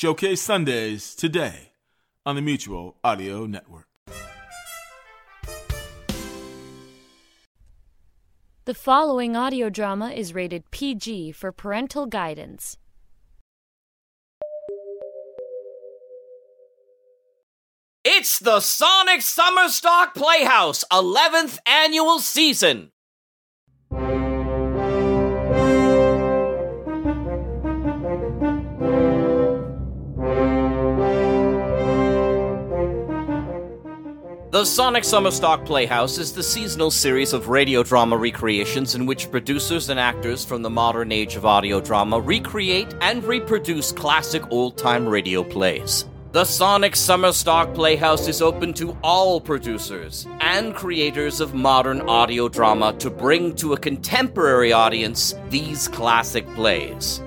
Showcase Sundays today on the Mutual Audio Network. The following audio drama is rated PG for parental guidance. It's the Sonic Summer Stock Playhouse 11th annual season. The Sonic Summer Stock Playhouse is the seasonal series of radio drama recreations in which producers and actors from the modern age of audio drama recreate and reproduce classic old time radio plays. The Sonic Summer Stock Playhouse is open to all producers and creators of modern audio drama to bring to a contemporary audience these classic plays.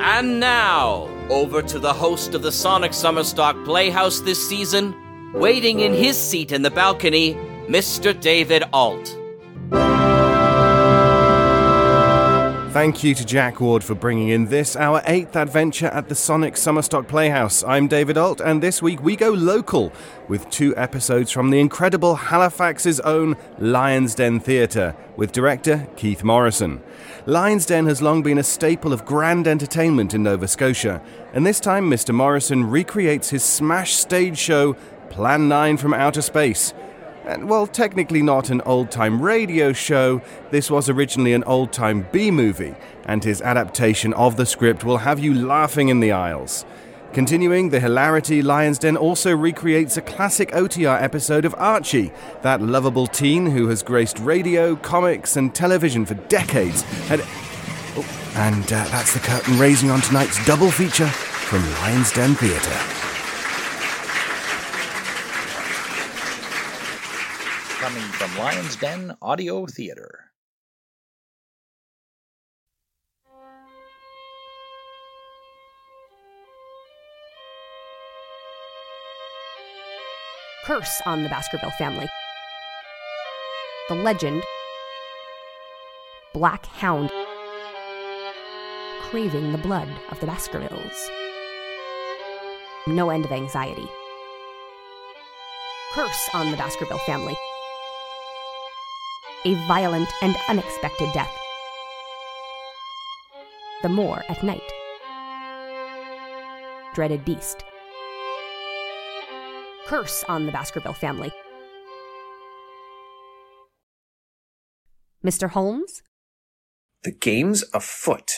And now, over to the host of the Sonic Summer Stock Playhouse this season, waiting in his seat in the balcony, Mr. David Alt. Thank you to Jack Ward for bringing in this, our eighth adventure at the Sonic Summerstock Playhouse. I'm David Alt, and this week we go local with two episodes from the incredible Halifax's own Lion's Den Theatre with director Keith Morrison. Lion's Den has long been a staple of grand entertainment in Nova Scotia, and this time Mr. Morrison recreates his smash stage show Plan 9 from Outer Space. And while technically not an old time radio show, this was originally an old time B movie, and his adaptation of the script will have you laughing in the aisles. Continuing the hilarity, Lion's Den also recreates a classic OTR episode of Archie, that lovable teen who has graced radio, comics, and television for decades. And, oh, and uh, that's the curtain raising on tonight's double feature from Lion's Den Theatre. coming Lion's Den Audio Theater. Curse on the Baskerville family. The legend Black Hound craving the blood of the Baskervilles. No end of anxiety. Curse on the Baskerville family a violent and unexpected death. The moor at night. Dreaded beast. Curse on the Baskerville family. Mr. Holmes? The game's afoot.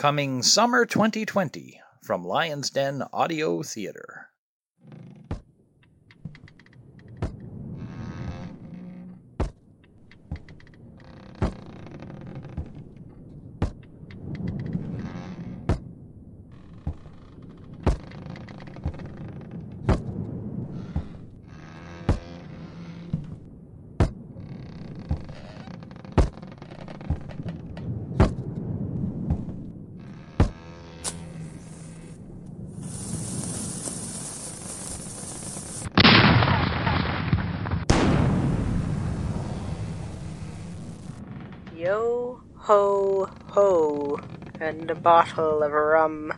Coming summer 2020 from Lion's Den Audio Theater. And a bottle of rum.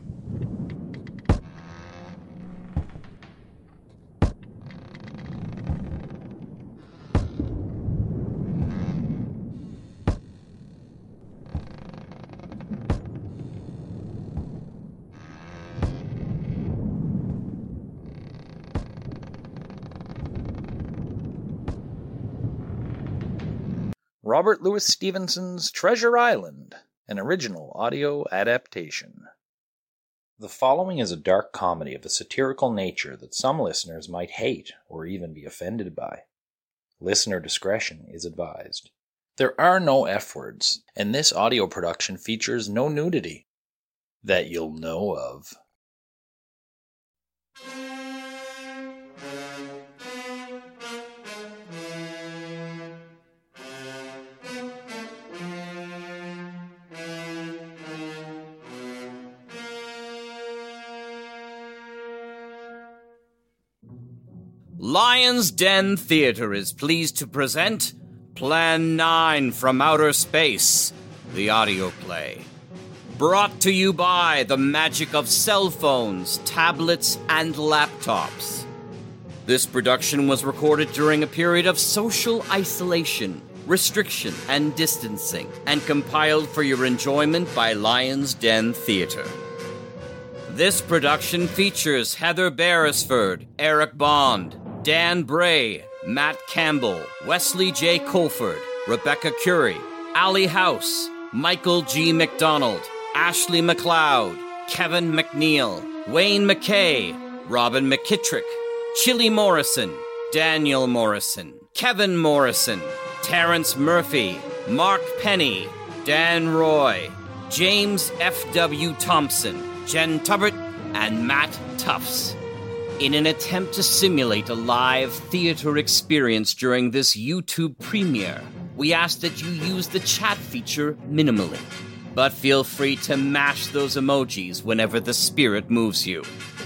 Robert Louis Stevenson's Treasure Island, an original audio adaptation. The following is a dark comedy of a satirical nature that some listeners might hate or even be offended by. Listener discretion is advised. There are no F words, and this audio production features no nudity that you'll know of. Lion's Den Theater is pleased to present Plan 9 from Outer Space, the audio play. Brought to you by the magic of cell phones, tablets, and laptops. This production was recorded during a period of social isolation, restriction, and distancing, and compiled for your enjoyment by Lion's Den Theater. This production features Heather Beresford, Eric Bond, Dan Bray, Matt Campbell, Wesley J. Colford, Rebecca Curie, Ali House, Michael G. McDonald, Ashley McLeod, Kevin McNeil, Wayne McKay, Robin McKittrick, Chili Morrison, Daniel Morrison, Kevin Morrison, Terrence Murphy, Mark Penny, Dan Roy, James F.W. Thompson, Jen Tubbert, and Matt Tufts. In an attempt to simulate a live theater experience during this YouTube premiere, we ask that you use the chat feature minimally. But feel free to mash those emojis whenever the spirit moves you.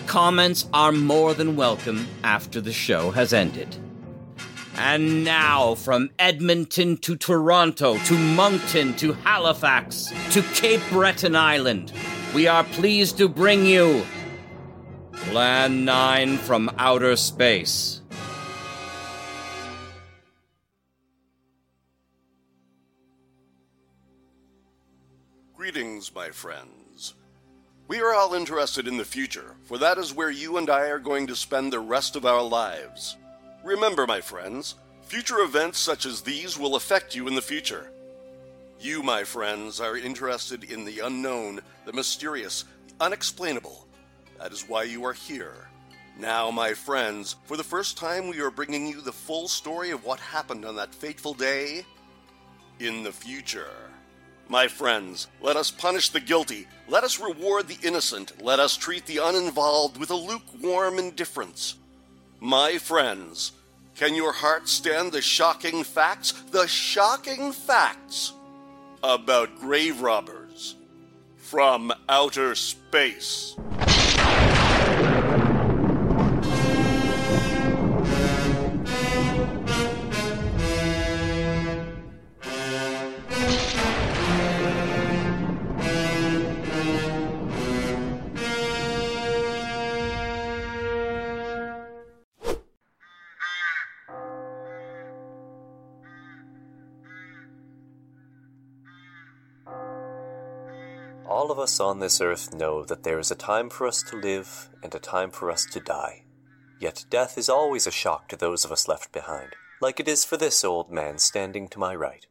Comments are more than welcome after the show has ended. And now, from Edmonton to Toronto to Moncton to Halifax to Cape Breton Island, we are pleased to bring you Plan 9 from Outer Space. Greetings, my friends. We are all interested in the future, for that is where you and I are going to spend the rest of our lives. Remember, my friends, future events such as these will affect you in the future. You, my friends, are interested in the unknown, the mysterious, the unexplainable. That is why you are here. Now, my friends, for the first time, we are bringing you the full story of what happened on that fateful day in the future. My friends, let us punish the guilty. Let us reward the innocent. Let us treat the uninvolved with a lukewarm indifference. My friends, can your heart stand the shocking facts? The shocking facts about grave robbers from outer space. Us on this earth know that there is a time for us to live and a time for us to die. Yet death is always a shock to those of us left behind, like it is for this old man standing to my right.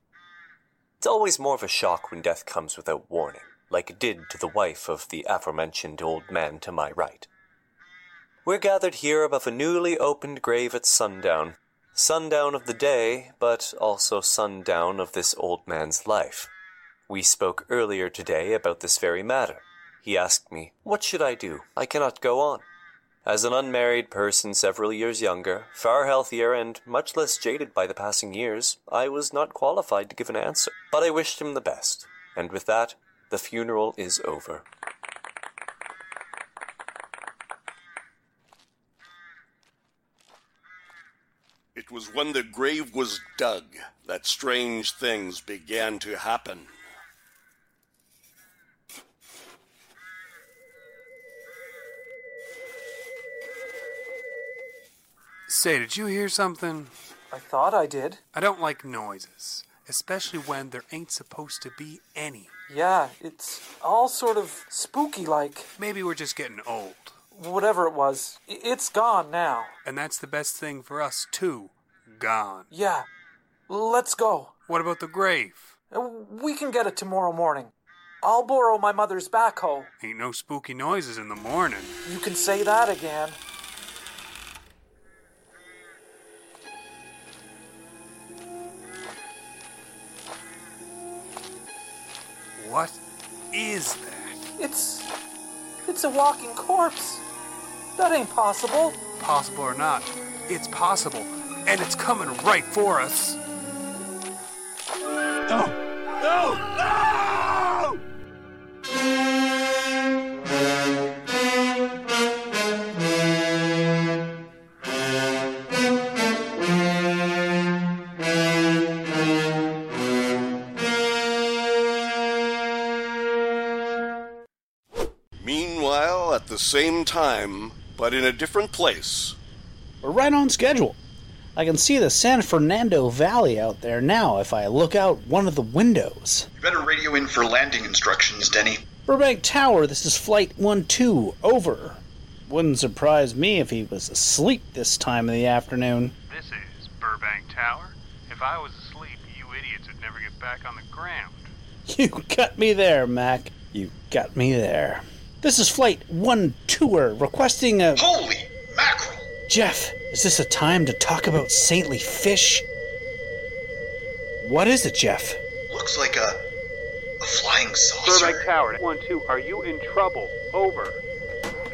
It's always more of a shock when death comes without warning, like it did to the wife of the aforementioned old man to my right. We're gathered here above a newly opened grave at sundown. Sundown of the day, but also sundown of this old man's life. We spoke earlier today about this very matter. He asked me, What should I do? I cannot go on. As an unmarried person several years younger, far healthier, and much less jaded by the passing years, I was not qualified to give an answer. But I wished him the best, and with that, the funeral is over. It was when the grave was dug that strange things began to happen. Say, did you hear something? I thought I did. I don't like noises, especially when there ain't supposed to be any. Yeah, it's all sort of spooky like. Maybe we're just getting old. Whatever it was, it's gone now. And that's the best thing for us, too. Gone. Yeah, let's go. What about the grave? Uh, We can get it tomorrow morning. I'll borrow my mother's backhoe. Ain't no spooky noises in the morning. You can say that again. What is that? It's. It's a walking corpse. That ain't possible. Possible or not, it's possible, and it's coming right for us. No! No! No! The same time, but in a different place. We're right on schedule. I can see the San Fernando Valley out there now if I look out one of the windows. You better radio in for landing instructions, Denny. Burbank Tower, this is Flight 1 2, over. Wouldn't surprise me if he was asleep this time of the afternoon. This is Burbank Tower. If I was asleep, you idiots would never get back on the ground. You got me there, Mac. You got me there. This is Flight 1 Tour requesting a. Holy mackerel! Jeff, is this a time to talk about saintly fish? What is it, Jeff? Looks like a. a flying saucer. Burbank Tower, 1 2, are you in trouble? Over.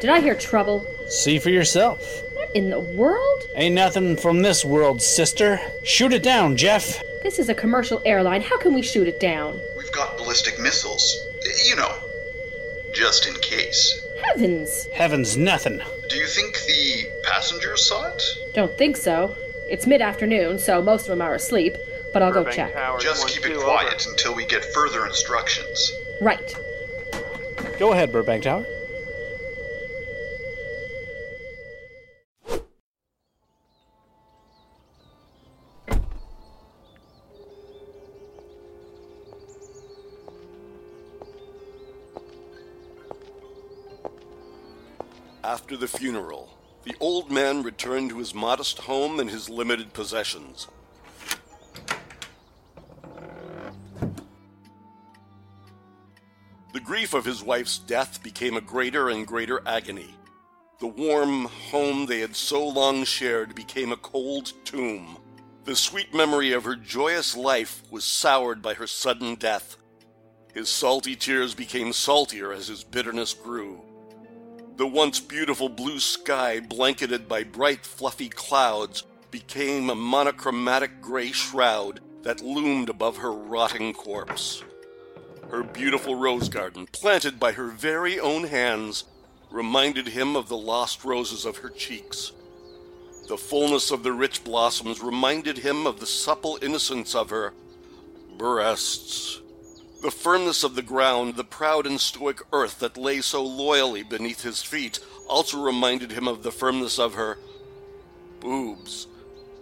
Did I hear trouble? See for yourself. What in the world? Ain't nothing from this world, sister. Shoot it down, Jeff. This is a commercial airline. How can we shoot it down? We've got ballistic missiles. You know, just in case. Heavens! Heavens, nothing. Do you think the passengers saw it? Don't think so. It's mid afternoon, so most of them are asleep, but I'll go check. Just keep it quiet until we get further instructions. Right. Go ahead, Burbank Tower. After the funeral, the old man returned to his modest home and his limited possessions. The grief of his wife's death became a greater and greater agony. The warm home they had so long shared became a cold tomb. The sweet memory of her joyous life was soured by her sudden death. His salty tears became saltier as his bitterness grew. The once beautiful blue sky, blanketed by bright, fluffy clouds, became a monochromatic gray shroud that loomed above her rotting corpse. Her beautiful rose garden, planted by her very own hands, reminded him of the lost roses of her cheeks. The fullness of the rich blossoms reminded him of the supple innocence of her breasts. The firmness of the ground, the proud and stoic earth that lay so loyally beneath his feet, also reminded him of the firmness of her boobs.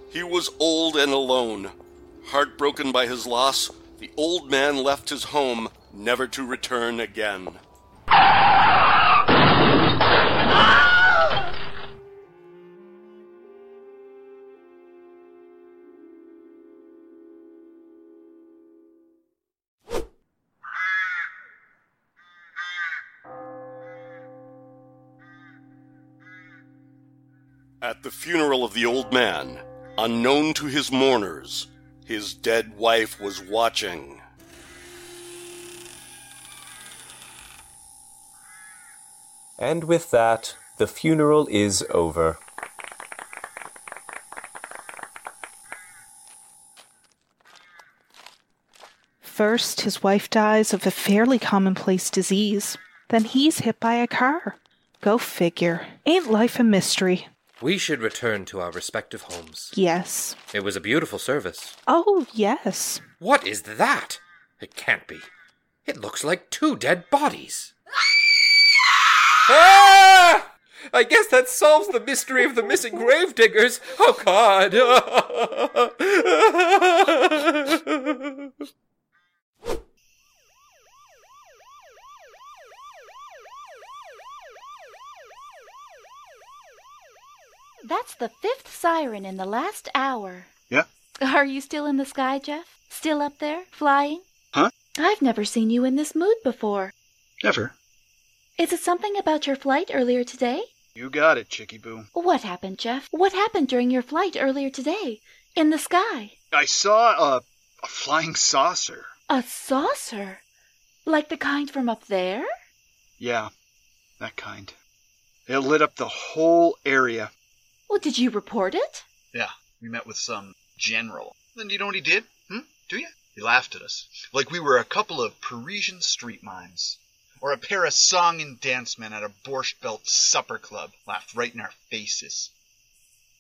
He was old and alone. Heartbroken by his loss, the old man left his home, never to return again. Funeral of the old man, unknown to his mourners, his dead wife was watching. And with that, the funeral is over. First, his wife dies of a fairly commonplace disease. Then he's hit by a car. Go figure. Ain't life a mystery? We should return to our respective homes. Yes. It was a beautiful service. Oh, yes. What is that? It can't be. It looks like two dead bodies. ah! I guess that solves the mystery of the missing grave diggers. Oh, God. That's the fifth siren in the last hour. Yeah? Are you still in the sky, Jeff? Still up there, flying? Huh? I've never seen you in this mood before. Never. Is it something about your flight earlier today? You got it, Chicky Boo. What happened, Jeff? What happened during your flight earlier today? In the sky? I saw a, a flying saucer. A saucer? Like the kind from up there? Yeah, that kind. It lit up the whole area. Well, did you report it? Yeah, we met with some general. Then you know what he did? Hmm? Do you? He laughed at us. Like we were a couple of Parisian street mimes. Or a pair of song and dance men at a Borscht Belt supper club. Laughed right in our faces.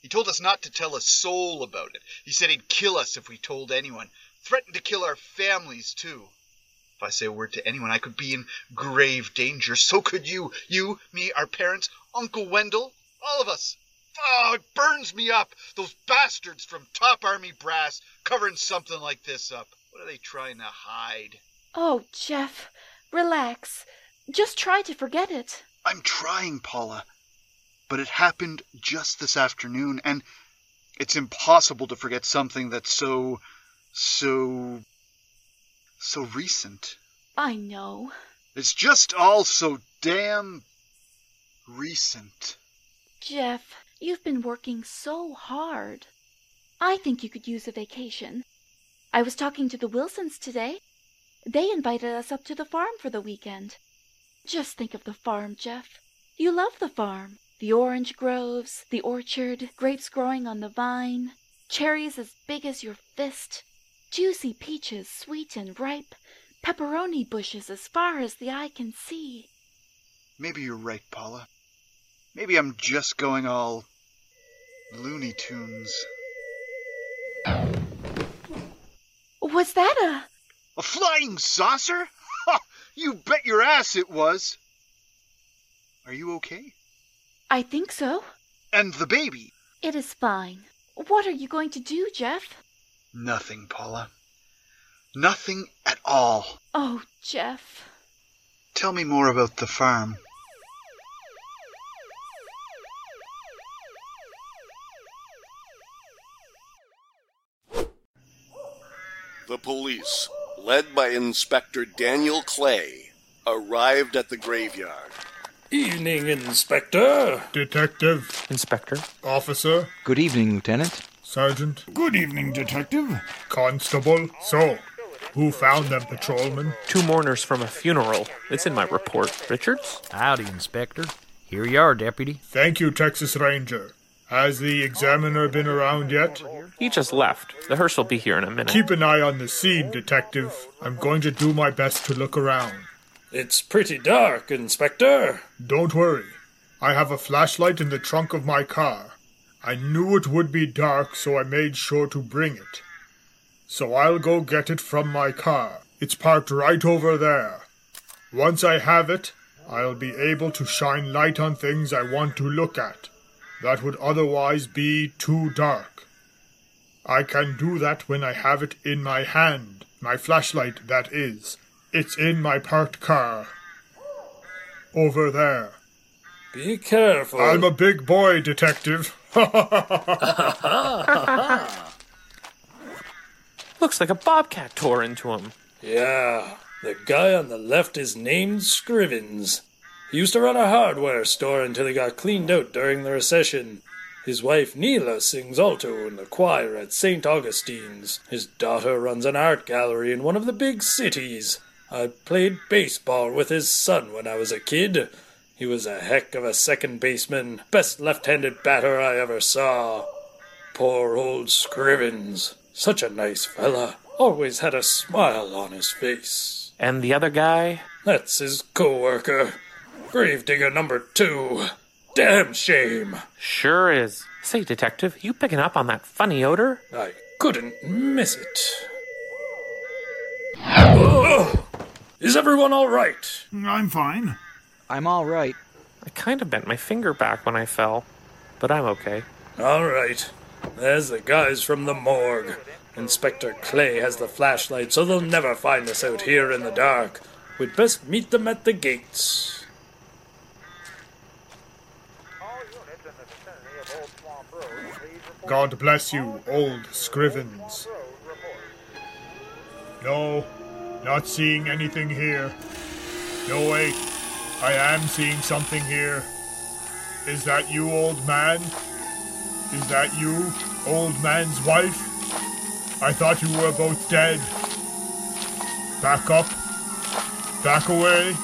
He told us not to tell a soul about it. He said he'd kill us if we told anyone. Threatened to kill our families, too. If I say a word to anyone, I could be in grave danger. So could you. You, me, our parents, Uncle Wendell, all of us. Oh, it burns me up. Those bastards from Top Army Brass covering something like this up. What are they trying to hide? Oh, Jeff, relax. Just try to forget it. I'm trying, Paula. But it happened just this afternoon, and it's impossible to forget something that's so. so. so recent. I know. It's just all so damn. recent. Jeff, you've been working so hard. I think you could use a vacation. I was talking to the Wilsons today. They invited us up to the farm for the weekend. Just think of the farm, Jeff. You love the farm. The orange groves, the orchard, grapes growing on the vine, cherries as big as your fist, juicy peaches, sweet and ripe, pepperoni bushes as far as the eye can see. Maybe you're right, Paula. Maybe I'm just going all. Looney Tunes. Was that a. A flying saucer? Ha! You bet your ass it was! Are you okay? I think so. And the baby? It is fine. What are you going to do, Jeff? Nothing, Paula. Nothing at all. Oh, Jeff. Tell me more about the farm. Police, led by Inspector Daniel Clay, arrived at the graveyard. Evening, Inspector. Detective. Inspector. Officer. Good evening, Lieutenant. Sergeant. Good evening, Detective. Constable. So, who found them, patrolman? Two mourners from a funeral. It's in my report. Richards? Howdy, Inspector. Here you are, Deputy. Thank you, Texas Ranger. Has the examiner been around yet? He just left. The hearse will be here in a minute. Keep an eye on the scene, Detective. I'm going to do my best to look around. It's pretty dark, Inspector. Don't worry. I have a flashlight in the trunk of my car. I knew it would be dark, so I made sure to bring it. So I'll go get it from my car. It's parked right over there. Once I have it, I'll be able to shine light on things I want to look at that would otherwise be too dark. I can do that when I have it in my hand, my flashlight, that is. It's in my parked car. Over there. Be careful. I'm a big boy, detective. Looks like a bobcat tore into him. Yeah, the guy on the left is named Scrivens. He used to run a hardware store until he got cleaned out during the recession. His wife Neela sings alto in the choir at St. Augustine's. His daughter runs an art gallery in one of the big cities. I played baseball with his son when I was a kid. He was a heck of a second baseman, best left handed batter I ever saw. Poor old Scrivens. Such a nice fella. Always had a smile on his face. And the other guy? That's his co worker. Gravedigger number two. Damn shame. Sure is. Say, Detective, you picking up on that funny odor? I couldn't miss it. Oh, is everyone all right? I'm fine. I'm all right. I kind of bent my finger back when I fell, but I'm okay. All right. There's the guys from the morgue. Inspector Clay has the flashlight, so they'll never find us out here in the dark. We'd best meet them at the gates. God bless you, old Scrivens. No, not seeing anything here. No, wait. I am seeing something here. Is that you, old man? Is that you, old man's wife? I thought you were both dead. Back up. Back away.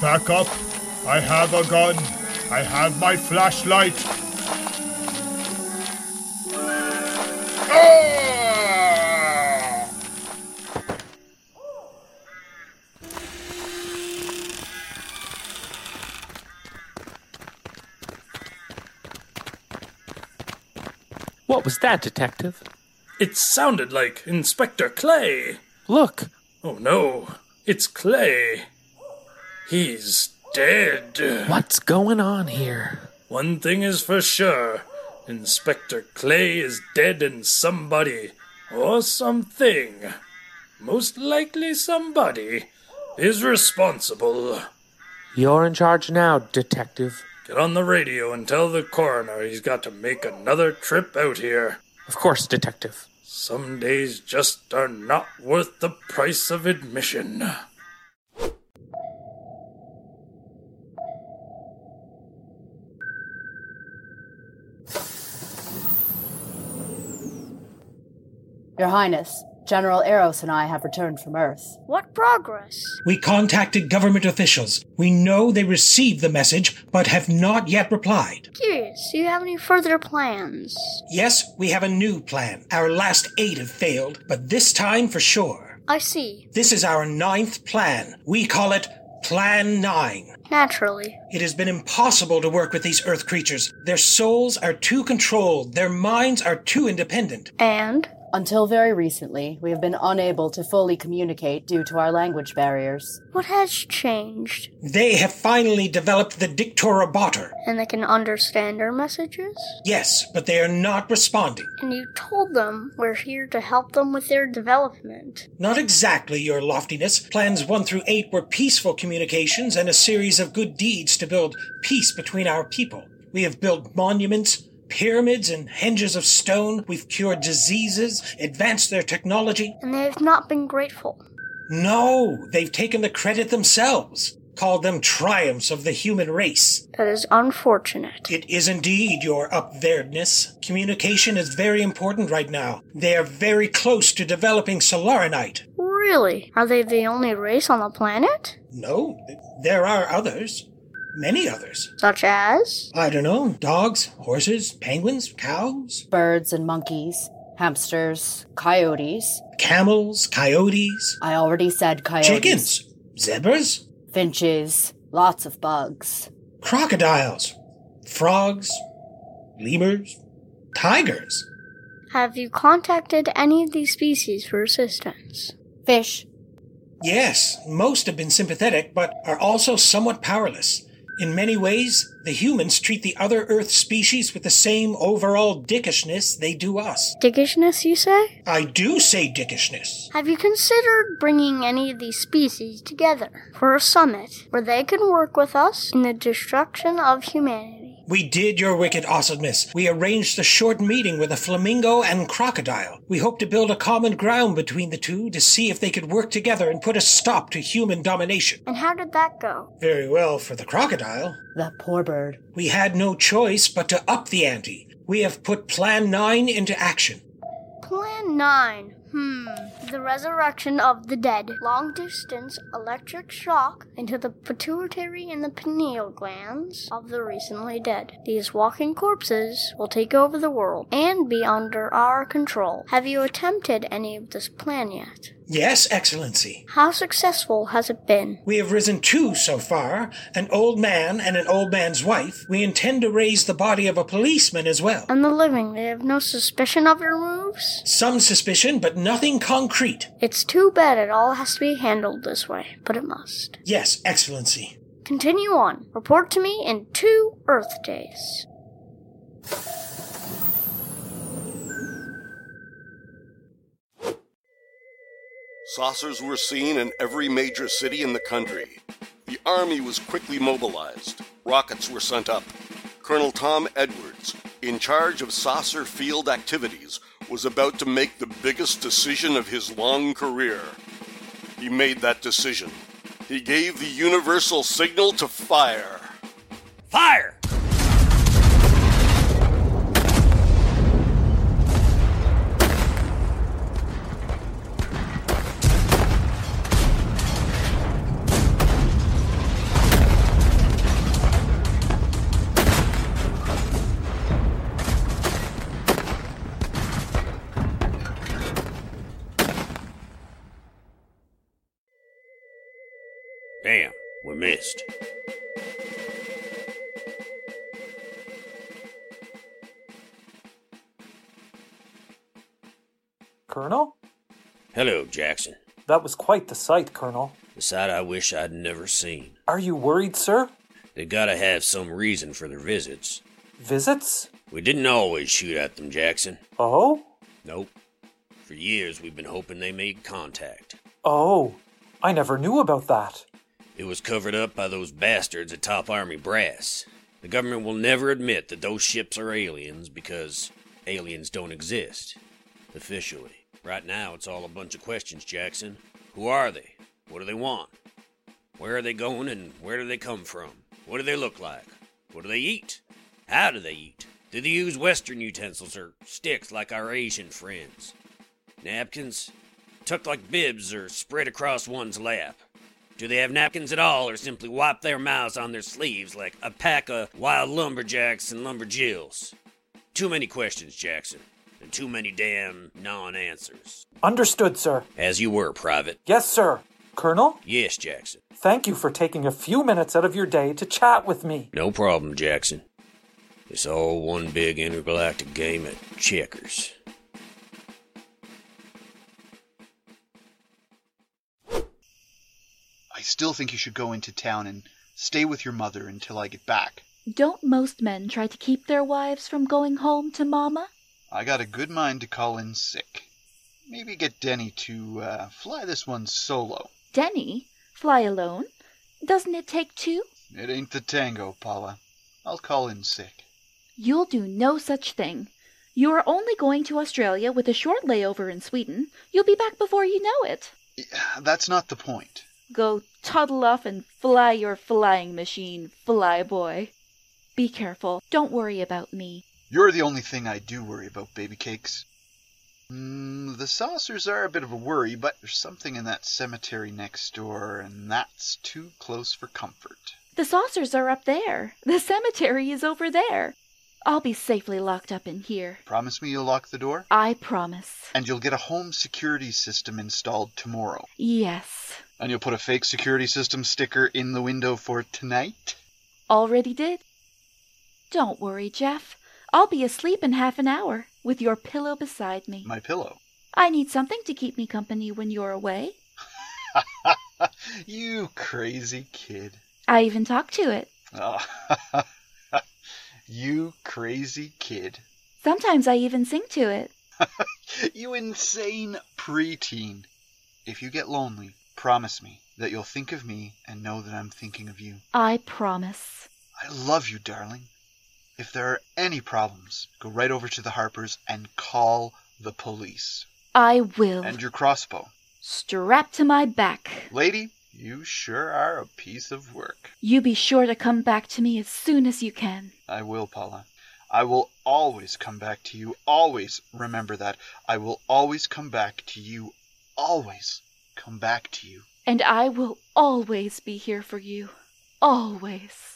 Back up. I have a gun. I have my flashlight. What was that, Detective? It sounded like Inspector Clay. Look. Oh no. It's Clay. He's dead. What's going on here? One thing is for sure Inspector Clay is dead, and somebody, or something, most likely somebody, is responsible. You're in charge now, Detective. Get on the radio and tell the coroner he's got to make another trip out here. Of course, Detective. Some days just are not worth the price of admission. Your Highness, General Eros and I have returned from Earth. What progress? We contacted government officials. We know they received the message, but have not yet replied. Curious, do you have any further plans? Yes, we have a new plan. Our last eight have failed, but this time for sure. I see. This is our ninth plan. We call it Plan 9. Naturally. It has been impossible to work with these Earth creatures. Their souls are too controlled, their minds are too independent. And? Until very recently, we have been unable to fully communicate due to our language barriers. What has changed? They have finally developed the Dictoroboter. And they can understand our messages? Yes, but they are not responding. And you told them we're here to help them with their development. Not exactly, Your Loftiness. Plans 1 through 8 were peaceful communications and a series of good deeds to build peace between our people. We have built monuments, pyramids and henges of stone. We've cured diseases, advanced their technology. And they have not been grateful. No, they've taken the credit themselves. Called them triumphs of the human race. That is unfortunate. It is indeed, your up theredness. Communication is very important right now. They are very close to developing Solaranite. Really? Are they the only race on the planet? No, there are others. Many others. Such as? I don't know. Dogs, horses, penguins, cows. Birds and monkeys, hamsters, coyotes. Camels, coyotes. I already said coyotes. Chickens, zebras. Finches, lots of bugs. Crocodiles, frogs, lemurs, tigers. Have you contacted any of these species for assistance? Fish. Yes, most have been sympathetic, but are also somewhat powerless. In many ways, the humans treat the other Earth species with the same overall dickishness they do us. Dickishness, you say? I do say dickishness. Have you considered bringing any of these species together for a summit where they can work with us in the destruction of humanity? We did, your wicked awesomeness. We arranged a short meeting with a flamingo and crocodile. We hope to build a common ground between the two to see if they could work together and put a stop to human domination. And how did that go? Very well for the crocodile. That poor bird. We had no choice but to up the ante. We have put Plan 9 into action. Plan 9. Hmm. The resurrection of the dead. Long distance electric shock into the pituitary and the pineal glands of the recently dead. These walking corpses will take over the world and be under our control. Have you attempted any of this plan yet? Yes, Excellency. How successful has it been? We have risen two so far an old man and an old man's wife. We intend to raise the body of a policeman as well. And the living, they have no suspicion of your moves? Some suspicion, but nothing concrete. It's too bad it all has to be handled this way, but it must. Yes, Excellency. Continue on. Report to me in two Earth days. Saucers were seen in every major city in the country. The army was quickly mobilized. Rockets were sent up. Colonel Tom Edwards, in charge of saucer field activities, was about to make the biggest decision of his long career. He made that decision. He gave the universal signal to fire. Fire! Hello, Jackson. That was quite the sight, Colonel. The sight I wish I'd never seen. Are you worried, sir? They gotta have some reason for their visits. Visits? We didn't always shoot at them, Jackson. Oh? Nope. For years we've been hoping they made contact. Oh, I never knew about that. It was covered up by those bastards at Top Army Brass. The government will never admit that those ships are aliens because aliens don't exist. Officially. Right now, it's all a bunch of questions, Jackson. Who are they? What do they want? Where are they going and where do they come from? What do they look like? What do they eat? How do they eat? Do they use Western utensils or sticks like our Asian friends? Napkins? Tucked like bibs or spread across one's lap? Do they have napkins at all or simply wipe their mouths on their sleeves like a pack of wild lumberjacks and lumberjills? Too many questions, Jackson, and too many damn non answers. Understood, sir. As you were, Private. Yes, sir. Colonel, Yes, Jackson. thank you for taking a few minutes out of your day to chat with me. No problem, Jackson. It's all one big intergalactic game of checkers. I still think you should go into town and stay with your mother until I get back. Don't most men try to keep their wives from going home to Mama? I got a good mind to call in sick. Maybe get Denny to uh, fly this one solo. Denny? Fly alone? Doesn't it take two? It ain't the tango, Paula. I'll call in sick. You'll do no such thing. You are only going to Australia with a short layover in Sweden. You'll be back before you know it. That's not the point. Go toddle off and fly your flying machine, fly boy. Be careful. Don't worry about me. You're the only thing I do worry about, baby cakes. Mm, the saucers are a bit of a worry, but there's something in that cemetery next door, and that's too close for comfort. The saucers are up there. The cemetery is over there. I'll be safely locked up in here. Promise me you'll lock the door? I promise. And you'll get a home security system installed tomorrow. Yes. And you'll put a fake security system sticker in the window for tonight? Already did? Don't worry, Jeff. I'll be asleep in half an hour, with your pillow beside me. My pillow. I need something to keep me company when you're away. you crazy kid. I even talk to it. Oh. you crazy kid. Sometimes I even sing to it. you insane preteen. If you get lonely, promise me that you'll think of me and know that I'm thinking of you. I promise. I love you, darling. If there are any problems, go right over to the Harpers and call the police. I will. And your crossbow. Strapped to my back. Lady, you sure are a piece of work. You be sure to come back to me as soon as you can. I will, Paula. I will always come back to you. Always remember that. I will always come back to you. Always come back to you. And I will always be here for you. Always.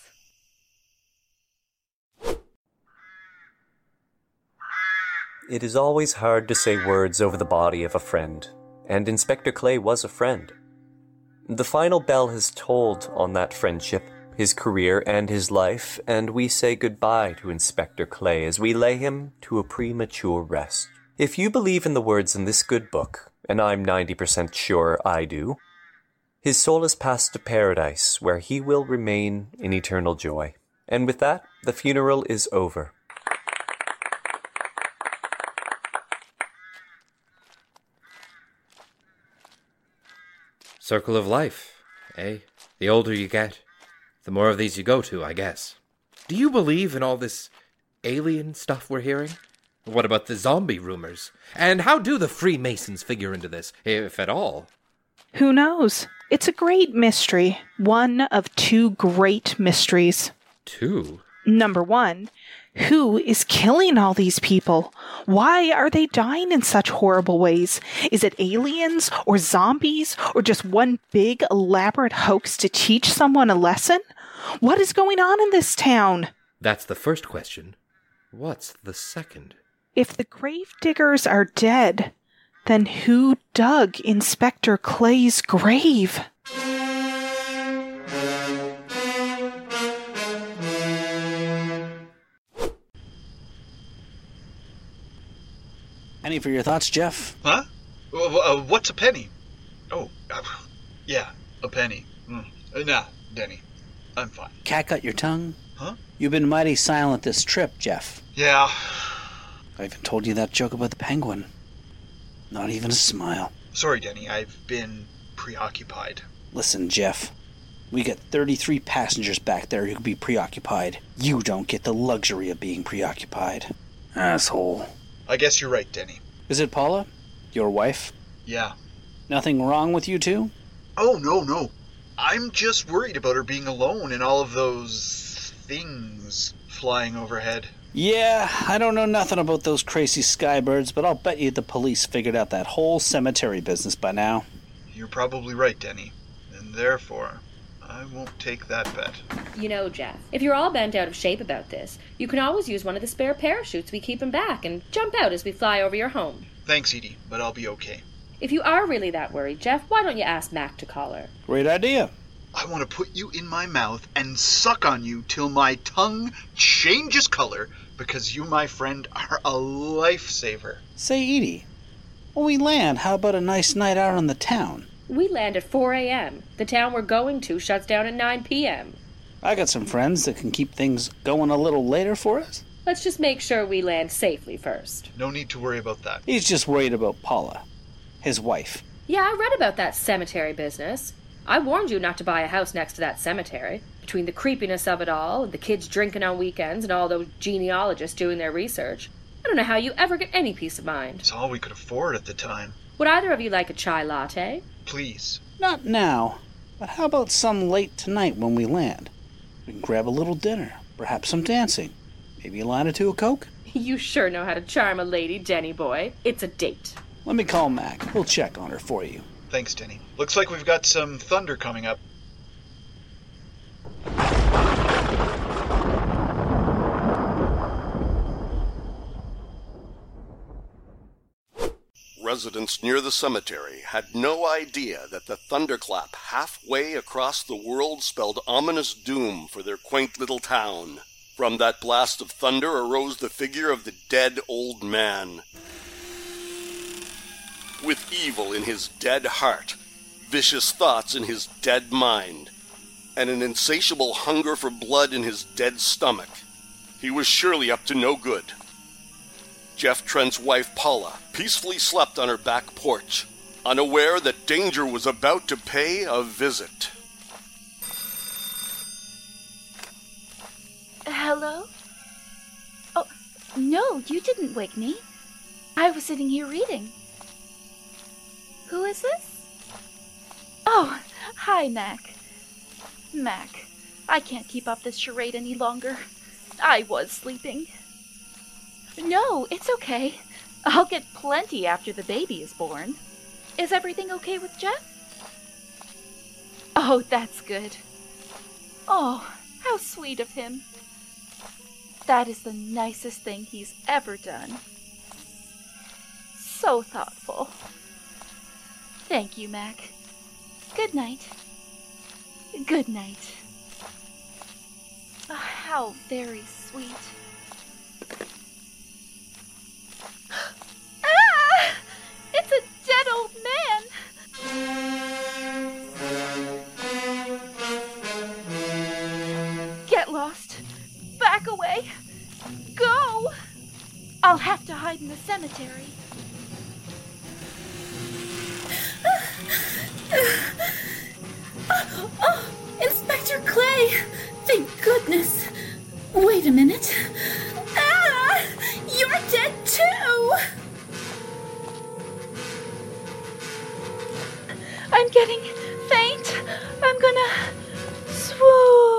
It is always hard to say words over the body of a friend, and Inspector Clay was a friend. The final bell has tolled on that friendship, his career, and his life, and we say goodbye to Inspector Clay as we lay him to a premature rest. If you believe in the words in this good book, and I'm 90% sure I do, his soul is passed to paradise, where he will remain in eternal joy. And with that, the funeral is over. Circle of life, eh? The older you get, the more of these you go to, I guess. Do you believe in all this alien stuff we're hearing? What about the zombie rumors? And how do the Freemasons figure into this, if at all? Who knows? It's a great mystery. One of two great mysteries. Two? Number one, who is killing all these people? Why are they dying in such horrible ways? Is it aliens or zombies or just one big elaborate hoax to teach someone a lesson? What is going on in this town? That's the first question. What's the second? If the grave diggers are dead, then who dug Inspector Clay's grave? Any for your thoughts, Jeff? Huh? Uh, what's a penny? Oh, uh, yeah. A penny. Mm. Uh, nah, Denny. I'm fine. Cat got your tongue? Huh? You've been mighty silent this trip, Jeff. Yeah. I even told you that joke about the penguin. Not even a smile. Sorry, Denny. I've been preoccupied. Listen, Jeff. We got 33 passengers back there who could be preoccupied. You don't get the luxury of being preoccupied. Asshole. I guess you're right, Denny. Is it Paula? Your wife? Yeah. Nothing wrong with you two? Oh, no, no. I'm just worried about her being alone and all of those things flying overhead. Yeah, I don't know nothing about those crazy skybirds, but I'll bet you the police figured out that whole cemetery business by now. You're probably right, Denny. And therefore, I won't take that bet. You know, Jeff, if you're all bent out of shape about this, you can always use one of the spare parachutes we keep in back and jump out as we fly over your home. Thanks, Edie, but I'll be okay. If you are really that worried, Jeff, why don't you ask Mac to call her? Great idea. I want to put you in my mouth and suck on you till my tongue changes color because you, my friend, are a lifesaver. Say, Edie, when we land, how about a nice night out on the town? We land at 4 a.m. The town we're going to shuts down at 9 p.m. I got some friends that can keep things going a little later for us. Let's just make sure we land safely first. No need to worry about that. He's just worried about Paula, his wife. Yeah, I read about that cemetery business. I warned you not to buy a house next to that cemetery. Between the creepiness of it all, and the kids drinking on weekends, and all those genealogists doing their research, I don't know how you ever get any peace of mind. It's all we could afford at the time. Would either of you like a chai latte? Please. Not now, but how about some late tonight when we land? We can grab a little dinner, perhaps some dancing, maybe a line or two of coke. You sure know how to charm a lady, Denny boy. It's a date. Let me call Mac. We'll check on her for you. Thanks, Denny. Looks like we've got some thunder coming up. Residents near the cemetery had no idea that the thunderclap halfway across the world spelled ominous doom for their quaint little town. From that blast of thunder arose the figure of the dead old man. With evil in his dead heart, vicious thoughts in his dead mind, and an insatiable hunger for blood in his dead stomach, he was surely up to no good. Jeff Trent's wife Paula peacefully slept on her back porch, unaware that danger was about to pay a visit. Hello? Oh, no, you didn't wake me. I was sitting here reading. Who is this? Oh, hi, Mac. Mac, I can't keep up this charade any longer. I was sleeping. No, it's okay. I'll get plenty after the baby is born. Is everything okay with Jeff? Oh, that's good. Oh, how sweet of him. That is the nicest thing he's ever done. So thoughtful. Thank you, Mac. Good night. Good night. Oh, how very sweet. Ah! It's a dead old man! Get lost. Back away. Go! I'll have to hide in the cemetery. Oh, Inspector Clay! Thank goodness. Wait a minute. Ah! You're dead too! I'm getting faint. I'm gonna swoon.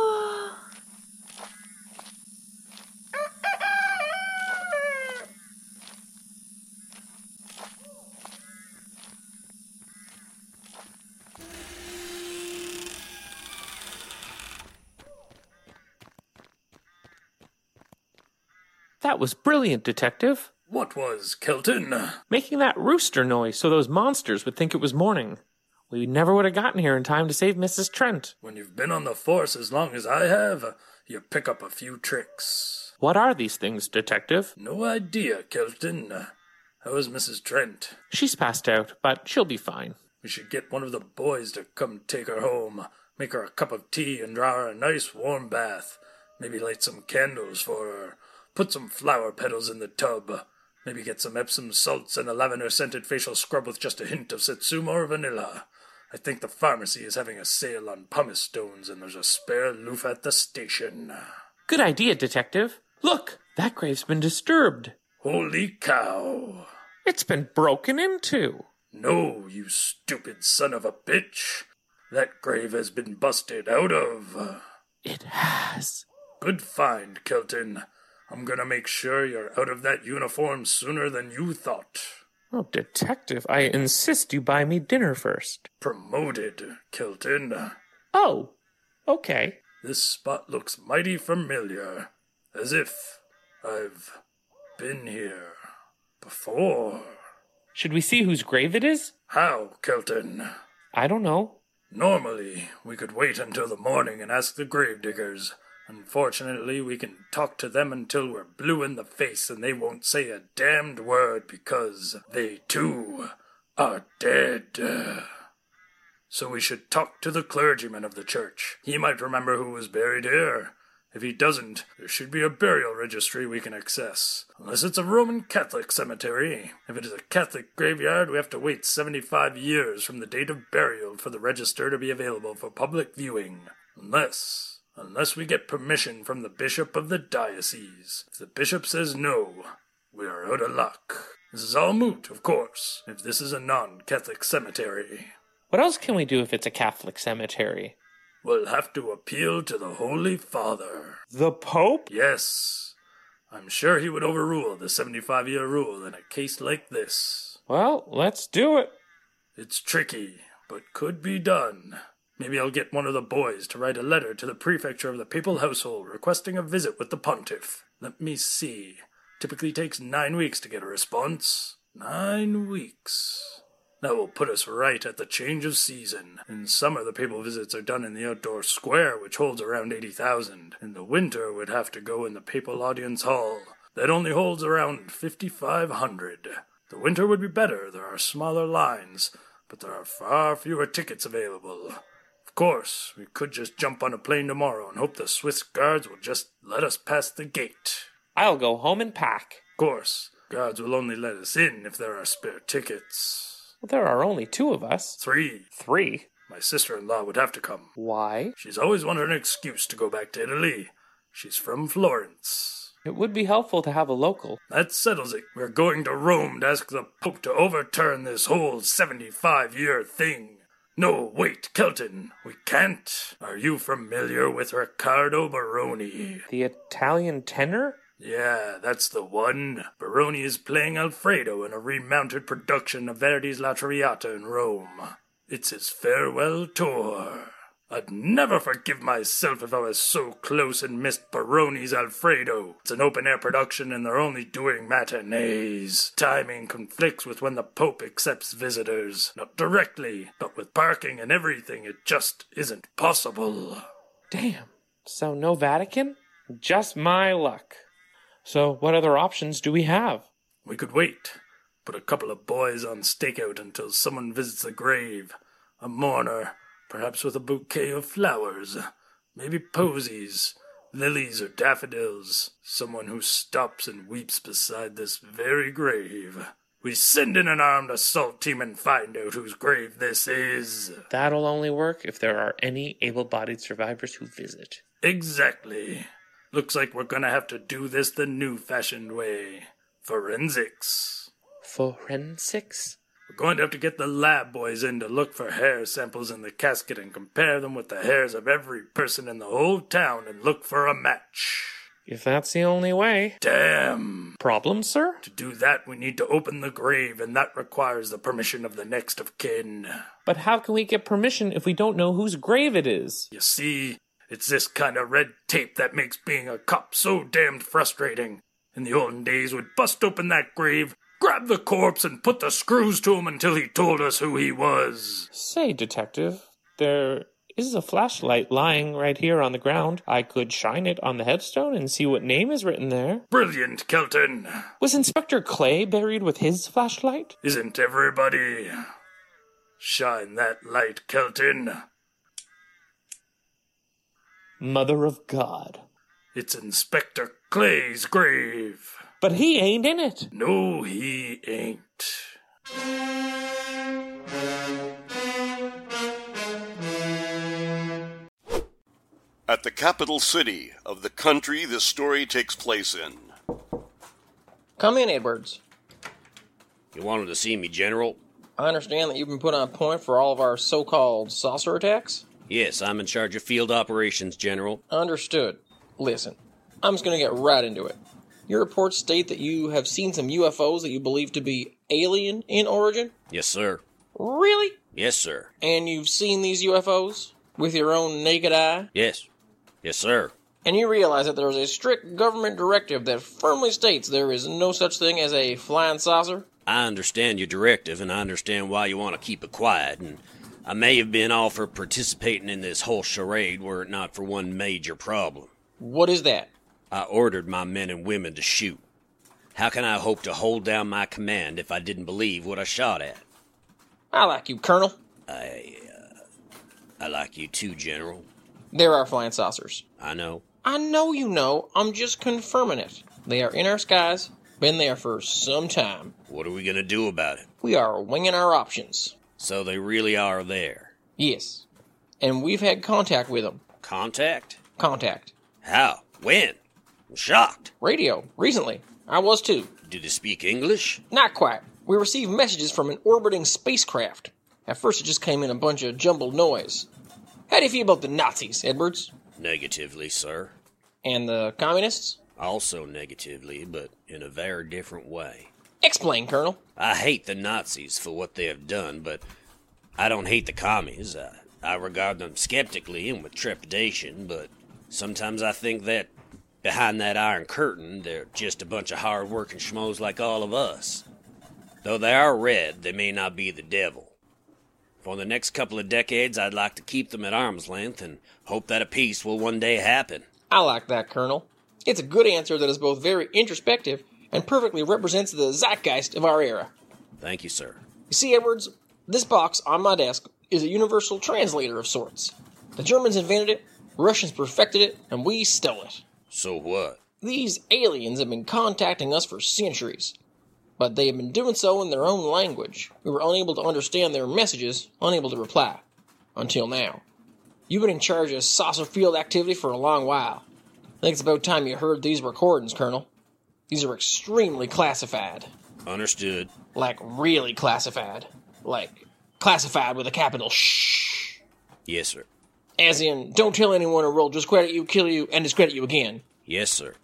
That was brilliant, Detective. What was, Kelton? Making that rooster noise so those monsters would think it was morning. We never would have gotten here in time to save Mrs. Trent. When you've been on the force as long as I have, you pick up a few tricks. What are these things, Detective? No idea, Kelton. How is Mrs. Trent? She's passed out, but she'll be fine. We should get one of the boys to come take her home, make her a cup of tea, and draw her a nice warm bath. Maybe light some candles for her. Put some flower petals in the tub. Maybe get some Epsom salts and a lavender scented facial scrub with just a hint of satsuma or vanilla. I think the pharmacy is having a sale on pumice stones, and there's a spare loofah at the station. Good idea, Detective. Look, that grave's been disturbed. Holy cow! It's been broken into. No, you stupid son of a bitch! That grave has been busted out of. It has. Good find, Kelton. I'm gonna make sure you're out of that uniform sooner than you thought. Oh, Detective, I insist you buy me dinner first. Promoted, Kelton. Oh, okay. This spot looks mighty familiar. As if I've been here before. Should we see whose grave it is? How, Kelton? I don't know. Normally, we could wait until the morning and ask the gravediggers. Unfortunately, we can talk to them until we're blue in the face and they won't say a damned word because they too are dead. So we should talk to the clergyman of the church. He might remember who was buried here. If he doesn't, there should be a burial registry we can access. Unless it's a Roman Catholic cemetery. If it is a Catholic graveyard, we have to wait 75 years from the date of burial for the register to be available for public viewing. Unless, unless we get permission from the bishop of the diocese. If the bishop says no, we are out of luck. This is all moot, of course, if this is a non Catholic cemetery. What else can we do if it's a Catholic cemetery? We'll have to appeal to the Holy Father. The Pope? Yes. I'm sure he would overrule the 75 year rule in a case like this. Well, let's do it. It's tricky, but could be done. Maybe I'll get one of the boys to write a letter to the prefecture of the papal household requesting a visit with the pontiff. Let me see. Typically takes nine weeks to get a response. Nine weeks. That will put us right at the change of season. In summer, the papal visits are done in the outdoor square, which holds around 80,000. In the winter, we'd have to go in the papal audience hall. That only holds around 5,500. The winter would be better, there are smaller lines, but there are far fewer tickets available. Of course, we could just jump on a plane tomorrow and hope the Swiss guards will just let us pass the gate. I'll go home and pack. Of course, guards will only let us in if there are spare tickets. Well, there are only two of us. Three. Three? My sister in law would have to come. Why? She's always wanted an excuse to go back to Italy. She's from Florence. It would be helpful to have a local. That settles it. We're going to Rome to ask the Pope to overturn this whole 75 year thing. No, wait, Kelton. We can't. Are you familiar with Riccardo Baroni? The Italian tenor? Yeah, that's the one. Baroni is playing Alfredo in a remounted production of Verdi's La Traviata in Rome. It's his farewell tour. I'd never forgive myself if I was so close and missed Baroni's Alfredo. It's an open air production and they're only doing matinees. Timing conflicts with when the Pope accepts visitors. Not directly, but with parking and everything, it just isn't possible. Damn. So no Vatican? Just my luck. So what other options do we have? We could wait. Put a couple of boys on stakeout until someone visits the grave. A mourner, perhaps with a bouquet of flowers. Maybe posies, lilies or daffodils. Someone who stops and weeps beside this very grave. We send in an armed assault team and find out whose grave this is. That'll only work if there are any able bodied survivors who visit. Exactly. Looks like we're gonna have to do this the new fashioned way. Forensics. Forensics? Going to have to get the lab boys in to look for hair samples in the casket and compare them with the hairs of every person in the whole town and look for a match. If that's the only way. Damn. Problem, sir? To do that, we need to open the grave, and that requires the permission of the next of kin. But how can we get permission if we don't know whose grave it is? You see, it's this kind of red tape that makes being a cop so damned frustrating. In the olden days, we'd bust open that grave, grab the corpse, and put the screws to him until he told us who he was. Say, detective, there is a flashlight lying right here on the ground. I could shine it on the headstone and see what name is written there. Brilliant, Kelton. Was Inspector Clay buried with his flashlight? Isn't everybody? Shine that light, Kelton. Mother of God. It's Inspector Clay's grave. But he ain't in it. No, he ain't. At the capital city of the country this story takes place in. Come in, Edwards. You wanted to see me, General? I understand that you've been put on point for all of our so called saucer attacks? Yes, I'm in charge of field operations, General. Understood. Listen, I'm just going to get right into it. Your reports state that you have seen some UFOs that you believe to be alien in origin? Yes, sir. Really? Yes, sir. And you've seen these UFOs with your own naked eye? Yes. Yes, sir. And you realize that there is a strict government directive that firmly states there is no such thing as a flying saucer? I understand your directive, and I understand why you want to keep it quiet, and I may have been all for participating in this whole charade were it not for one major problem. What is that? I ordered my men and women to shoot. How can I hope to hold down my command if I didn't believe what I shot at? I like you, Colonel. I, uh, I like you too, General. There are flying saucers. I know. I know you know. I'm just confirming it. They are in our skies, been there for some time. What are we gonna do about it? We are winging our options. So they really are there. Yes. And we've had contact with them. Contact? Contact. How? When? I'm shocked. Radio, recently. I was too. Do they speak English? Not quite. We received messages from an orbiting spacecraft. At first, it just came in a bunch of jumbled noise. How do you feel about the Nazis, Edwards? Negatively, sir. And the communists? Also negatively, but in a very different way. Explain, Colonel. I hate the Nazis for what they have done, but I don't hate the commies. I, I regard them skeptically and with trepidation, but sometimes I think that behind that iron curtain, they're just a bunch of hard working schmoes like all of us. Though they are red, they may not be the devil. For the next couple of decades, I'd like to keep them at arm's length and hope that a peace will one day happen. I like that, Colonel. It's a good answer that is both very introspective and perfectly represents the zeitgeist of our era. Thank you, sir. You see, Edwards, this box on my desk is a universal translator of sorts. The Germans invented it, Russians perfected it, and we stole it. So what? These aliens have been contacting us for centuries, but they have been doing so in their own language. We were unable to understand their messages, unable to reply. Until now. You've been in charge of saucer field activity for a long while. I think it's about time you heard these recordings, Colonel. These are extremely classified. Understood. Like, really classified. Like, classified with a capital shh. Yes, sir. As in, don't tell anyone or we'll discredit you, kill you, and discredit you again. Yes, sir.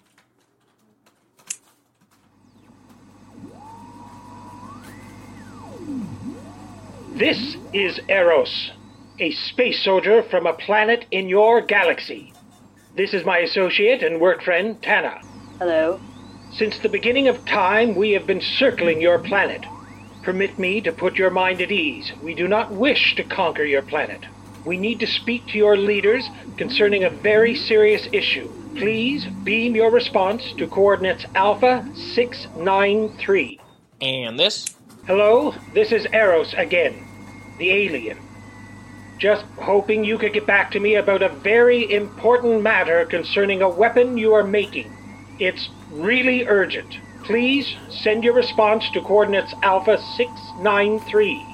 This is Eros, a space soldier from a planet in your galaxy. This is my associate and work friend, Tana. Hello. Since the beginning of time, we have been circling your planet. Permit me to put your mind at ease. We do not wish to conquer your planet. We need to speak to your leaders concerning a very serious issue. Please beam your response to coordinates Alpha 693. And this? Hello, this is Eros again, the alien. Just hoping you could get back to me about a very important matter concerning a weapon you are making. It's really urgent. Please send your response to coordinates Alpha 693.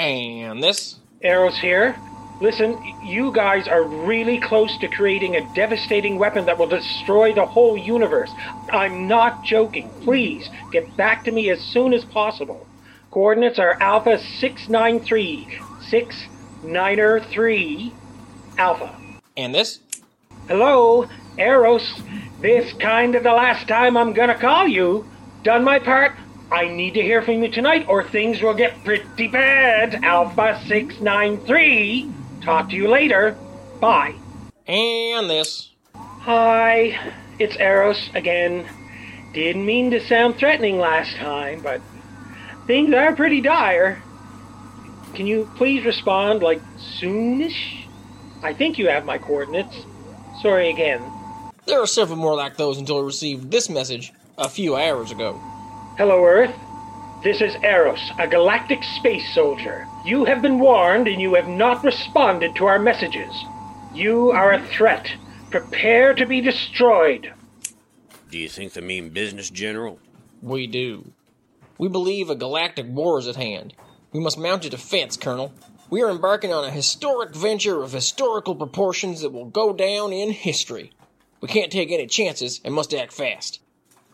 And this? Eros here. Listen, you guys are really close to creating a devastating weapon that will destroy the whole universe. I'm not joking. Please get back to me as soon as possible. Coordinates are Alpha 693. 693 Alpha. And this? Hello, Eros. This kind of the last time I'm gonna call you. Done my part. I need to hear from you tonight or things will get pretty bad. Alpha 693. Talk to you later. Bye. And this. Hi, it's Eros again. Didn't mean to sound threatening last time, but things are pretty dire. Can you please respond like soonish? I think you have my coordinates. Sorry again. There are several more like those until I received this message a few hours ago. Hello, Earth. This is Eros, a galactic space soldier. You have been warned and you have not responded to our messages. You are a threat. Prepare to be destroyed. Do you think they mean business, General? We do. We believe a galactic war is at hand. We must mount a defense, Colonel. We are embarking on a historic venture of historical proportions that will go down in history. We can't take any chances and must act fast.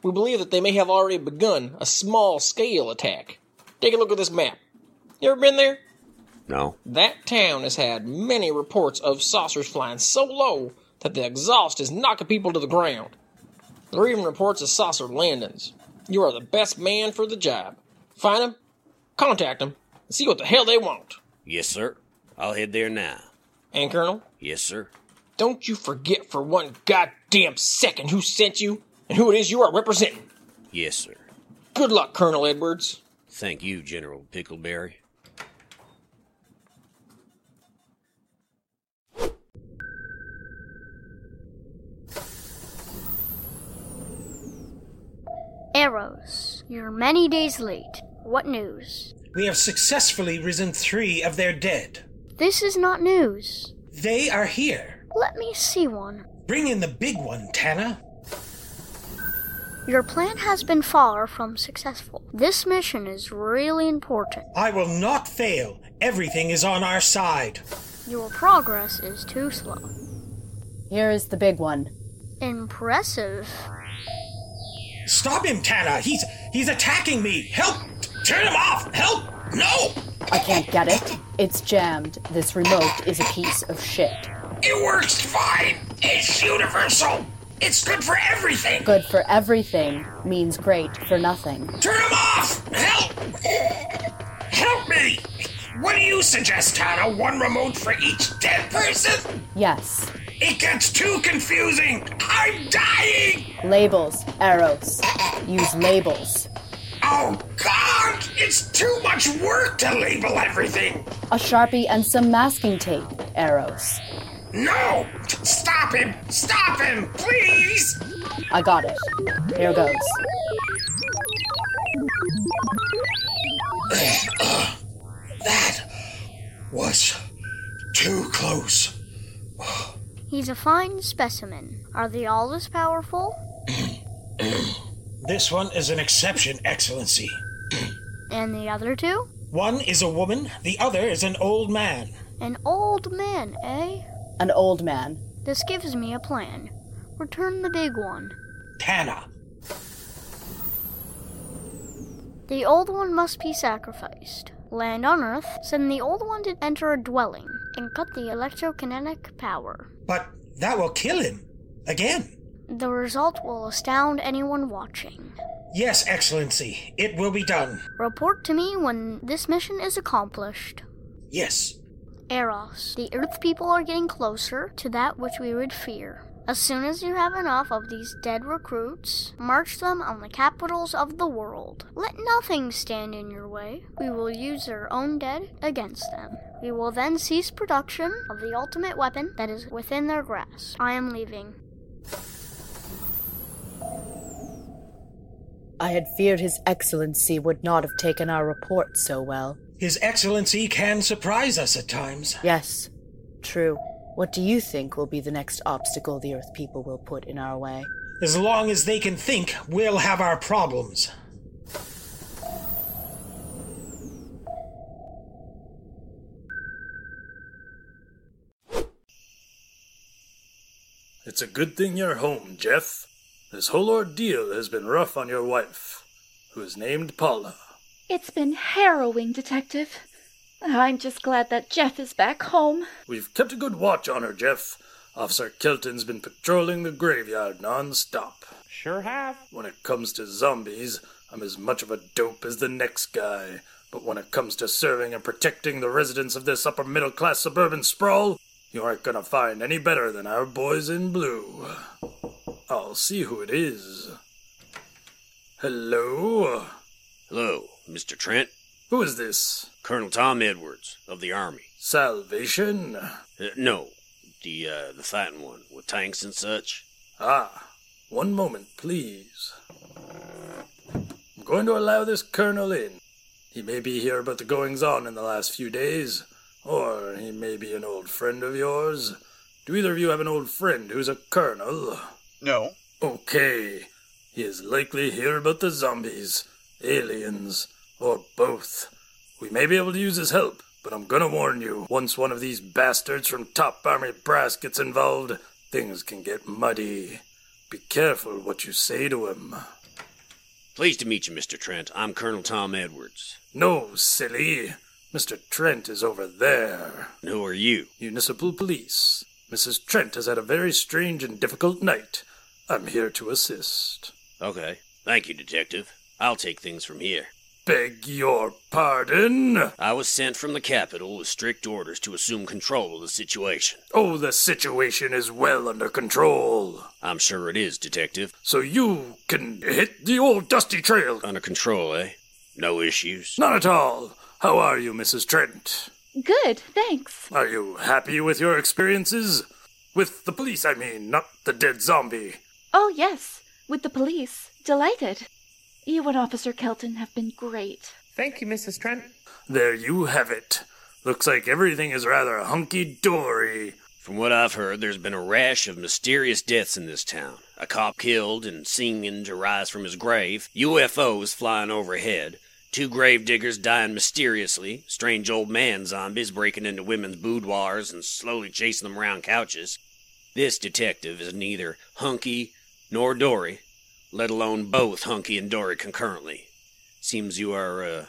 We believe that they may have already begun a small scale attack. Take a look at this map. You ever been there? No. That town has had many reports of saucers flying so low that the exhaust is knocking people to the ground. There are even reports of saucer landings. You are the best man for the job. Find them, contact them, and see what the hell they want. Yes, sir. I'll head there now. And, Colonel, Yes, sir. don't you forget for one goddamn second who sent you and who it is you are representing. Yes, sir. Good luck, Colonel Edwards. Thank you, General Pickleberry. Eros, you're many days late. What news? We have successfully risen three of their dead. This is not news. They are here. Let me see one. Bring in the big one, Tana. Your plan has been far from successful. This mission is really important. I will not fail. Everything is on our side. Your progress is too slow. Here is the big one. Impressive. Stop him, Tana. He's he's attacking me. Help! Turn him off. Help! No! I can't get it. It's jammed. This remote is a piece of shit. It works fine. It's universal. It's good for everything. Good for everything means great for nothing. Turn him off! Help! Help me! What do you suggest, Tana? One remote for each dead person? Yes. It gets too confusing. I'm dying. Labels, Eros. Use labels. Oh God! It's too much work to label everything. A sharpie and some masking tape, Eros. No! Stop him! Stop him! Please! I got it. Here goes. that was too close. He's a fine specimen. Are they all as powerful? This one is an exception, Excellency. And the other two? One is a woman, the other is an old man. An old man, eh? An old man. This gives me a plan. Return the big one. Tana. The old one must be sacrificed. Land on Earth, send the old one to enter a dwelling and cut the electrokinetic power. But that will kill him. Again. The result will astound anyone watching. Yes, Excellency. It will be done. Report to me when this mission is accomplished. Yes. Eros, the Earth people are getting closer to that which we would fear. As soon as you have enough of these dead recruits, march them on the capitals of the world. Let nothing stand in your way. We will use their own dead against them. We will then cease production of the ultimate weapon that is within their grasp. I am leaving. I had feared His Excellency would not have taken our report so well. His Excellency can surprise us at times. Yes, true. What do you think will be the next obstacle the Earth people will put in our way? As long as they can think, we'll have our problems. It's a good thing you're home, Jeff. This whole ordeal has been rough on your wife, who is named Paula. It's been harrowing, Detective. I'm just glad that Jeff is back home. We've kept a good watch on her, Jeff. Officer Kelton's been patrolling the graveyard non-stop. Sure have. When it comes to zombies, I'm as much of a dope as the next guy. But when it comes to serving and protecting the residents of this upper middle class suburban sprawl, you aren't gonna find any better than our boys in blue. I'll see who it is. Hello? Hello, Mr. Trent. Who is this? Colonel Tom Edwards of the Army. Salvation? Uh, no, the uh, the fighting one with tanks and such. Ah, one moment, please. I'm going to allow this colonel in. He may be here about the goings on in the last few days, or he may be an old friend of yours. Do either of you have an old friend who's a colonel? No. Okay. He is likely here about the zombies, aliens, or both. We may be able to use his help, but I'm gonna warn you once one of these bastards from Top Army Brass gets involved, things can get muddy. Be careful what you say to him. Pleased to meet you, Mr. Trent. I'm Colonel Tom Edwards. No, silly. Mr. Trent is over there. And who are you? Municipal Police. Mrs. Trent has had a very strange and difficult night. I'm here to assist. Okay. Thank you, Detective. I'll take things from here. Beg your pardon? I was sent from the capital with strict orders to assume control of the situation. Oh, the situation is well under control. I'm sure it is, Detective. So you can hit the old dusty trail. Under control, eh? No issues? None at all. How are you, Mrs. Trent? Good, thanks. Are you happy with your experiences? With the police, I mean, not the dead zombie. Oh, yes, with the police. Delighted. You and Officer Kelton have been great. Thank you, Mrs. Trent. There you have it. Looks like everything is rather hunky dory. From what I've heard, there's been a rash of mysterious deaths in this town. A cop killed and seen to rise from his grave, UFOs flying overhead, two grave diggers dying mysteriously, strange old man zombies breaking into women's boudoirs and slowly chasing them around couches. This detective is neither hunky nor dory, let alone both hunky and dory concurrently. Seems you are, uh,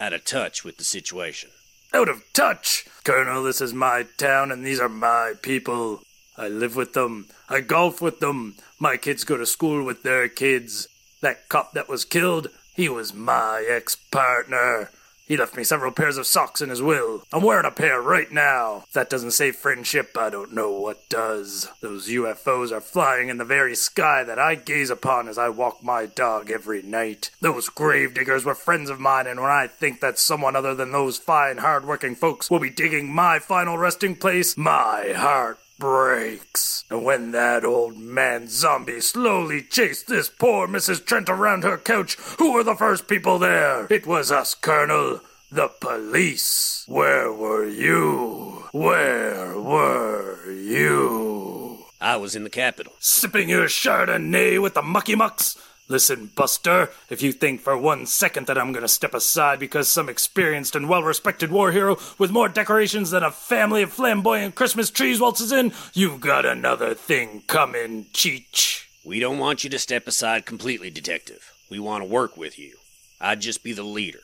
out of touch with the situation. Out of touch! Colonel, this is my town and these are my people. I live with them. I golf with them. My kids go to school with their kids. That cop that was killed, he was my ex partner. He left me several pairs of socks in his will. I'm wearing a pair right now. If that doesn't say friendship, I don't know what does. Those UFOs are flying in the very sky that I gaze upon as I walk my dog every night. Those gravediggers were friends of mine, and when I think that someone other than those fine, hard-working folks will be digging my final resting place, my heart breaks. And when that old man zombie slowly chased this poor Mrs. Trent around her couch, who were the first people there? It was us, Colonel. The police. Where were you? Where were you? I was in the capital. Sipping your Chardonnay with the mucky mucks? Listen, Buster, if you think for one second that I'm gonna step aside because some experienced and well respected war hero with more decorations than a family of flamboyant Christmas trees waltzes in, you've got another thing coming, Cheech. We don't want you to step aside completely, Detective. We want to work with you. I'd just be the leader.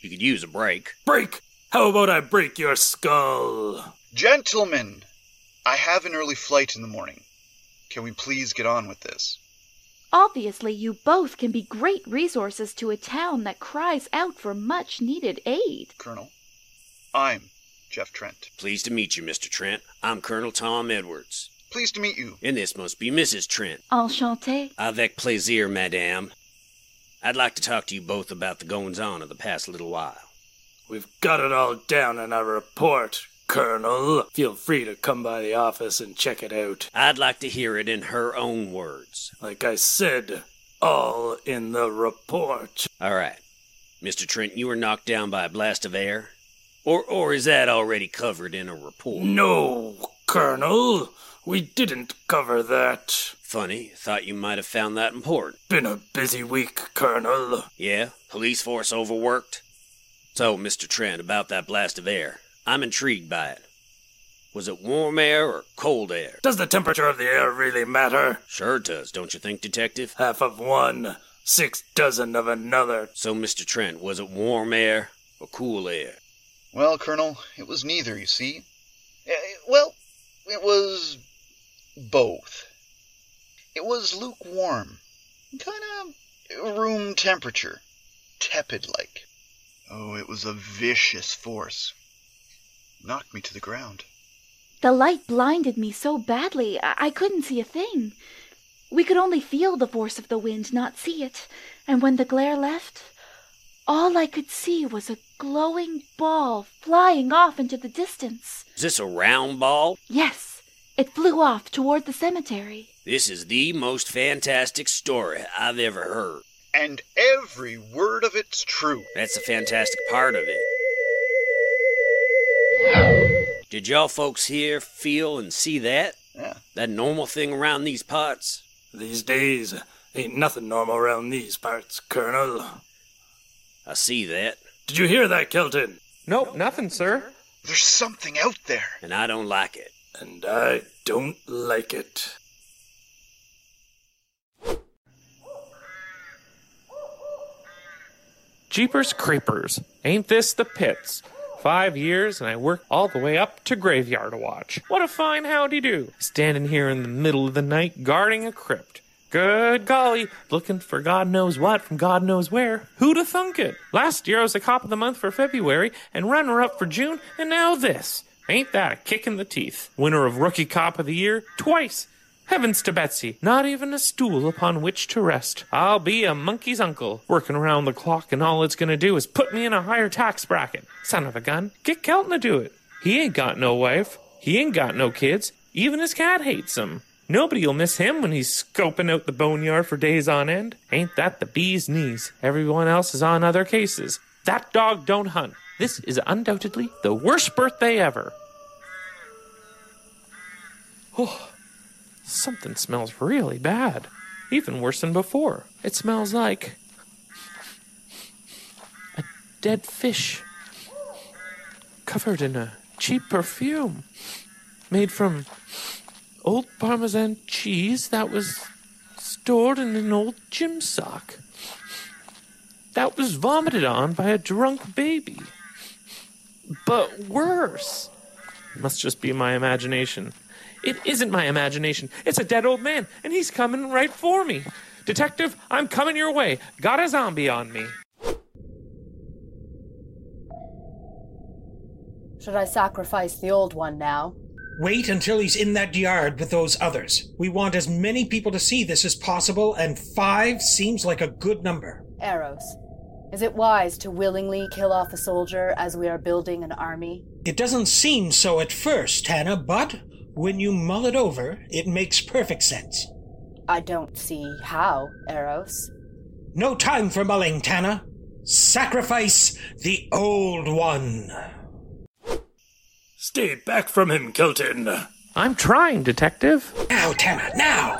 You could use a break. Break? How about I break your skull? Gentlemen, I have an early flight in the morning. Can we please get on with this? Obviously, you both can be great resources to a town that cries out for much needed aid. Colonel, I'm Jeff Trent. Pleased to meet you, Mr. Trent. I'm Colonel Tom Edwards. Pleased to meet you. And this must be Mrs. Trent. Enchanté. Avec plaisir, madame. I'd like to talk to you both about the goings on of the past little while. We've got it all down in our report, Colonel. Feel free to come by the office and check it out. I'd like to hear it in her own words. Like I said, all in the report. All right. Mr. Trent, you were knocked down by a blast of air? Or or is that already covered in a report? No, Colonel. We didn't cover that. Funny, thought you might have found that important. Been a busy week, Colonel. Yeah? Police force overworked? So, Mr. Trent, about that blast of air. I'm intrigued by it. Was it warm air or cold air? Does the temperature of the air really matter? Sure does, don't you think, Detective? Half of one, six dozen of another. So, Mr. Trent, was it warm air or cool air? Well, Colonel, it was neither, you see. Eh, Well, it was both. It was lukewarm, kind of room temperature, tepid like. Oh, it was a vicious force. Knocked me to the ground. The light blinded me so badly, I, I couldn't see a thing. We could only feel the force of the wind, not see it. And when the glare left, all I could see was a glowing ball flying off into the distance. Is this a round ball? Yes, it flew off toward the cemetery. This is the most fantastic story I've ever heard. And every word of it's true. That's the fantastic part of it. Did y'all folks hear, feel, and see that? Yeah. That normal thing around these parts? These days, ain't nothing normal around these parts, Colonel. I see that. Did you hear that, Kelton? Nope, nothing, sir. There's something out there. And I don't like it. And I don't like it. Jeepers creepers. Ain't this the pits? Five years and I work all the way up to graveyard watch. What a fine howdy do. Standing here in the middle of the night guarding a crypt. Good golly, looking for God knows what from God knows where. Who'd have thunk it? Last year I was a cop of the month for February and runner up for June, and now this. Ain't that a kick in the teeth? Winner of Rookie Cop of the Year twice. Heavens to Betsy, not even a stool upon which to rest. I'll be a monkey's uncle, working around the clock, and all it's gonna do is put me in a higher tax bracket. Son of a gun, get Kelton to do it. He ain't got no wife. He ain't got no kids. Even his cat hates him. Nobody'll miss him when he's scoping out the boneyard for days on end. Ain't that the bee's knees? Everyone else is on other cases. That dog don't hunt. This is undoubtedly the worst birthday ever. Oh, something smells really bad. Even worse than before. It smells like a dead fish covered in a cheap perfume made from old Parmesan cheese that was stored in an old gym sock that was vomited on by a drunk baby. But worse. Must just be my imagination. It isn't my imagination. It's a dead old man, and he's coming right for me. Detective, I'm coming your way. Got a zombie on me. Should I sacrifice the old one now? Wait until he's in that yard with those others. We want as many people to see this as possible, and five seems like a good number. Eros, is it wise to willingly kill off a soldier as we are building an army? It doesn't seem so at first, Hannah, but when you mull it over, it makes perfect sense. I don't see how, Eros. No time for mulling, Tana. Sacrifice the old one. Stay back from him, Kelton. I'm trying, Detective. Now, Tana, now!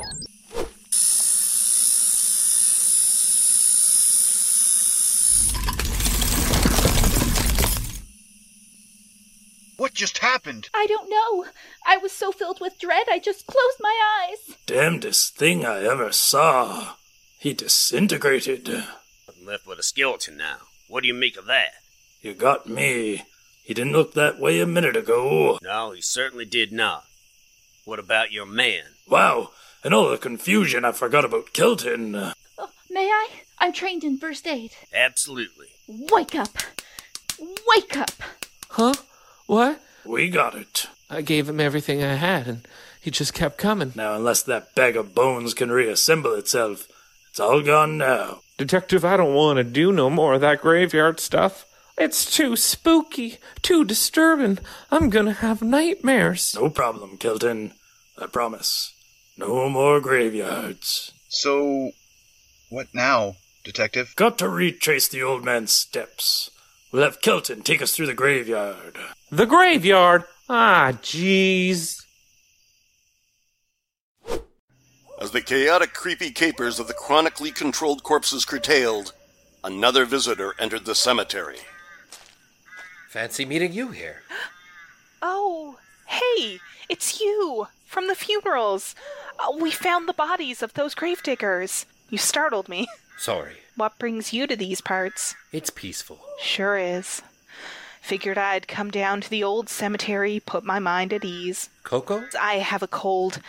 What just happened? I don't know. I was so filled with dread, I just closed my eyes. Damnedest thing I ever saw. He disintegrated. I'm left with a skeleton now. What do you make of that? You got me. He didn't look that way a minute ago. No, he certainly did not. What about your man? Wow, in all the confusion, I forgot about Kelton. Oh, may I? I'm trained in first aid. Absolutely. Wake up! Wake up! Huh? What? We got it. I gave him everything I had, and he just kept coming. Now, unless that bag of bones can reassemble itself, it's all gone now. Detective, I don't want to do no more of that graveyard stuff. It's too spooky, too disturbing. I'm gonna have nightmares. No problem, Kelton. I promise. No more graveyards. So, what now, Detective? Got to retrace the old man's steps. We'll have Kelton take us through the graveyard. The graveyard? Ah, jeez. As the chaotic, creepy capers of the chronically controlled corpses curtailed, another visitor entered the cemetery. Fancy meeting you here. Oh, hey, it's you from the funerals. Uh, we found the bodies of those gravediggers. You startled me. Sorry. What brings you to these parts? It's peaceful. Sure is. Figured I'd come down to the old cemetery, put my mind at ease. Coco? I have a cold.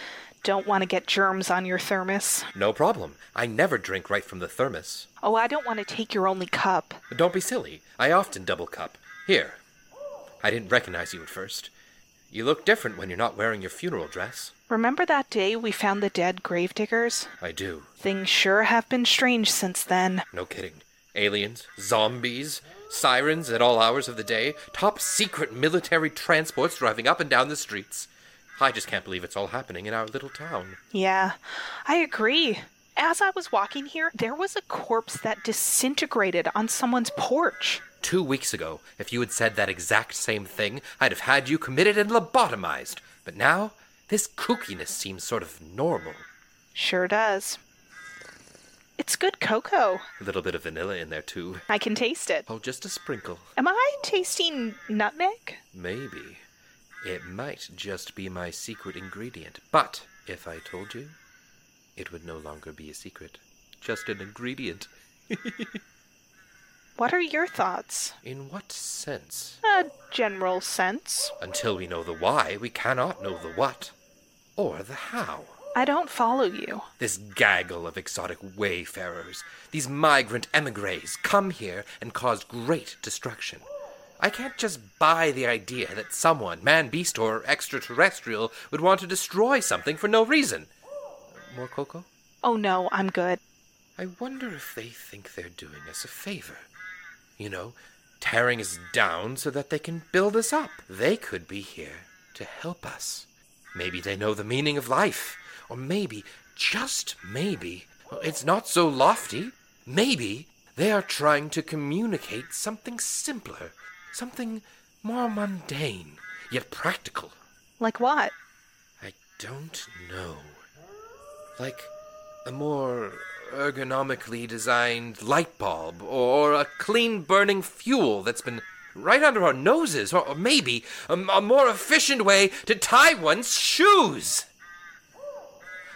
Don't want to get germs on your thermos. No problem. I never drink right from the thermos. Oh, I don't want to take your only cup. Don't be silly. I often double cup. Here. I didn't recognize you at first. You look different when you're not wearing your funeral dress. Remember that day we found the dead gravediggers? I do. Things sure have been strange since then. No kidding. Aliens, zombies, sirens at all hours of the day, top secret military transports driving up and down the streets. I just can't believe it's all happening in our little town. Yeah, I agree. As I was walking here, there was a corpse that disintegrated on someone's porch. Two weeks ago, if you had said that exact same thing, I'd have had you committed and lobotomized. But now, this kookiness seems sort of normal. Sure does. It's good cocoa. A little bit of vanilla in there, too. I can taste it. Oh, just a sprinkle. Am I tasting nutmeg? Maybe. It might just be my secret ingredient. But if I told you, it would no longer be a secret. Just an ingredient. What are your thoughts? In what sense? A general sense. Until we know the why, we cannot know the what. Or the how. I don't follow you. This gaggle of exotic wayfarers, these migrant emigres, come here and cause great destruction. I can't just buy the idea that someone, man, beast, or extraterrestrial, would want to destroy something for no reason. More cocoa? Oh no, I'm good. I wonder if they think they're doing us a favor. You know, tearing us down so that they can build us up. They could be here to help us. Maybe they know the meaning of life. Or maybe, just maybe, it's not so lofty. Maybe they are trying to communicate something simpler, something more mundane, yet practical. Like what? I don't know. Like a more ergonomically designed light bulb, or a clean burning fuel that's been right under our noses, or maybe a, a more efficient way to tie one's shoes.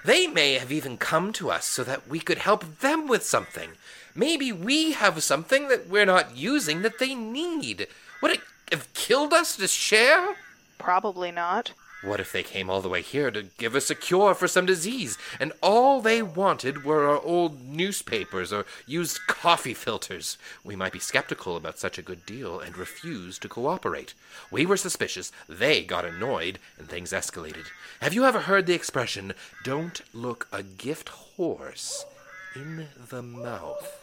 They may have even come to us so that we could help them with something. Maybe we have something that we're not using that they need. Would it have killed us to share? Probably not. What if they came all the way here to give us a cure for some disease, and all they wanted were our old newspapers or used coffee filters? We might be skeptical about such a good deal and refuse to cooperate. We were suspicious, they got annoyed, and things escalated. Have you ever heard the expression, don't look a gift horse in the mouth?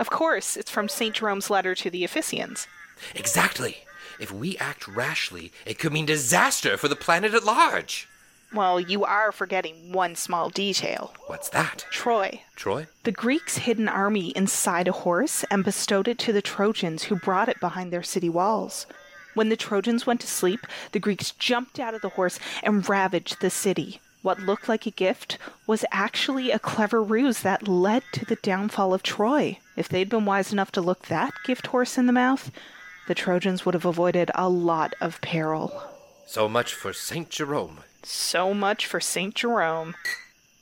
Of course, it's from St. Jerome's letter to the Ephesians. Exactly. If we act rashly, it could mean disaster for the planet at large. Well, you are forgetting one small detail. What's that? Troy. Troy? The Greeks hid an army inside a horse and bestowed it to the Trojans who brought it behind their city walls. When the Trojans went to sleep, the Greeks jumped out of the horse and ravaged the city. What looked like a gift was actually a clever ruse that led to the downfall of Troy. If they'd been wise enough to look that gift horse in the mouth, the Trojans would have avoided a lot of peril. So much for St. Jerome. So much for St. Jerome.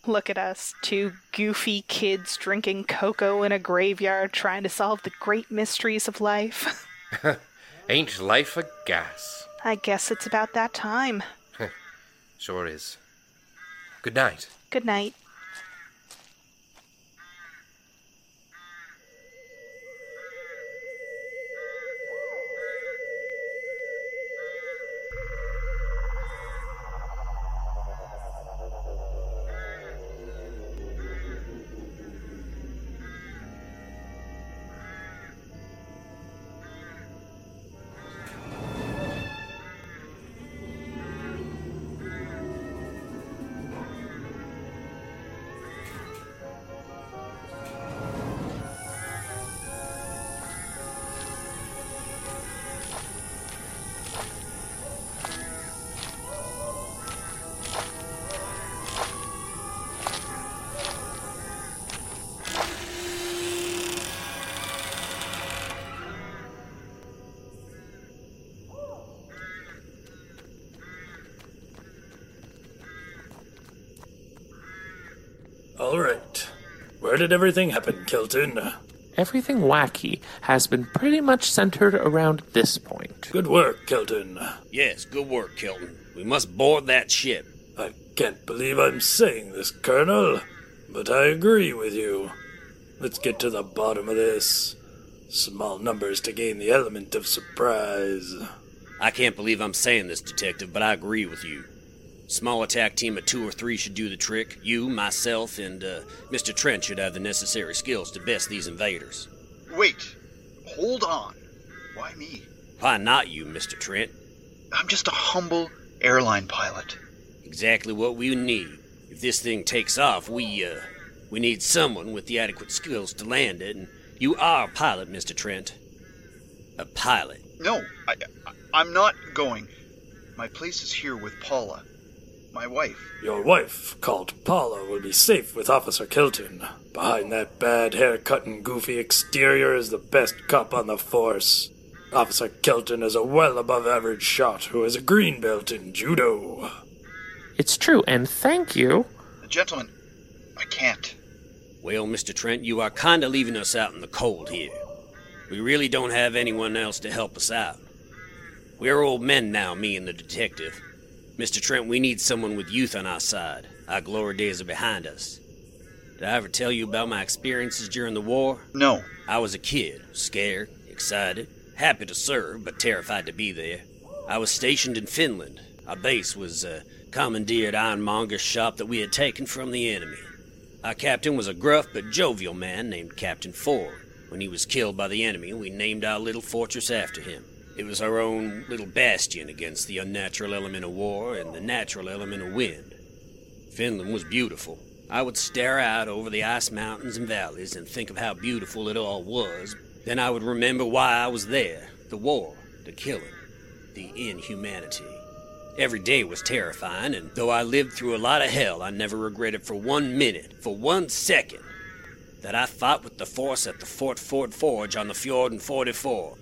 Look at us, two goofy kids drinking cocoa in a graveyard trying to solve the great mysteries of life. Ain't life a gas? I guess it's about that time. sure is. Good night. Good night. Did everything happen, Kelton? Everything wacky has been pretty much centered around this point. Good work, Kelton. Yes, good work, Kelton. We must board that ship. I can't believe I'm saying this, Colonel, but I agree with you. Let's get to the bottom of this. Small numbers to gain the element of surprise. I can't believe I'm saying this, Detective, but I agree with you. Small attack team of two or three should do the trick. You, myself, and uh, Mr. Trent should have the necessary skills to best these invaders. Wait. Hold on. Why me? Why not you, Mr. Trent? I'm just a humble airline pilot. Exactly what we need. If this thing takes off, we, uh, We need someone with the adequate skills to land it, and you are a pilot, Mr. Trent. A pilot. No, I, I, I'm not going. My place is here with Paula, my wife. Your wife, called Paula, will be safe with Officer Kelton. Behind that bad haircut and goofy exterior is the best cop on the force. Officer Kelton is a well above average shot who has a green belt in judo. It's true, and thank you. Gentlemen, I can't. Well, Mr. Trent, you are kinda leaving us out in the cold here. We really don't have anyone else to help us out. We're old men now, me and the detective. Mr. Trent, we need someone with youth on our side. Our glory days are behind us. Did I ever tell you about my experiences during the war? No. I was a kid, scared, excited, happy to serve, but terrified to be there. I was stationed in Finland. Our base was a commandeered ironmonger's shop that we had taken from the enemy. Our captain was a gruff but jovial man named Captain Ford. When he was killed by the enemy, we named our little fortress after him. It was our own little bastion against the unnatural element of war and the natural element of wind. Finland was beautiful. I would stare out over the ice mountains and valleys and think of how beautiful it all was. Then I would remember why I was there the war, the killing, the inhumanity. Every day was terrifying, and though I lived through a lot of hell, I never regretted for one minute, for one second, that I fought with the force at the Fort Ford Forge on the Fjord in 44.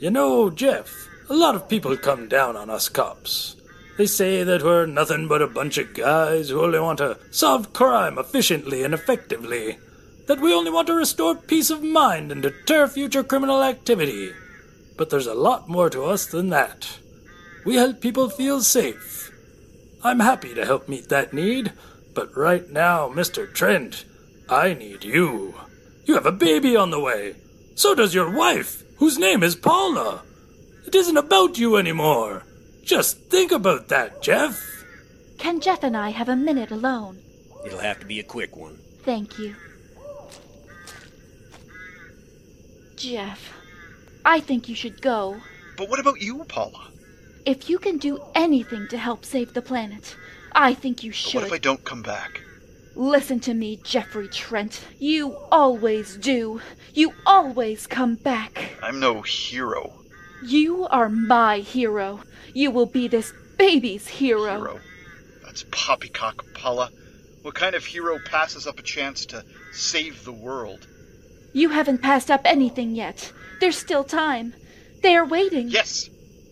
You know, Jeff, a lot of people come down on us cops. They say that we're nothing but a bunch of guys who only want to solve crime efficiently and effectively. That we only want to restore peace of mind and deter future criminal activity. But there's a lot more to us than that. We help people feel safe. I'm happy to help meet that need, but right now, Mr. Trent, I need you. You have a baby on the way. So does your wife, whose name is Paula. It isn't about you anymore. Just think about that, Jeff. Can Jeff and I have a minute alone? It'll have to be a quick one. Thank you. Jeff, I think you should go. But what about you, Paula? If you can do anything to help save the planet, I think you should. What if I don't come back? Listen to me, Jeffrey Trent. You always do. You always come back. I'm no hero. You are my hero. You will be this baby's hero. Hero? That's poppycock, Paula. What kind of hero passes up a chance to save the world? You haven't passed up anything yet. There's still time. They are waiting. Yes,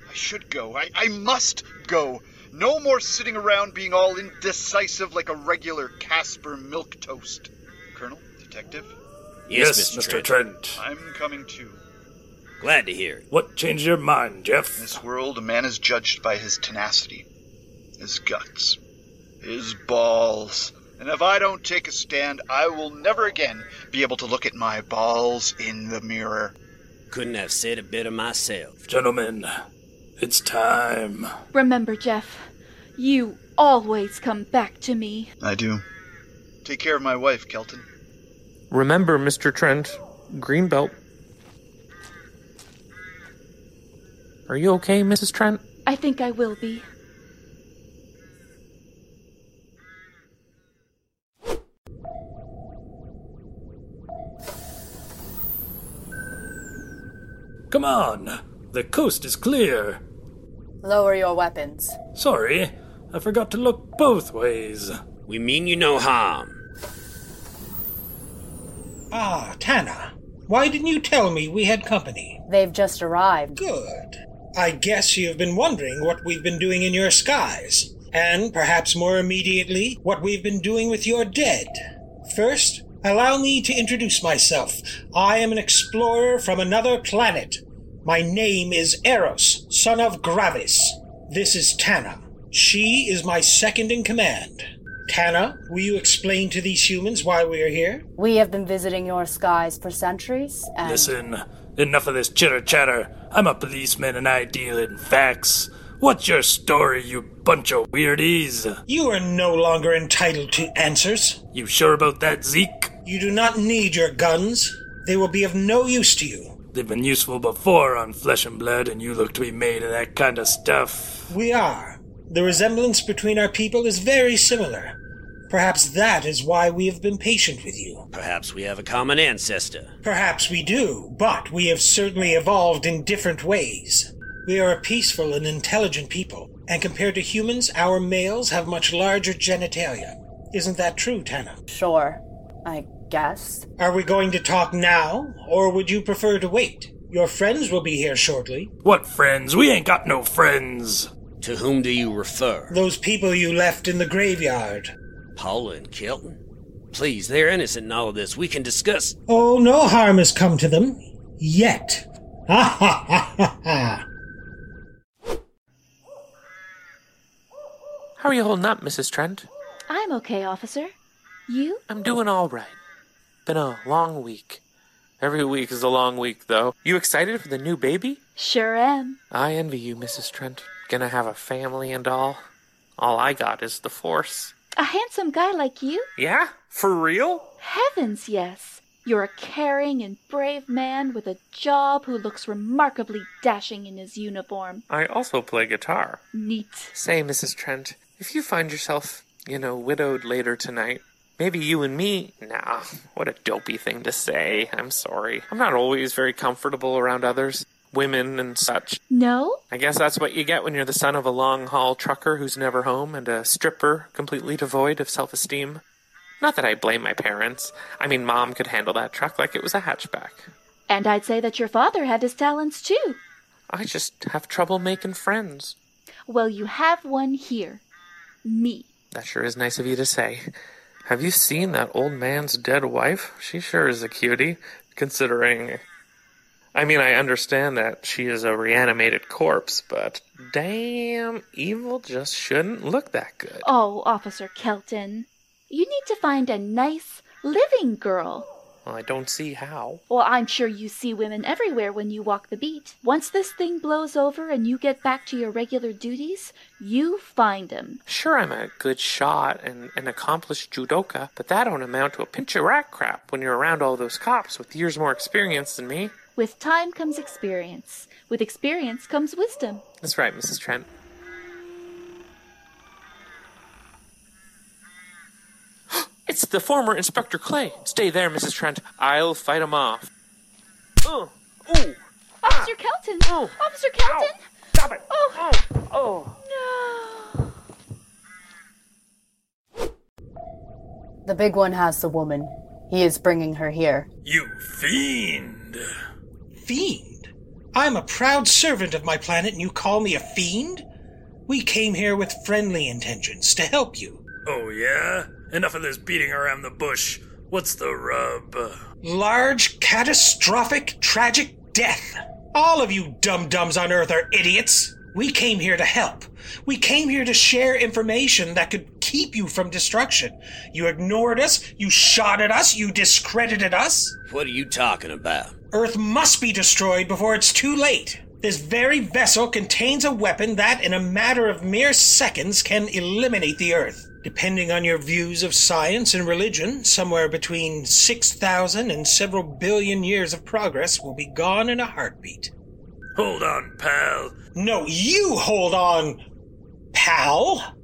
I should go. I, I must go. No more sitting around being all indecisive like a regular Caspar Milquetoast. Colonel, detective? Yes, Yes, Mr. Mr. Trent. I'm coming too. Glad to hear it. What changed your mind, Jeff? In this world, a man is judged by his tenacity, his guts, his balls. And if I don't take a stand, I will never again be able to look at my balls in the mirror. Couldn't have said it better myself. Gentlemen, it's time. Remember, Jeff, you always come back to me. I do. Take care of my wife, Kelton. Remember, Mr. Trent, Greenbelt. Are you okay, Mrs. Trent? I think I will be. Come on. The coast is clear. Lower your weapons. Sorry, I forgot to look both ways. We mean you no harm. Ah, Tana. Why didn't you tell me we had company? They've just arrived. Good. I guess you've been wondering what we've been doing in your skies. And perhaps more immediately, what we've been doing with your dead. First, allow me to introduce myself. I am an explorer from another planet. My name is Eros, son of Gravis. This is Tana. She is my second in command. Tana, will you explain to these humans why we are here? We have been visiting your skies for centuries, and Listen, enough of this chitter chatter. I'm a policeman and I deal in facts. What's your story, you bunch of weirdies? You are no longer entitled to answers. You sure about that, Zeke? You do not need your guns. They will be of no use to you. They've been useful before on flesh and blood, and you look to be made of that kind of stuff. We are. The resemblance between our people is very similar. Perhaps that is why we have been patient with you. Perhaps we have a common ancestor. Perhaps we do, but we have certainly evolved in different ways. We are a peaceful and intelligent people, and compared to humans, our males have much larger genitalia. Isn't that true, Tana? Sure, I guess. Are we going to talk now, or would you prefer to wait? Your friends will be here shortly. What friends? We ain't got no friends. To whom do you refer? Those people you left in the graveyard. Paula and Kelton? Please, they're innocent in all of this. We can discuss. Oh, no harm has come to them. Yet. Ha ha ha ha ha. How are you holding up, Mrs. Trent? I'm okay, officer. You? I'm doing all right. Been a long week. Every week is a long week, though. You excited for the new baby? Sure am. I envy you, Mrs. Trent. Gonna have a family and all. All I got is the force. A handsome guy like you? Yeah? For real? Heavens, yes. You're a caring and brave man with a job who looks remarkably dashing in his uniform. I also play guitar. Neat. Say, Mrs. Trent, if you find yourself, you know, widowed later tonight, maybe you and me. Nah, what a dopey thing to say. I'm sorry. I'm not always very comfortable around others, women and such. No? I guess that's what you get when you're the son of a long haul trucker who's never home and a stripper completely devoid of self esteem. Not that I blame my parents. I mean, mom could handle that truck like it was a hatchback. And I'd say that your father had his talents too. I just have trouble making friends. Well, you have one here. Me. That sure is nice of you to say. Have you seen that old man's dead wife? She sure is a cutie, considering. I mean, I understand that she is a reanimated corpse, but damn, evil just shouldn't look that good. Oh, Officer Kelton. You need to find a nice, living girl. Well, I don't see how. Well, I'm sure you see women everywhere when you walk the beat. Once this thing blows over and you get back to your regular duties, you find find 'em. Sure, I'm a good shot and an accomplished judoka, but that don't amount to a pinch of rat crap when you're around all those cops with years more experience than me. With time comes experience. With experience comes wisdom. That's right, Mrs. Trent. It's the former Inspector Clay. Stay there, Mrs. Trent. I'll fight him off. Oh, ooh, Officer Kelton! Oh. Officer Kelton! stop it! Oh. oh! Oh, No! The big one has the woman. He is bringing her here. You fiend! Fiend? I'm a proud servant of my planet and you call me a fiend? We came here with friendly intentions to help you. Oh, yeah? Enough of this beating around the bush. What's the rub? Large, catastrophic, tragic death. All of you dum-dums on Earth are idiots. We came here to help. We came here to share information that could keep you from destruction. You ignored us, you shot at us, you discredited us. What are you talking about? Earth must be destroyed before it's too late. This very vessel contains a weapon that, in a matter of mere seconds, can eliminate the Earth. Depending on your views of science and religion, somewhere between 6,000 and several billion years of progress will be gone in a heartbeat. Hold on, pal. No, you hold on, pal.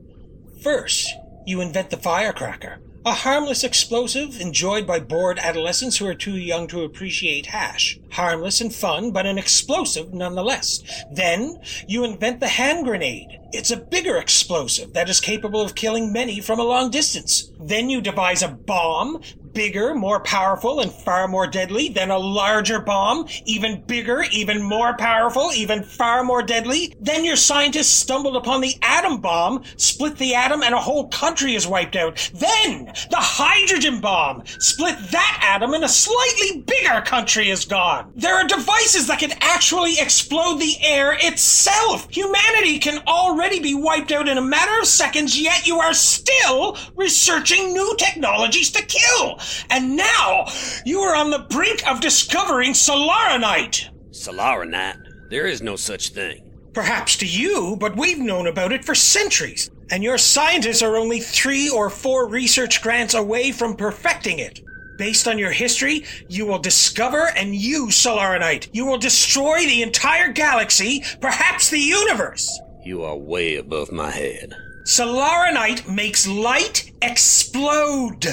First, you invent the firecracker, a harmless explosive enjoyed by bored adolescents who are too young to appreciate hash. Harmless and fun, but an explosive nonetheless. Then, you invent the hand grenade. It's a bigger explosive that is capable of killing many from a long distance. Then you devise a bomb, bigger, more powerful, and far more deadly than a larger bomb, even bigger, even more powerful, even far more deadly. Then your scientists stumbled upon the atom bomb, split the atom, and a whole country is wiped out. Then the hydrogen bomb, split that atom, and a slightly bigger country is gone. There are devices that can actually explode the air itself. Humanity can already be wiped out in a matter of seconds, yet you are still researching new technologies to kill. And now you are on the brink of discovering Solaranite. Solaranite? There is no such thing. Perhaps to you, but we've known about it for centuries. And your scientists are only three or four research grants away from perfecting it. Based on your history, you will discover and use Solaranite. You will destroy the entire galaxy, perhaps the universe. You are way above my head. Solaranite makes light explode.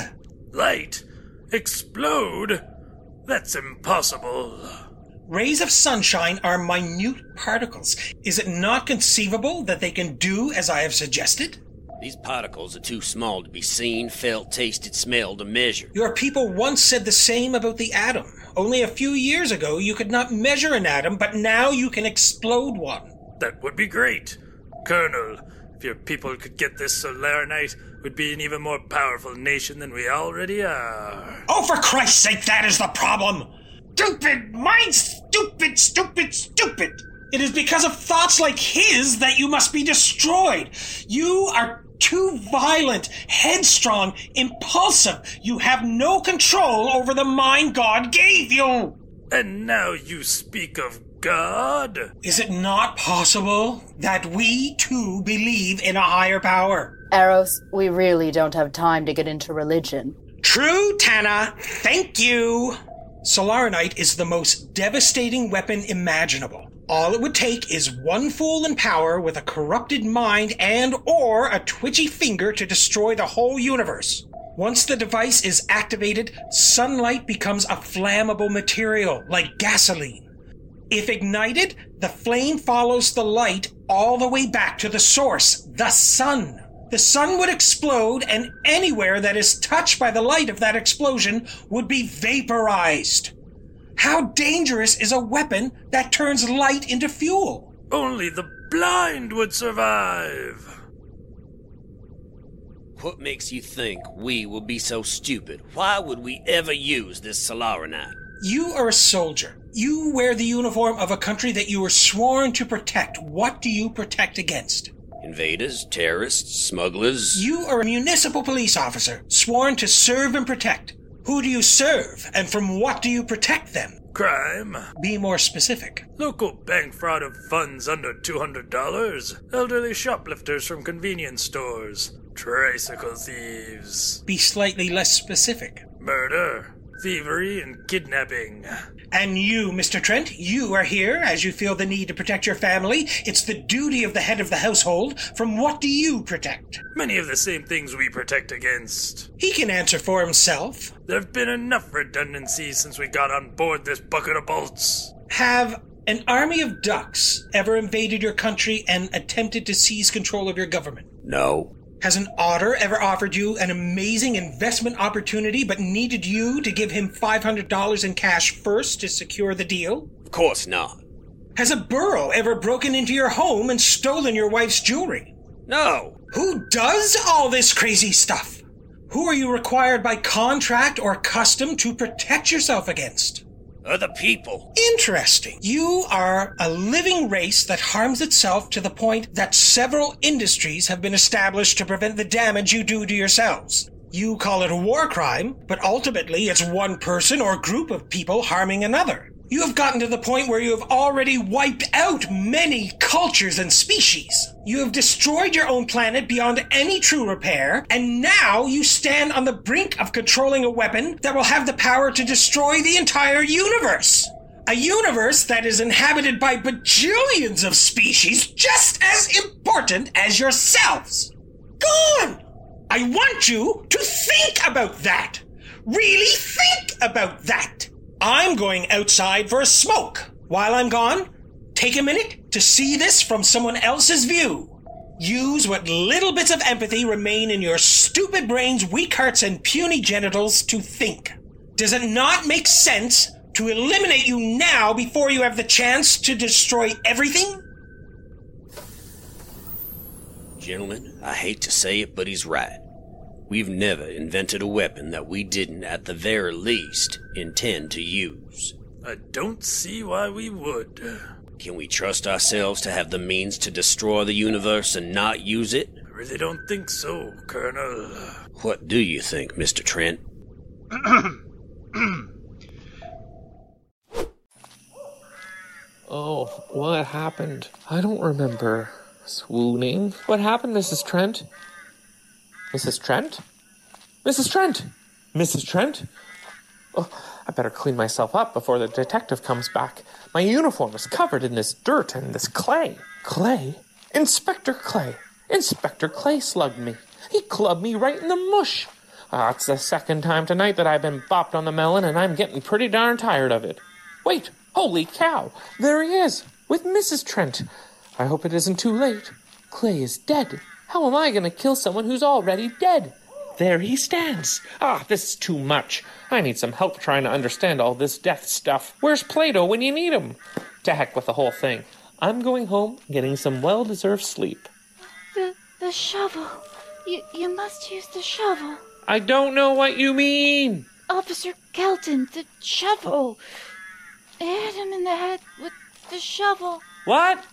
Light? Explode? That's impossible. Rays of sunshine are minute particles. Is it not conceivable that they can do as I have suggested? These particles are too small to be seen, felt, tasted, smelled, or measured. Your people once said the same about the atom. Only a few years ago you could not measure an atom, but now you can explode one. That would be great. Colonel, if your people could get this Solaranite, we'd be an even more powerful nation than we already are. Oh, for Christ's sake, that is the problem! Stupid! Mind stupid, stupid, stupid! It is because of thoughts like his that you must be destroyed. You are too violent, headstrong, impulsive. You have no control over the mind God gave you. And now you speak of God? Is it not possible that we too believe in a higher power? Eros, we really don't have time to get into religion. True, Tana. Thank you. Solaranite is the most devastating weapon imaginable. All it would take is one fool in power with a corrupted mind and or a twitchy finger to destroy the whole universe. Once the device is activated, sunlight becomes a flammable material like gasoline. If ignited, the flame follows the light all the way back to the source, the sun. The sun would explode, and anywhere that is touched by the light of that explosion would be vaporized. How dangerous is a weapon that turns light into fuel? Only the blind would survive. What makes you think we will be so stupid? Why would we ever use this Solaranite? You are a soldier. You wear the uniform of a country that you were sworn to protect. What do you protect against? Invaders, terrorists, smugglers. You are a municipal police officer, sworn to serve and protect. Who do you serve, and from what do you protect them? Crime. Be more specific. Local bank fraud of funds under $200. Elderly shoplifters from convenience stores. Tricycle thieves. Be slightly less specific. Murder. Thievery and kidnapping. And you, Mr. Trent, you are here as you feel the need to protect your family. It's the duty of the head of the household. From what do you protect? Many of the same things we protect against. He can answer for himself. There have been enough redundancies since we got on board this bucket of bolts. Have an army of ducks ever invaded your country and attempted to seize control of your government? No. Has an otter ever offered you an amazing investment opportunity but needed you to give him $500 in cash first to secure the deal? Of course not. Has a burro ever broken into your home and stolen your wife's jewelry? No. Who does all this crazy stuff? Who are you required by contract or custom to protect yourself against? Other people. Interesting. You are a living race that harms itself to the point that several industries have been established to prevent the damage you do to yourselves. You call it a war crime, but ultimately it's one person or group of people harming another. You have gotten to the point where you have already wiped out many cultures and species. You have destroyed your own planet beyond any true repair, and now you stand on the brink of controlling a weapon that will have the power to destroy the entire universe. A universe that is inhabited by bajillions of species just as important as yourselves. Gone! I want you to think about that. Really think about that. I'm going outside for a smoke. While I'm gone, take a minute to see this from someone else's view. Use what little bits of empathy remain in your stupid brains, weak hearts, and puny genitals to think. Does it not make sense to eliminate you now before you have the chance to destroy everything? Gentlemen, I hate to say it, but he's right. We've never invented a weapon that we didn't, at the very least, intend to use. I don't see why we would. Can we trust ourselves to have the means to destroy the universe and not use it? I really don't think so, Colonel. What do you think, Mr. Trent? oh, what happened? I don't remember. Swooning? What happened, Mrs. Trent? Mrs. Trent? Mrs. Trent! Mrs. Trent? Oh, I better clean myself up before the detective comes back. My uniform is covered in this dirt and this clay. Clay? Inspector Clay. Inspector Clay slugged me. He clubbed me right in the mush. Ah, it's the second time tonight that I've been bopped on the melon, and I'm getting pretty darn tired of it. Wait, holy cow! There he is, with Mrs. Trent. I hope it isn't too late. Clay is dead. How am I going to kill someone who's already dead? There he stands. Ah, this is too much. I need some help trying to understand all this death stuff. Where's Plato when you need him? To heck with the whole thing. I'm going home, getting some well deserved sleep. The the shovel. You you must use the shovel. I don't know what you mean. Officer Kelton, the shovel. Hit him in the head with the shovel. What?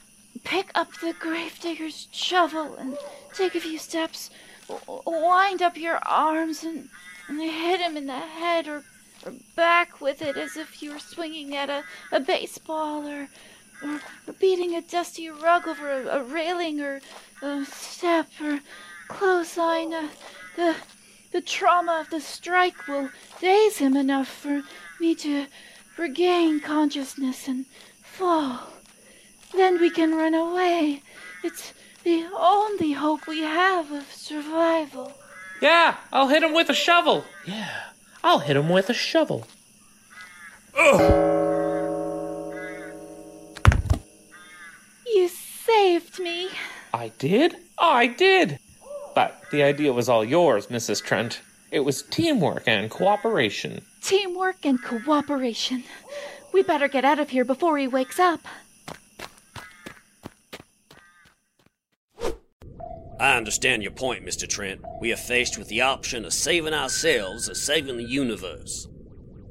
Pick up the gravedigger's shovel and take a few steps. Wind up your arms and, and hit him in the head or, or back with it as if you were swinging at a, a baseball or, or, or beating a dusty rug over a, a railing or a step or clothesline. Uh, the, the trauma of the strike will daze him enough for me to regain consciousness and fall. Then we can run away. It's the only hope we have of survival. Yeah, I'll hit him with a shovel. Yeah, I'll hit him with a shovel. Ugh. You saved me. I did? I did! But the idea was all yours, Mrs. Trent. It was teamwork and cooperation. Teamwork and cooperation. We better get out of here before he wakes up. I understand your point, Mr. Trent. We are faced with the option of saving ourselves or saving the universe.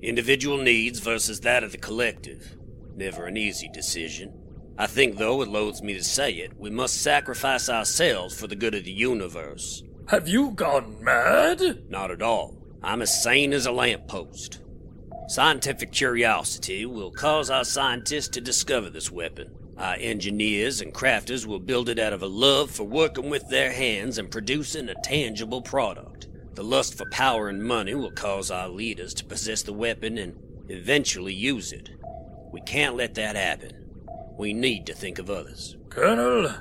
Individual needs versus that of the collective. Never an easy decision. I think, though it loads me to say it, we must sacrifice ourselves for the good of the universe. Have you gone mad? Not at all. I'm as sane as a lamppost. Scientific curiosity will cause our scientists to discover this weapon. Our engineers and crafters will build it out of a love for working with their hands and producing a tangible product. The lust for power and money will cause our leaders to possess the weapon and eventually use it. We can't let that happen. We need to think of others. Colonel,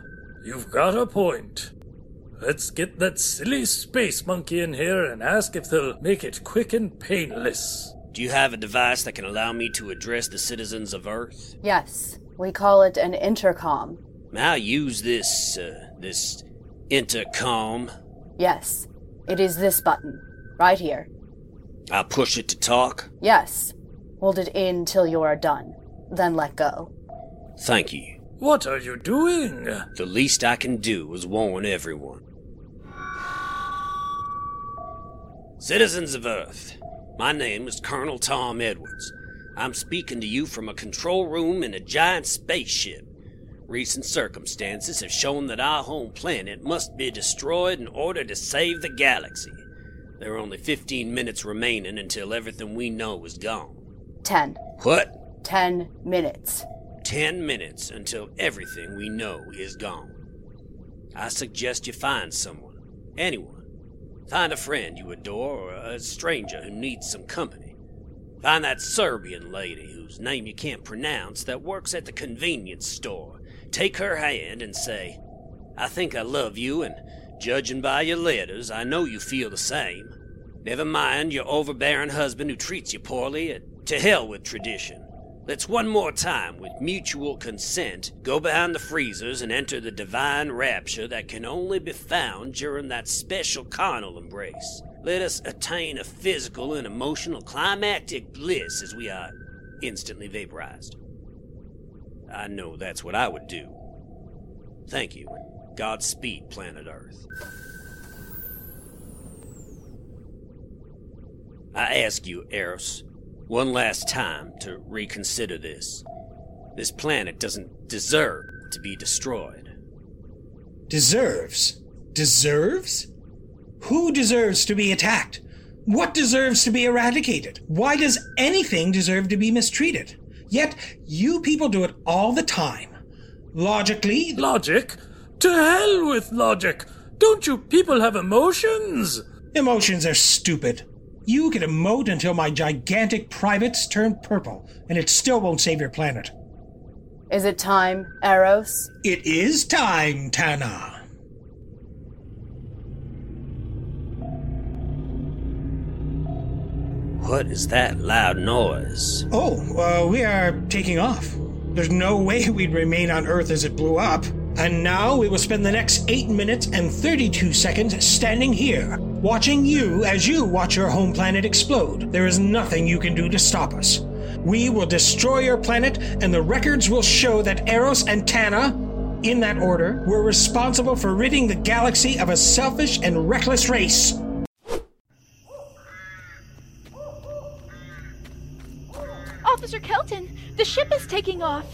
you've got a point. Let's get that silly space monkey in here and ask if they'll make it quick and painless. Do you have a device that can allow me to address the citizens of Earth? Yes, we call it an intercom. May I use this, uh, this intercom? Yes, it is this button, right here. I push it to talk? Yes. Hold it in till you are done, then let go. Thank you. What are you doing? The least I can do is warn everyone. Citizens of Earth, my name is Colonel Tom Edwards. I'm speaking to you from a control room in a giant spaceship. Recent circumstances have shown that our home planet must be destroyed in order to save the galaxy. There are only 15 minutes remaining until everything we know is gone. Ten. What? Ten minutes. 10 minutes until everything we know is gone. I suggest you find someone, anyone. Find a friend you adore or a stranger who needs some company. Find that Serbian lady whose name you can't pronounce that works at the convenience store. Take her hand and say, I think I love you, and judging by your letters, I know you feel the same. Never mind your overbearing husband who treats you poorly. Uh, to hell with tradition. Let's one more time, with mutual consent, go behind the freezers and enter the divine rapture that can only be found during that special carnal embrace. Let us attain a physical and emotional climactic bliss as we are instantly vaporized. I know that's what I would do. Thank you, and Godspeed, planet Earth. I ask you, Eros, one last time to reconsider this. This planet doesn't deserve to be destroyed. Deserves? Deserves? Who deserves to be attacked? What deserves to be eradicated? Why does anything deserve to be mistreated? Yet, you people do it all the time. Logically. Logic? To hell with logic! Don't you people have emotions? Emotions are stupid. You can emote until my gigantic privates turn purple, and it still won't save your planet. Is it time, Eros? It is time, Tana. What is that loud noise? Oh, uh, we are taking off. There's no way we'd remain on Earth as it blew up. And now we will spend the next 8 minutes and 32 seconds standing here, watching you as you watch your home planet explode. There is nothing you can do to stop us. We will destroy your planet, and the records will show that Eros and Tana, in that order, were responsible for ridding the galaxy of a selfish and reckless race. Officer Kelton, the ship is taking off.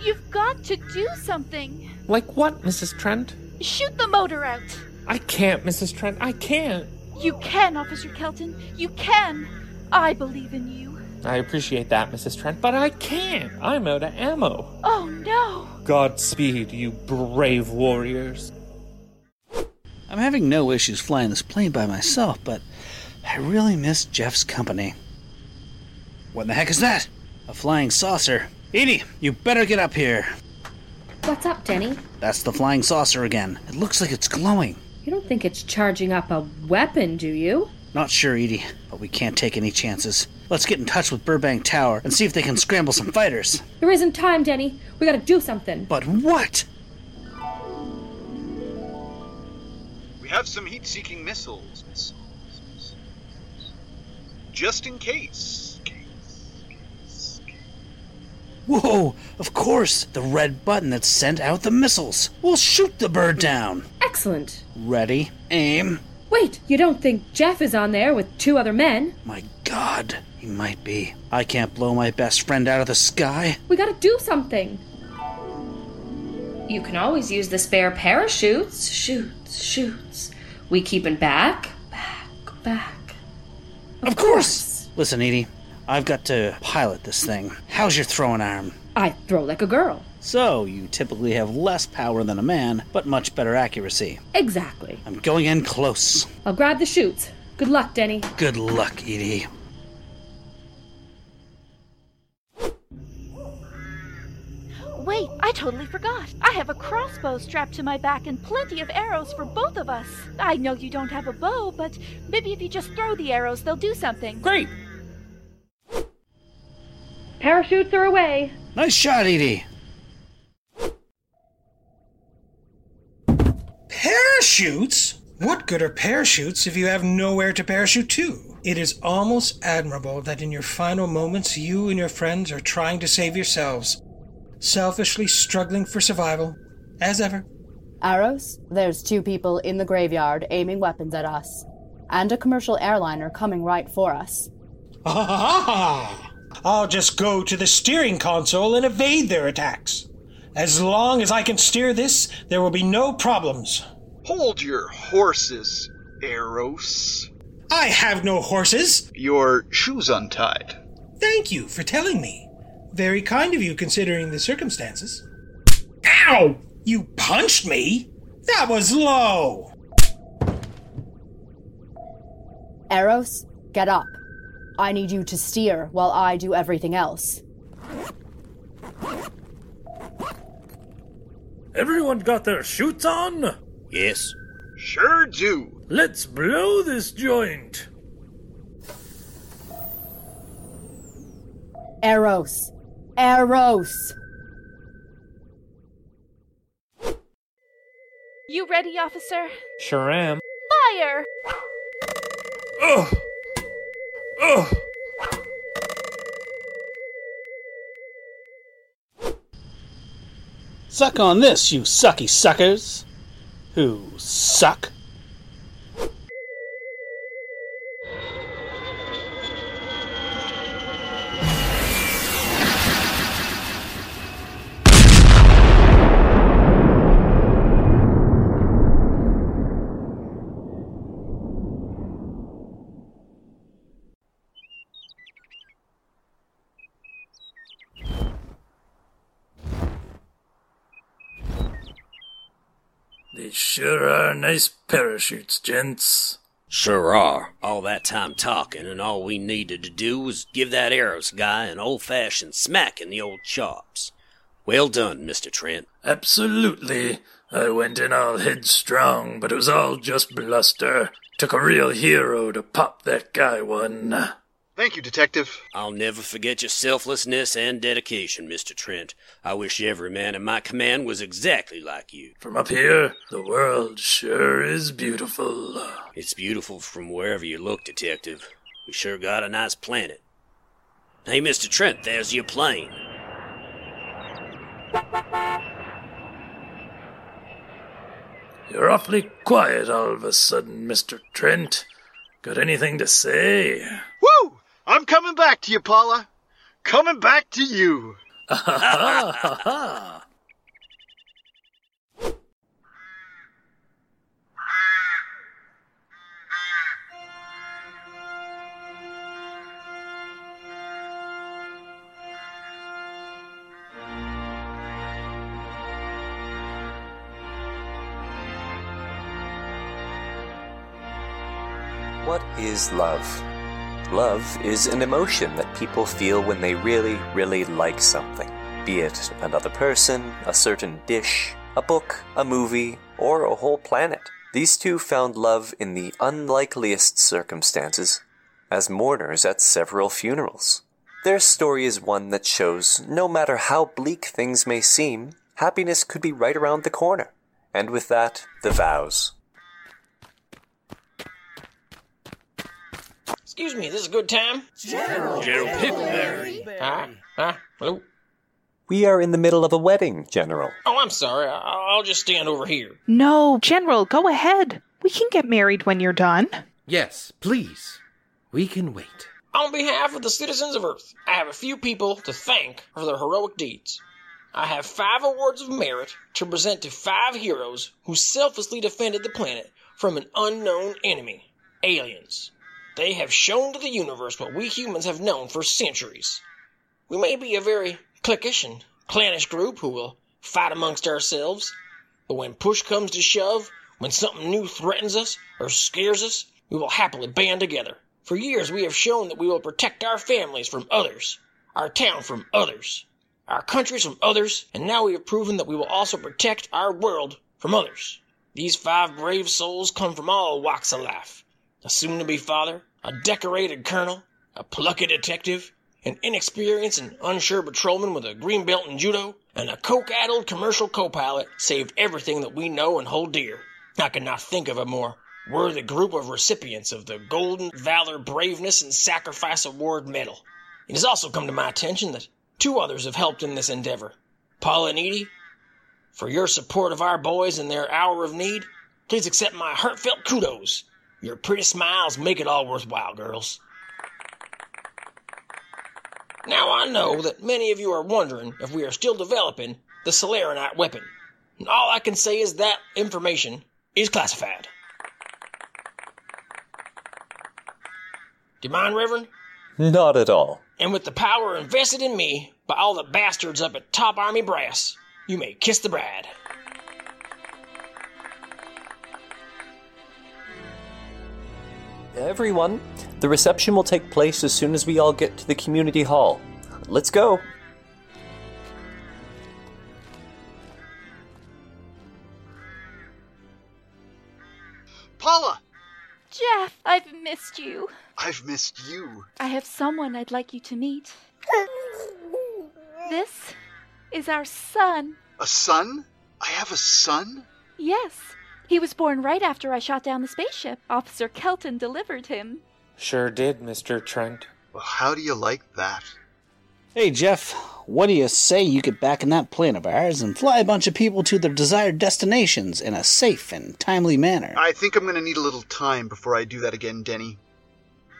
You've got to do something. Like what, Mrs. Trent? Shoot the motor out. I can't, Mrs. Trent. I can't. You can, Officer Kelton. You can. I believe in you. I appreciate that, Mrs. Trent, but I can't. I'm out of ammo. Oh no. Godspeed, you brave warriors. I'm having no issues flying this plane by myself, but I really miss Jeff's company. What in the heck is that? A flying saucer. Edie, you better get up here. What's up, Denny? That's the flying saucer again. It looks like it's glowing. You don't think it's charging up a weapon, do you? Not sure, Edie, but we can't take any chances. Let's get in touch with Burbank Tower and see if they can scramble some fighters. There isn't time, Denny. We gotta do something. But what? We have some heat seeking missiles. missiles, missiles. Just in case. Whoa, of course, the red button that sent out the missiles. We'll shoot the bird down. Excellent. Ready, aim. Wait, you don't think Jeff is on there with two other men? My god, he might be. I can't blow my best friend out of the sky. We gotta do something. You can always use the spare parachutes. Shoots, shoots. We keeping back, back, back. Of, course. Listen, Edie, I've got to pilot this thing. How's your throwing arm? I throw like a girl. So, you typically have less power than a man, but much better accuracy. Exactly. I'm going in close. I'll grab the chutes. Good luck, Denny. Good luck, Edie. Wait, I totally forgot. I have a crossbow strapped to my back and plenty of arrows for both of us. I know you don't have a bow, but maybe if you just throw the arrows, they'll do something. Great. Parachutes are away. Nice shot, Edie. Parachutes? What good are parachutes if you have nowhere to parachute to? It is almost admirable that in your final moments you and your friends are trying to save yourselves, selfishly struggling for survival, as ever. Eros, there's two people in the graveyard aiming weapons at us, and a commercial airliner coming right for us. Ah! I'll just go to the steering console and evade their attacks. As long as I can steer this, there will be no problems. Hold your horses, Eros. I have no horses. Your shoes untied. Thank you for telling me. Very kind of you considering the circumstances. Ow! You punched me? That was low. Eros, get up. I need you to steer while I do everything else. Everyone got their chutes on? Yes. Sure do. Let's blow this joint. Eros. Eros. You ready, officer? Sure am. Fire! Ugh! Ugh! Suck on this, you sucky suckers. Who suck? They sure are nice parachutes, gents. Sure are. All that time talking, and all we needed to do was give that Eros guy an old fashioned smack in the old chops. Well done, Mr. Trent. Absolutely. I went in all headstrong, but it was all just bluster. Took a real hero to pop that guy one. Thank you, Detective. I'll never forget your selflessness and dedication, Mr. Trent. I wish every man in my command was exactly like you. From up here, the world sure is beautiful. It's beautiful from wherever you look, Detective. We sure got a nice planet. Hey, Mr. Trent, there's your plane. You're awfully quiet all of a sudden, Mr. Trent. Got anything to say? Woo! I'm coming back to you, Paula. Coming back to you. What is love? Love is an emotion that people feel when they really, really like something. Be it another person, a certain dish, a book, a movie, or a whole planet. These two found love in the unlikeliest circumstances, as mourners at several funerals. Their story is one that shows no matter how bleak things may seem, happiness could be right around the corner. And with that, the vows. Excuse me, this is a good time? General. General Pickleberry. Huh? Huh? Hello? We are in the middle of a wedding, General. Oh, I'm sorry. I'll just stand over here. No, General, go ahead. We can get married when you're done. Yes, please. We can wait. On behalf of the citizens of Earth, I have a few people to thank for their heroic deeds. I have five awards of merit to present to five heroes who selflessly defended the planet from an unknown enemy aliens. They have shown to the universe what we humans have known for centuries. We may be a very cliquish and clannish group who will fight amongst ourselves, but when push comes to shove, when something new threatens us or scares us, we will happily band together. For years we have shown that we will protect our families from others, our town from others, our countries from others, and now we have proven that we will also protect our world from others. These five brave souls come from all walks of life. A soon to be father, a decorated colonel, a plucky detective, an inexperienced and unsure patrolman with a green belt in judo, and a coke addled commercial co pilot saved everything that we know and hold dear. I could not think of a more worthy group of recipients of the Golden Valor Braveness and Sacrifice Award Medal. It has also come to my attention that two others have helped in this endeavor. Paula and Edie, for your support of our boys in their hour of need, please accept my heartfelt kudos. Your pretty smiles make it all worthwhile, girls. Now I know that many of you are wondering if we are still developing the Solaronite weapon. And all I can say is that information is classified. Do you mind, Reverend? Not at all. And with the power invested in me by all the bastards up at Top Army Brass, you may kiss the bride. Everyone, the reception will take place as soon as we all get to the community hall. Let's go. Paula! Jeff, I've missed you. I've missed you. I have someone I'd like you to meet. This is our son. A son? I have a son? Yes. He was born right after I shot down the spaceship. Officer Kelton delivered him. Sure did, Mr. Trent. Well, how do you like that? Hey, Jeff, what do you say you get back in that plane of ours and fly a bunch of people to their desired destinations in a safe and timely manner? I think I'm going to need a little time before I do that again, Denny.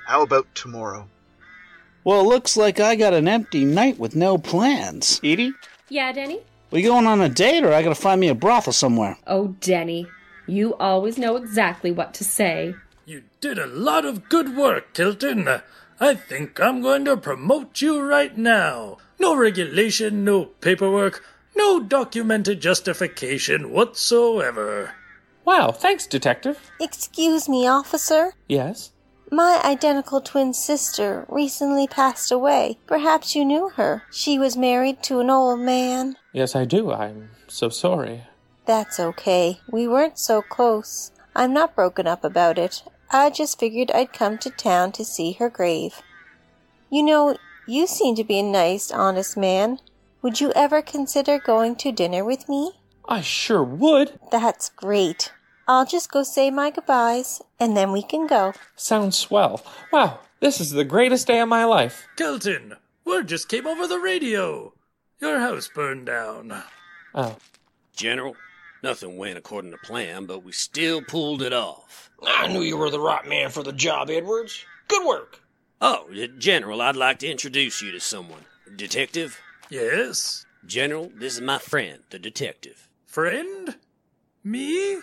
How about tomorrow? Well, it looks like I got an empty night with no plans. Edie, Yeah, Denny? we going on a date or I gotta find me a brothel somewhere? Oh, Denny, you always know exactly what to say. You did a lot of good work, Tilton. I think I'm going to promote you right now. No regulation, no paperwork, no documented justification whatsoever. Wow, thanks, Detective. Excuse me, officer. Yes? My identical twin sister recently passed away. Perhaps you knew her. She was married to an old man. Yes, I do. I'm so sorry. That's okay. We weren't so close. I'm not broken up about it. I just figured I'd come to town to see her grave. You know, you seem to be a nice, honest man. Would you ever consider going to dinner with me? I sure would. That's great. I'll just go say my goodbyes, and then we can go. Sounds swell. Wow, this is the greatest day of my life. Kelton, word just came over the radio. Your house burned down. Oh. General, nothing went according to plan, but we still pulled it off. I knew you were the right man for the job, Edwards. Good work. Oh, General, I'd like to introduce you to someone. Detective? Yes? General, this is my friend, the detective. Friend? Me?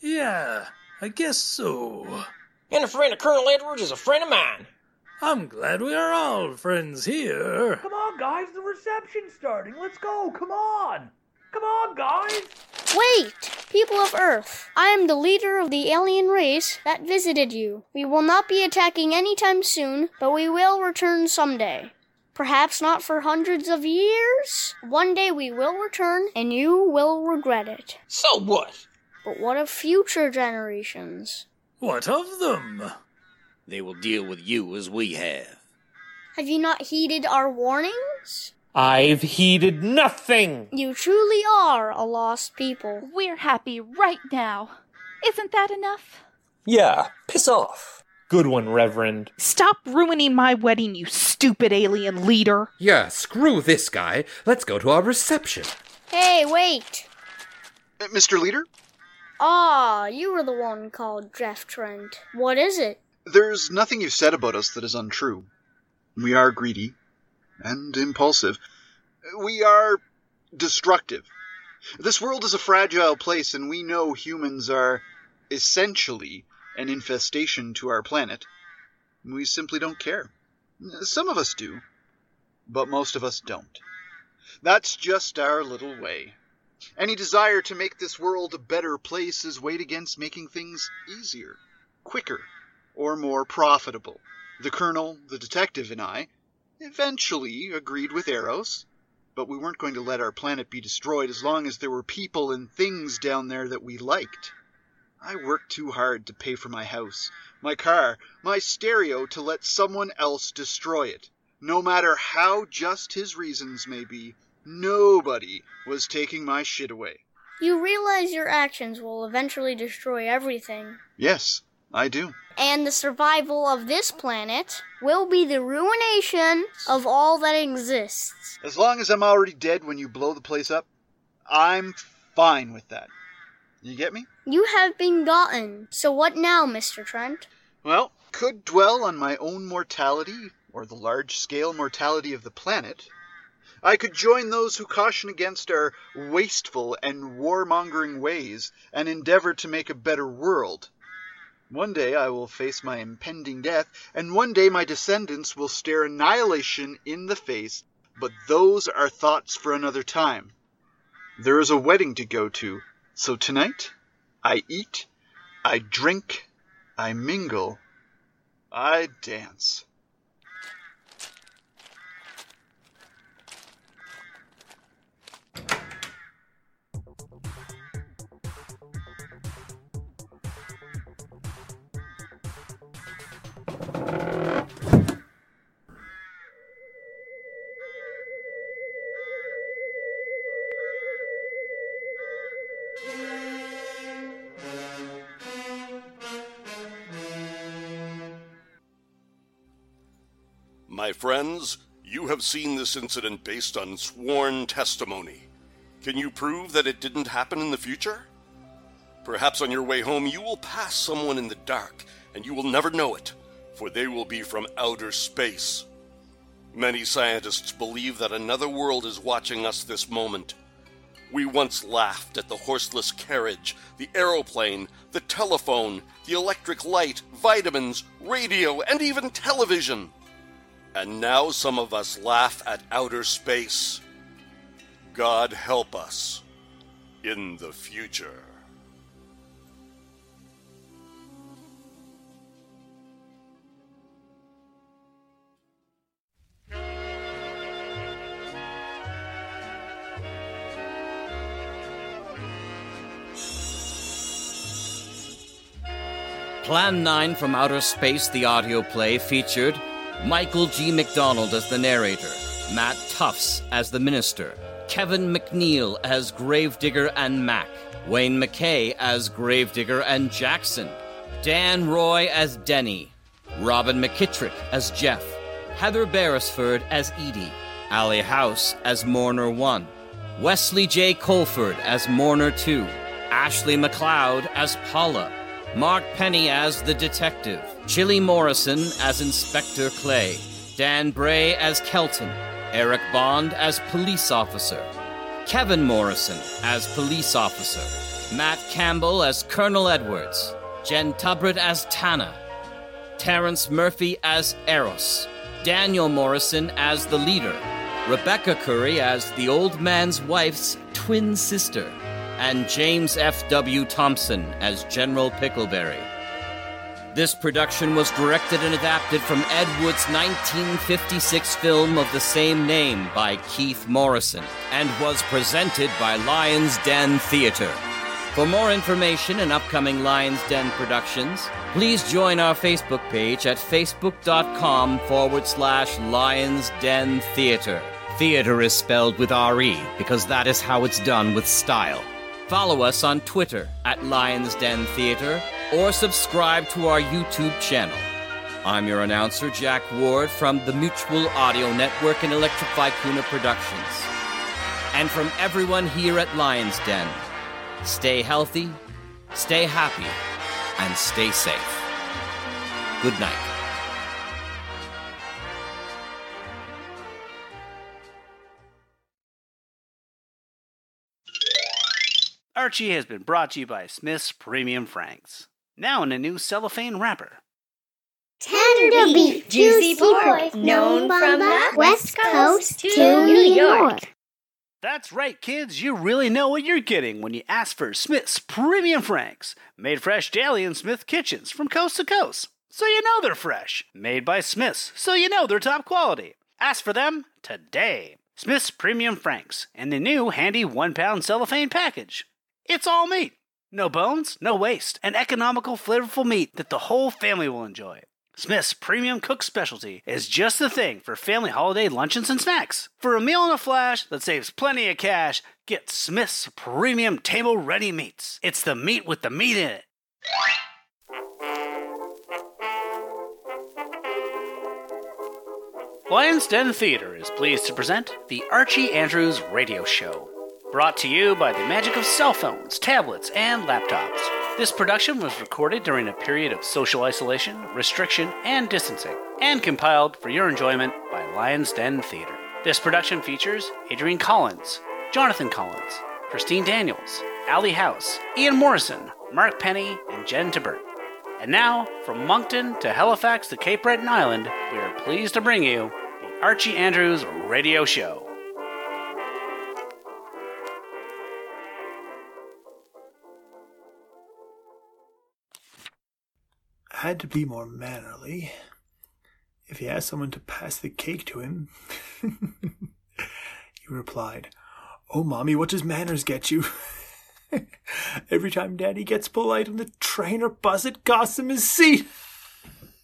Yeah, I guess so. And a friend of Colonel Edwards is a friend of mine. I'm glad we are all friends here. Come on, guys, the reception's starting. Let's go. Come on. Come on, guys. Wait, people of Earth. I am the leader of the alien race that visited you. We will not be attacking anytime soon, but we will return someday. Perhaps not for hundreds of years. One day we will return, and you will regret it. So what? But what of future generations? What of them? They will deal with you as we have. Have you not heeded our warnings? I've heeded nothing. You truly are a lost people. We're happy right now. Isn't that enough? Yeah, piss off. Good one, Reverend. Stop ruining my wedding, you stupid alien leader. Yeah, screw this guy. Let's go to our reception. Hey, wait. Uh, Mr. Leader? Ah, you were the one called Jeff Trent. What is it? There's nothing you've said about us that is untrue. We are greedy and impulsive. We are destructive. This world is a fragile place, and we know humans are essentially an infestation to our planet. We simply don't care. Some of us do, but most of us don't. That's just our little way. Any desire to make this world a better place is weighed against making things easier, quicker, or more profitable. The colonel, the detective, and I eventually agreed with Eros, but we weren't going to let our planet be destroyed as long as there were people and things down there that we liked. I worked too hard to pay for my house, my car, my stereo to let someone else destroy it. No matter how just his reasons may be, nobody was taking my shit away. You realize your actions will eventually destroy everything. Yes, I do. And the survival of this planet will be the ruination of all that exists. As long as I'm already dead when you blow the place up, I'm fine with that. You get me? You have been gotten. So what now, Mr. Trent? Well, could dwell on my own mortality, or the large scale mortality of the planet. I could join those who caution against our wasteful and warmongering ways and endeavor to make a better world. One day I will face my impending death, and one day my descendants will stare annihilation in the face, but those are thoughts for another time. There is a wedding to go to, so tonight I eat, I drink, I mingle, I dance. My friends, you have seen this incident based on sworn testimony. Can you prove that it didn't happen in the future? Perhaps on your way home you will pass someone in the dark, and you will never know it, for they will be from outer space. Many scientists believe that another world is watching us this moment. We once laughed at the horseless carriage, the aeroplane, the telephone, the electric light, vitamins, radio, and even television. And now some of us laugh at outer space. God help us in the future. Plan 9 from Outer Space, the audio play, featured Michael G. McDonald as the narrator, Matt Tufts as the minister, Kevin McNeil as Gravedigger and Mac, Wayne McKay as Gravedigger and Jackson, Dan Roy as Denny, Robin McKittrick as Jeff, Heather Beresford as Edie, Ali House as Mourner 1, Wesley J. Colford as Mourner 2, Ashley McLeod as Paula, Mark Penny as the detective, Chili Morrison as Inspector Clay, Dan Bray as Kelton, Eric Bond as police officer, Kevin Morrison as police officer, Matt Campbell as Colonel Edwards, Jen Tubbard as Tana, Terrence Murphy as Eros, Daniel Morrison as the leader, Rebecca Curry as the old man's wife's twin sister, and James F.W. Thompson as General Pickleberry. This production was directed and adapted from Ed Wood's 1956 film of the same name by Keith Morrison and was presented by Lions Den Theatre. For more information and upcoming Lions Den productions, please join our Facebook page at facebook.com forward slash Lions Den Theatre. Theater is spelled with R-E because that is how it's done with style. Follow us on Twitter at Lions Den Theater or subscribe to our YouTube channel. I'm your announcer, Jack Ward, from the Mutual Audio Network and Electrify Kuna Productions. And from everyone here at Lions Den, stay healthy, stay happy, and stay safe. Good night. Archie has been brought to you by Smith's Premium Franks. Now in a new cellophane wrapper. Tender beef, juicy pork, known from the West Coast to New York. That's right, kids. You really know what you're getting when you ask for Smith's Premium Franks. Made fresh daily in Smith kitchens from coast to coast. So you know they're fresh. Made by Smith's, so you know they're top quality. Ask for them today. Smith's Premium Franks in the new handy one pound cellophane package. It's all meat. No bones, no waste, and economical, flavorful meat that the whole family will enjoy. Smith's Premium Cook Specialty is just the thing for family holiday luncheons and snacks. For a meal in a flash that saves plenty of cash, get Smith's Premium Table Ready Meats. It's the meat with the meat in it. Lions Den Theater is pleased to present the Archie Andrews Radio Show. Brought to you by the magic of cell phones, tablets, and laptops. This production was recorded during a period of social isolation, restriction, and distancing, and compiled for your enjoyment by Lions Den Theater. This production features Adrian Collins, Jonathan Collins, Christine Daniels, Ali House, Ian Morrison, Mark Penny, and Jen Tibbert. And now, from Moncton to Halifax to Cape Breton Island, we are pleased to bring you the Archie Andrews Radio Show. Had to be more mannerly. If he asked someone to pass the cake to him, he replied, Oh, Mommy, what does manners get you? Every time Daddy gets polite on the train or bus, it costs him his seat.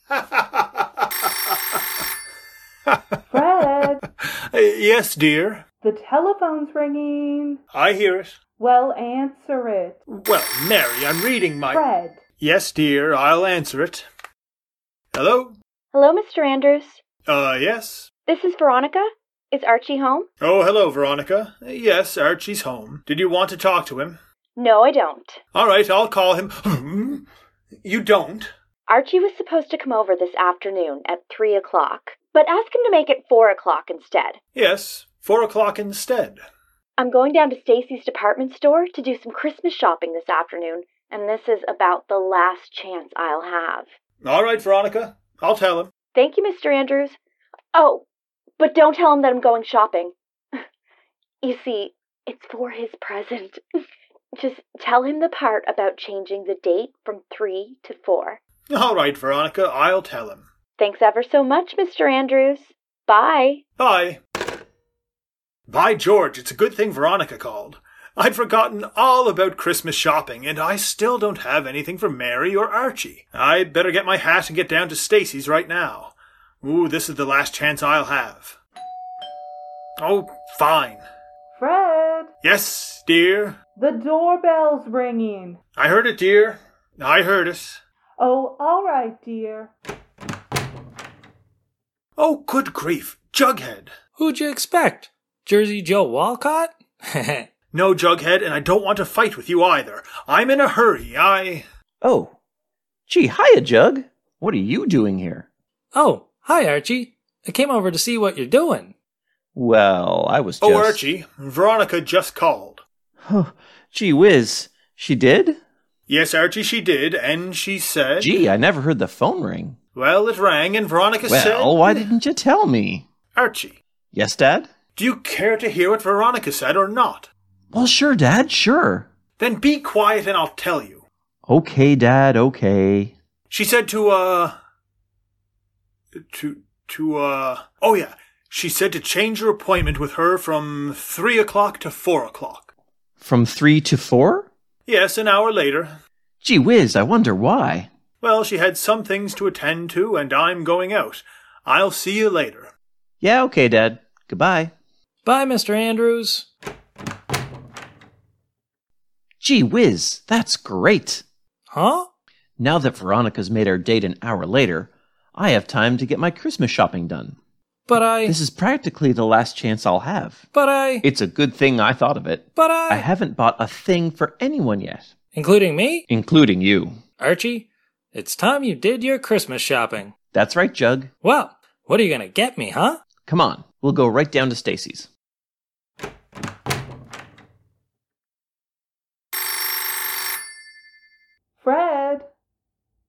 Fred, uh, yes, dear. the telephone's ringing. I hear it. Well, answer it. Well, Mary, I'm reading my. Fred. Yes, dear, I'll answer it. Hello? Hello, Mr. Andrews. Uh, yes. This is Veronica. Is Archie home? Oh, hello, Veronica. Yes, Archie's home. Did you want to talk to him? No, I don't. All right, I'll call him. you don't? Archie was supposed to come over this afternoon at 3 o'clock, but ask him to make it 4 o'clock instead. Yes, four o'clock instead. I'm going down to Stacy's department store to do some Christmas shopping this afternoon, and this is about the last chance I'll have. All right, Veronica. I'll tell him. Thank you, Mr. Andrews. Oh, but don't tell him that I'm going shopping. You see, it's for his present. Just tell him the part about changing the date from 3 to 4. All right, Veronica, I'll tell him. Thanks ever so much, Mr. Andrews. Bye. Bye. By George, it's a good thing Veronica called. I'd forgotten all about Christmas shopping, and I still don't have anything for Mary or Archie. I'd better get my hat and get down to Stacy's right now. Ooh, this is the last chance I'll have. Oh, fine. Fred, Yes, dear. the doorbell's ringing. I heard it, dear. I heard it. Oh, all right, dear. Oh, good grief, Jughead. Who'd you expect? Jersey Joe Walcott? No, Jughead, and I don't want to fight with you either. I'm in a hurry. I. Oh. Gee, hiya, Jug. What are you doing here? oh, hi, Archie. I came over to see what you're doing. Well, I was oh, just. Oh, Archie, Veronica just called. Huh. Gee whiz. She did? Yes, Archie, she did, and she said. Gee, I never heard the phone ring. Well, it rang, and Veronica Well, said. Well, why didn't you tell me? Archie, Yes, Dad? do you care to hear what Veronica said or not? Well, sure, Dad, sure. Then be quiet and I'll tell you. Okay, Dad, okay. She said to, uh. To, to, uh. Oh, yeah. She said to change your appointment with her from 3 o'clock to 4 o'clock. From three to four? Yes, an hour later. Gee whiz, I wonder why. Well, she had some things to attend to, and I'm going out. I'll see you later. Yeah, okay, Dad. Goodbye. Bye, Mr. Andrews. Gee whiz, that's great. Huh? Now that Veronica's made our date an hour later, I have time to get my Christmas shopping done. But I. This is practically the last chance I'll have. But I. It's a good thing I thought of it. But I. I haven't bought a thing for anyone yet, Including me? including you. Archie, it's time you did your Christmas shopping. That's right, Jug. Well, what are you gonna get me, huh? Come on, we'll go right down to Stacy's. Fred,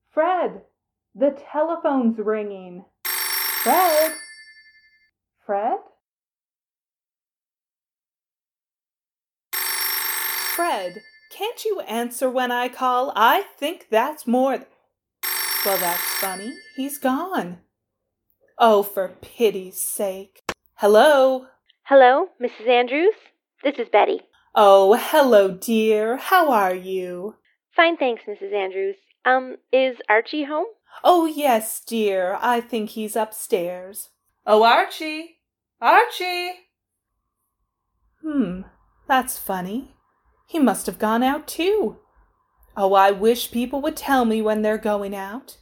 Fred, the telephone's ringing. Fred, Fred? Fred, can't you answer when I call? I think that's more. th- Well, that's funny. He's gone. Oh, for pity's sake. Hello? Hello, Mrs. Andrews? This is Betty. Oh, hello, dear. How are you? Fine, thanks, Mrs. Andrews. Um, is Archie home? Oh, yes, dear. I think he's upstairs. Oh, Archie! Archie! Hmm, that's funny. He must have gone out too. Oh, I wish people would tell me when they're going out.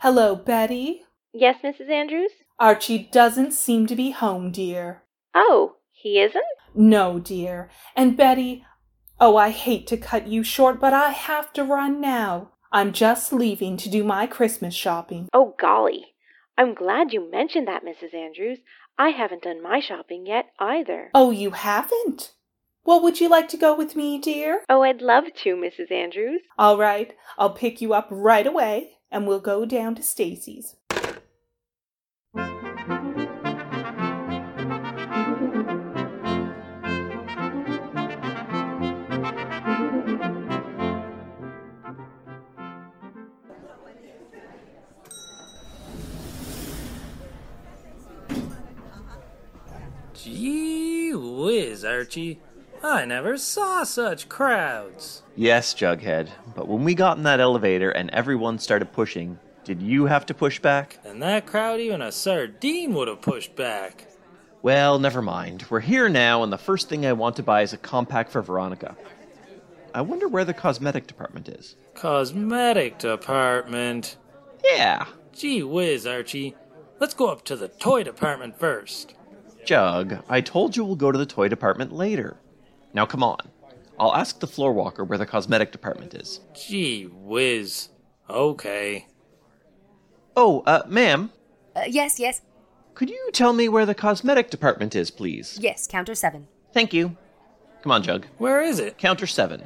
Hello, Betty. Yes, Mrs. Andrews? Archie doesn't seem to be home, dear. Oh, he isn't? No, dear. And Betty, oh, I hate to cut you short, but I have to run now. I'm just leaving to do my Christmas shopping. Oh, golly. I'm glad you mentioned that, Mrs. Andrews. I haven't done my shopping yet either. Oh, you haven't? Well, would you like to go with me, dear? Oh, I'd love to, Mrs. Andrews. All right, I'll pick you up right away, and we'll go down to Stacy's. Gee whiz, Archie. I never saw such crowds. Yes, Jughead, but when we got in that elevator and everyone started pushing, did you have to push back? And that crowd, even a sardine would have pushed back. Well, never mind. We're here now, and the first thing I want to buy is a compact for Veronica. I wonder where the cosmetic department is. Cosmetic department. Yeah. Gee whiz, Archie. Let's go up to the toy department first. Jug, I told you we'll go to the toy department later. Now come on. I'll ask the floor walker where the cosmetic department is. Gee whiz. Okay. Oh, uh, ma'am, Uh, yes, yes, could you tell me where the cosmetic department is, please? yes, counter seven. Thank you. Come on, Jug. Where is it? Counter seven.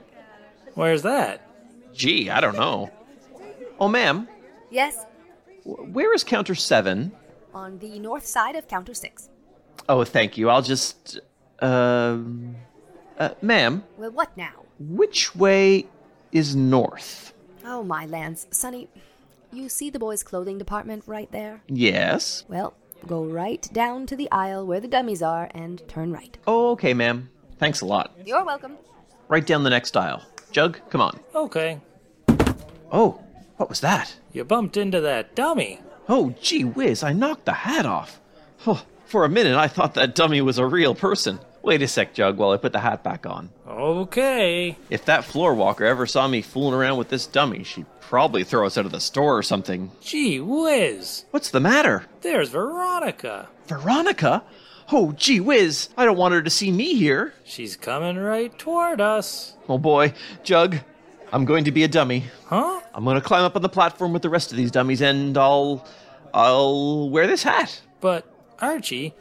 Where's that? Gee, I don't know. Oh, ma'am, Yes, wh- where is counter seven? on the north side of counter six. Oh, thank you. I'll just. Um. Uh, ma'am, Well, what now? which way is north? Oh, my lands. Sonny, you see the boys' clothing department right there? Yes. Well, go right down to the aisle where the dummies are and turn right. Oh, okay, ma'am. Thanks a lot. You're welcome. Right down the next aisle. Jug, come on. Okay. Oh, what was that? You bumped into that dummy. Oh, gee whiz, I knocked the hat off. Oh, for a minute, I thought that dummy was a real person. Wait a sec, Jug, while I put the hat back on. Okay. If that floor walker ever saw me fooling around with this dummy, she'd probably throw us out of the store or something. Gee whiz. What's the matter? There's Veronica. Veronica? Oh, gee whiz, I don't want her to see me here. She's coming right toward us. Oh boy, Jug, I'm going to be a dummy. Huh? I'm going to climb up on the platform with the rest of these dummies and I'll. I'll wear this hat. But, Archie,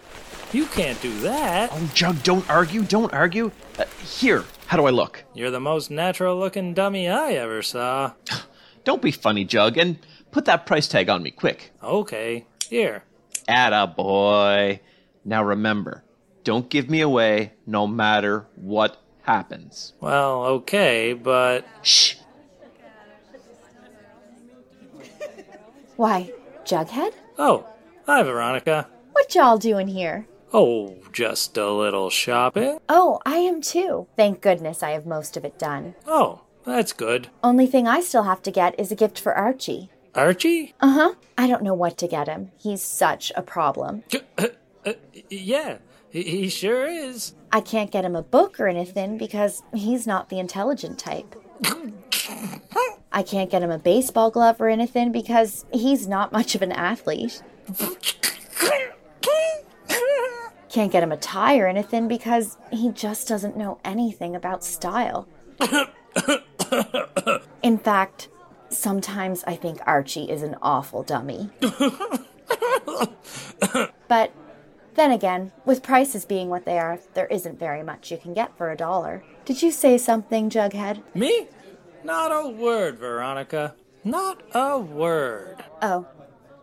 you can't do that. Oh, Jug, don't argue, don't argue. Uh, here, how do I look? You're the most natural looking dummy I ever saw. Don't be funny, Jug, and put that price tag on me quick. Okay. Here. Atta boy. Now remember, don't give me away no matter what happens. Well, okay, but. Shh! Why, Jughead? Oh, hi, Veronica. What y'all doing here? Oh, just a little shopping. Oh, I am too. Thank goodness I have most of it done. Oh, that's good. Only thing I still have to get is a gift for Archie. Archie? Uh huh. I don't know what to get him. He's such a problem. Uh, uh, yeah, he, he sure is. I can't get him a book or anything because he's not the intelligent type. I can't get him a baseball glove or anything because he's not much of an athlete. Can't get him a tie or anything because he just doesn't know anything about style. In fact, sometimes I think Archie is an awful dummy. but then again, with prices being what they are, there isn't very much you can get for a dollar. Did you say something, Jughead? Me? Not a word, Veronica. Not a word. Oh.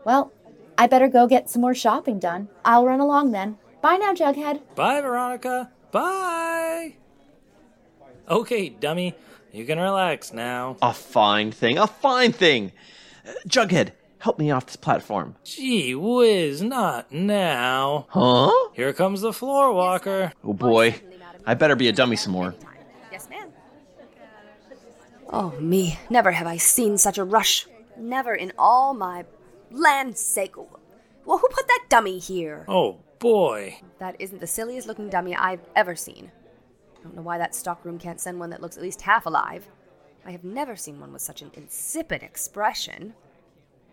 Well, I better go get some more shopping done. I'll run along then. Bye now, Jughead. Bye, Veronica. Bye. Okay, dummy. You can relax now. A fine thing, a fine thing. Uh, Jughead, help me off this platform. Gee whiz, not now. Huh? Here comes the floor walker. Oh boy, I better be a dummy some more. Yes, ma'am. Oh, me. Never have I seen such a rush. Never in all my land's sake. Well, who put that dummy here? Oh, boy. That isn't the silliest looking dummy I've ever seen. I don't know why that stockroom can't send one that looks at least half alive. I have never seen one with such an insipid expression.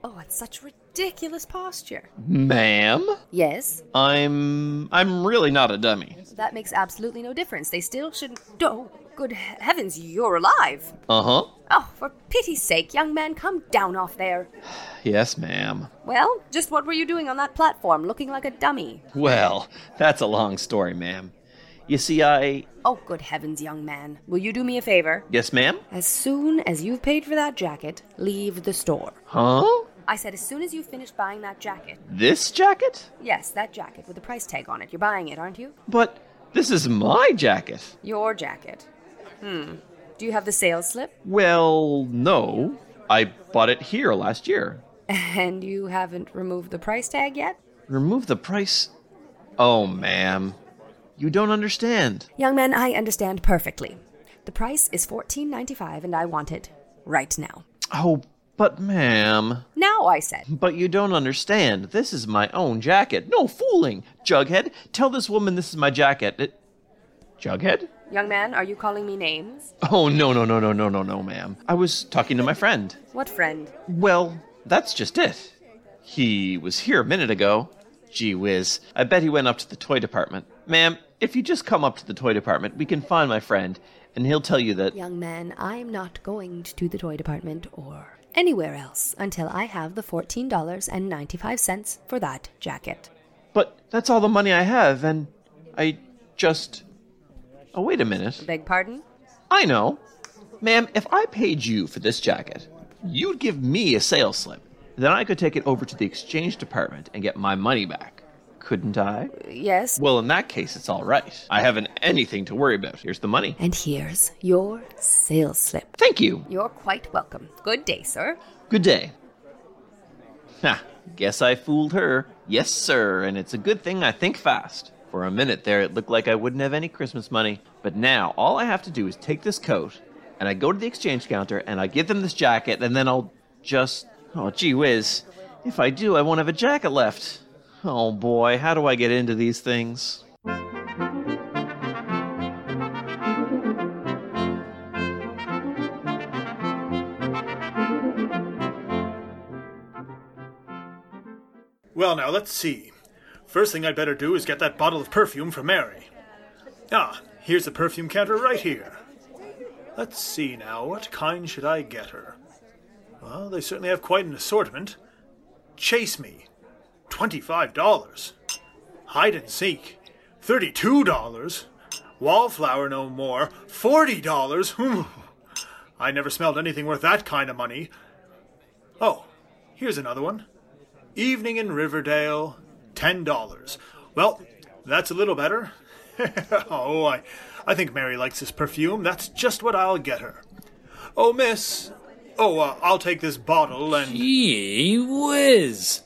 Oh, it's such ridiculous posture. Ma'am? Yes? I'm. I'm really not a dummy. That makes absolutely no difference. They still shouldn't. Oh, good heavens, you're alive. Uh huh. Oh, for pity's sake, young man, come down off there. Yes, ma'am. Well, just what were you doing on that platform, looking like a dummy? Well, that's a long story, ma'am. You see, I. Oh, good heavens, young man. Will you do me a favor? Yes, ma'am? As soon as you've paid for that jacket, leave the store. Huh? I said as soon as you've finished buying that jacket. This jacket? Yes, that jacket with the price tag on it. You're buying it, aren't you? But this is my jacket. Your jacket. Hmm. Do you have the sales slip? Well, no. I bought it here last year. And you haven't removed the price tag yet? Remove the price. Oh, ma'am. You don't understand. Young man, I understand perfectly. The price is fourteen ninety five, and I want it right now. Oh, but ma'am. Now, I said. But you don't understand. This is my own jacket. No fooling. Jughead, tell this woman this is my jacket. It... Jughead? Young man, are you calling me names? Oh, no, no, no, no, no, no, no, ma'am. I was talking to my friend. What friend? Well, that's just it. He was here a minute ago. Gee whiz. I bet he went up to the toy department. Ma'am, if you just come up to the toy department, we can find my friend, and he'll tell you that. Young man, I'm not going to the toy department or anywhere else until I have the $14.95 for that jacket. But that's all the money I have, and I just. Oh, wait a minute. Beg pardon? I know. Ma'am, if I paid you for this jacket, you'd give me a sales slip. Then I could take it over to the exchange department and get my money back. Couldn't I? Yes. Well, in that case, it's all right. I haven't anything to worry about. Here's the money. And here's your sales slip. Thank you. You're quite welcome. Good day, sir. Good day. Ha, guess I fooled her. Yes, sir, and it's a good thing I think fast. For a minute there, it looked like I wouldn't have any Christmas money. But now, all I have to do is take this coat, and I go to the exchange counter, and I give them this jacket, and then I'll just. Oh, gee whiz. If I do, I won't have a jacket left. Oh boy, how do I get into these things? Well, now, let's see. First thing I'd better do is get that bottle of perfume for Mary. Ah, here's the perfume counter right here. Let's see now, what kind should I get her? Well, they certainly have quite an assortment. Chase Me, $25. Hide and Seek, $32. Wallflower No More, $40. Whew. I never smelled anything worth that kind of money. Oh, here's another one. Evening in Riverdale, $10. Well, that's a little better. oh, I, I think Mary likes this perfume. That's just what I'll get her. Oh, miss. Oh, uh, I'll take this bottle and. Gee whiz!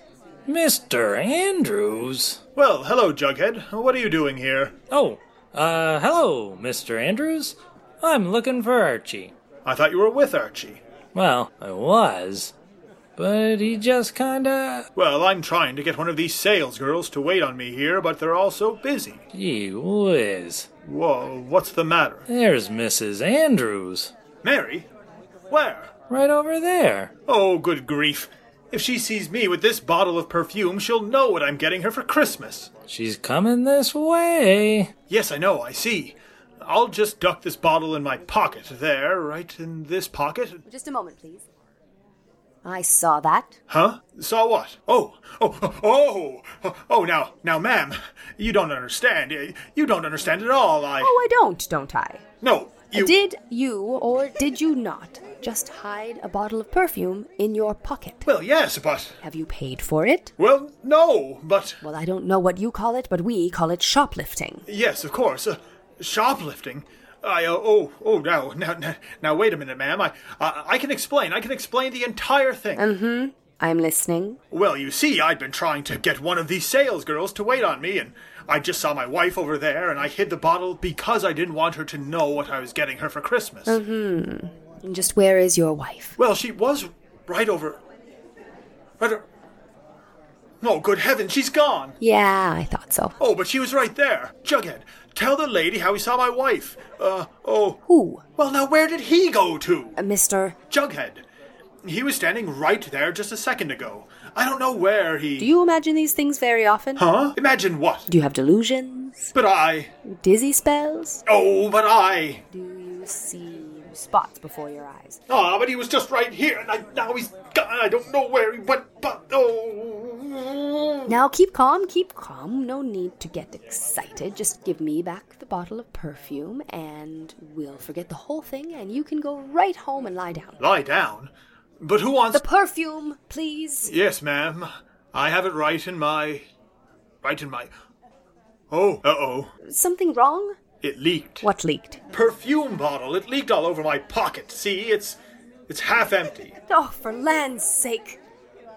Mr. Andrews? Well, hello, Jughead. What are you doing here? Oh, uh, hello, Mr. Andrews. I'm looking for Archie. I thought you were with Archie. Well, I was. But he just kinda. Well, I'm trying to get one of these sales girls to wait on me here, but they're all so busy. Gee whiz. Whoa, what's the matter? There's Mrs. Andrews. Mary? Where? Right over there. Oh, good grief. If she sees me with this bottle of perfume, she'll know what I'm getting her for Christmas. She's coming this way. Yes, I know, I see. I'll just duck this bottle in my pocket there, right in this pocket. Just a moment, please. I saw that. Huh? Saw what? Oh, oh, oh, oh, oh, now, now, ma'am, you don't understand. You don't understand at all. I. Oh, I don't, don't I? No, you. Did you or did you not just hide a bottle of perfume in your pocket? Well, yes, but. Have you paid for it? Well, no, but. Well, I don't know what you call it, but we call it shoplifting. Yes, of course. Uh, shoplifting? I uh, oh oh now now now wait a minute, ma'am. I, I I can explain. I can explain the entire thing. Mm-hmm. I'm listening. Well, you see, I'd been trying to get one of these sales girls to wait on me, and I just saw my wife over there, and I hid the bottle because I didn't want her to know what I was getting her for Christmas. Mm-hmm. And just where is your wife? Well, she was right over. Right. o- Oh, good heavens, she's gone. Yeah, I thought so. Oh, but she was right there. Jughead, tell the lady how he saw my wife. Uh, oh. Who? Well, now where did he go to? Uh, Mister. Jughead. He was standing right there just a second ago. I don't know where he. Do you imagine these things very often? Huh? Imagine what? Do you have delusions? But I. Dizzy spells? Oh, but I. Do you see spots before your eyes? Ah, but he was just right here, and I, now he's gone. I don't know where he went, but oh. Now keep calm, keep calm. No need to get excited. Just give me back the bottle of perfume, and we'll forget the whole thing, and you can go right home and lie down. Lie down? But who wants. The perfume, please. Yes, ma'am. I have it right in my. Right in my. Oh, uh oh. Something wrong? It leaked. What leaked? Perfume bottle. It leaked all over my pocket. See, it's. It's half empty. Oh, for land's sake.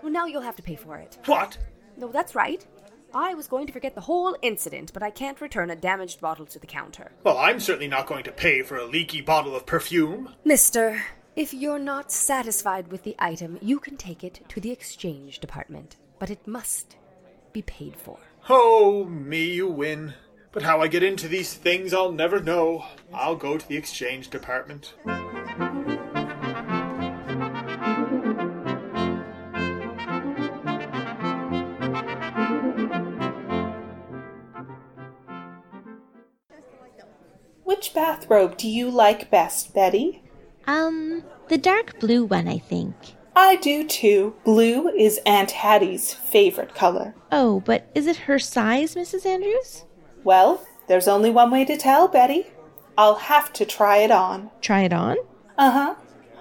Well, now you'll have to pay for it. What? No, that's right. I was going to forget the whole incident, but I can't return a damaged bottle to the counter. Well, I'm certainly not going to pay for a leaky bottle of perfume. Mister, if you're not satisfied with the item, you can take it to the exchange department, but it must be paid for. Oh, me, you win. But how I get into these things, I'll never know. I'll go to the exchange department. Which bathrobe do you like best, Betty? Um, the dark blue one, I think. I do too. Blue is Aunt Hattie's favorite color. Oh, but is it her size, Mrs. Andrews? Well, there's only one way to tell, Betty. I'll have to try it on. Try it on? Uh huh.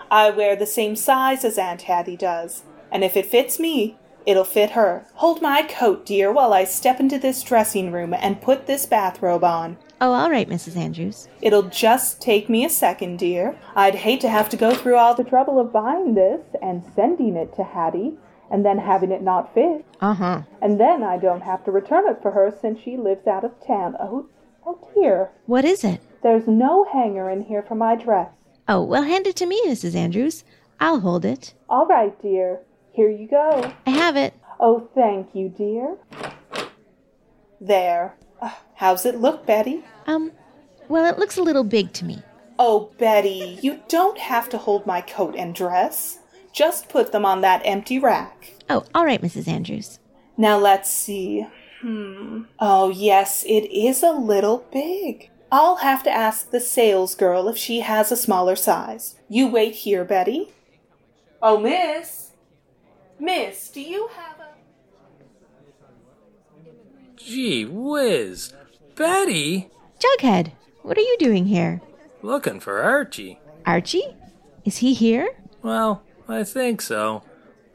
I wear the same size as Aunt Hattie does, and if it fits me, it'll fit her. Hold my coat, dear, while I step into this dressing room and put this bathrobe on. Oh, all right, Mrs. Andrews. It'll just take me a second, dear. I'd hate to have to go through all the trouble of buying this and sending it to Hattie, and then having it not fit. Uh huh. And then I don't have to return it for her since she lives out of town. Oh, oh dear. What is it? There's no hanger in here for my dress. Oh, well, hand it to me, Mrs. Andrews. I'll hold it. All right, dear. Here you go. I have it. Oh, thank you, dear. There. Uh, How's it look, Betty? Um, well, it looks a little big to me. Oh, Betty, you don't have to hold my coat and dress. Just put them on that empty rack. Oh, all right, Mrs. Andrews. Now let's see. Hmm. Oh, yes, it is a little big. I'll have to ask the sales girl if she has a smaller size. You wait here, Betty. Oh, miss. Miss, do you have a. Gee whiz. Betty? Jughead, what are you doing here? Looking for Archie. Archie? Is he here? Well, I think so.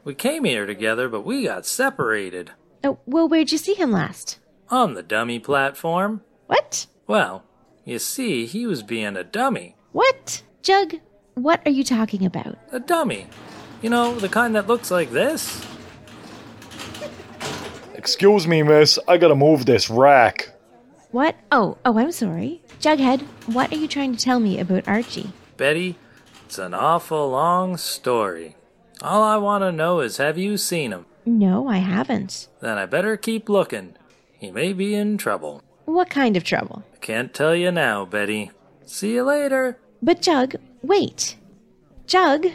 We came here together, but we got separated. Oh, well, where'd you see him last? On the dummy platform. What? Well, you see, he was being a dummy. What? Jug, what are you talking about? A dummy. You know, the kind that looks like this? Excuse me, miss. I gotta move this rack. What? Oh, oh, I'm sorry. Jughead, what are you trying to tell me about Archie? Betty, it's an awful long story. All I want to know is have you seen him? No, I haven't. Then I better keep looking. He may be in trouble. What kind of trouble? I can't tell you now, Betty. See you later. But Jug, wait. Jug?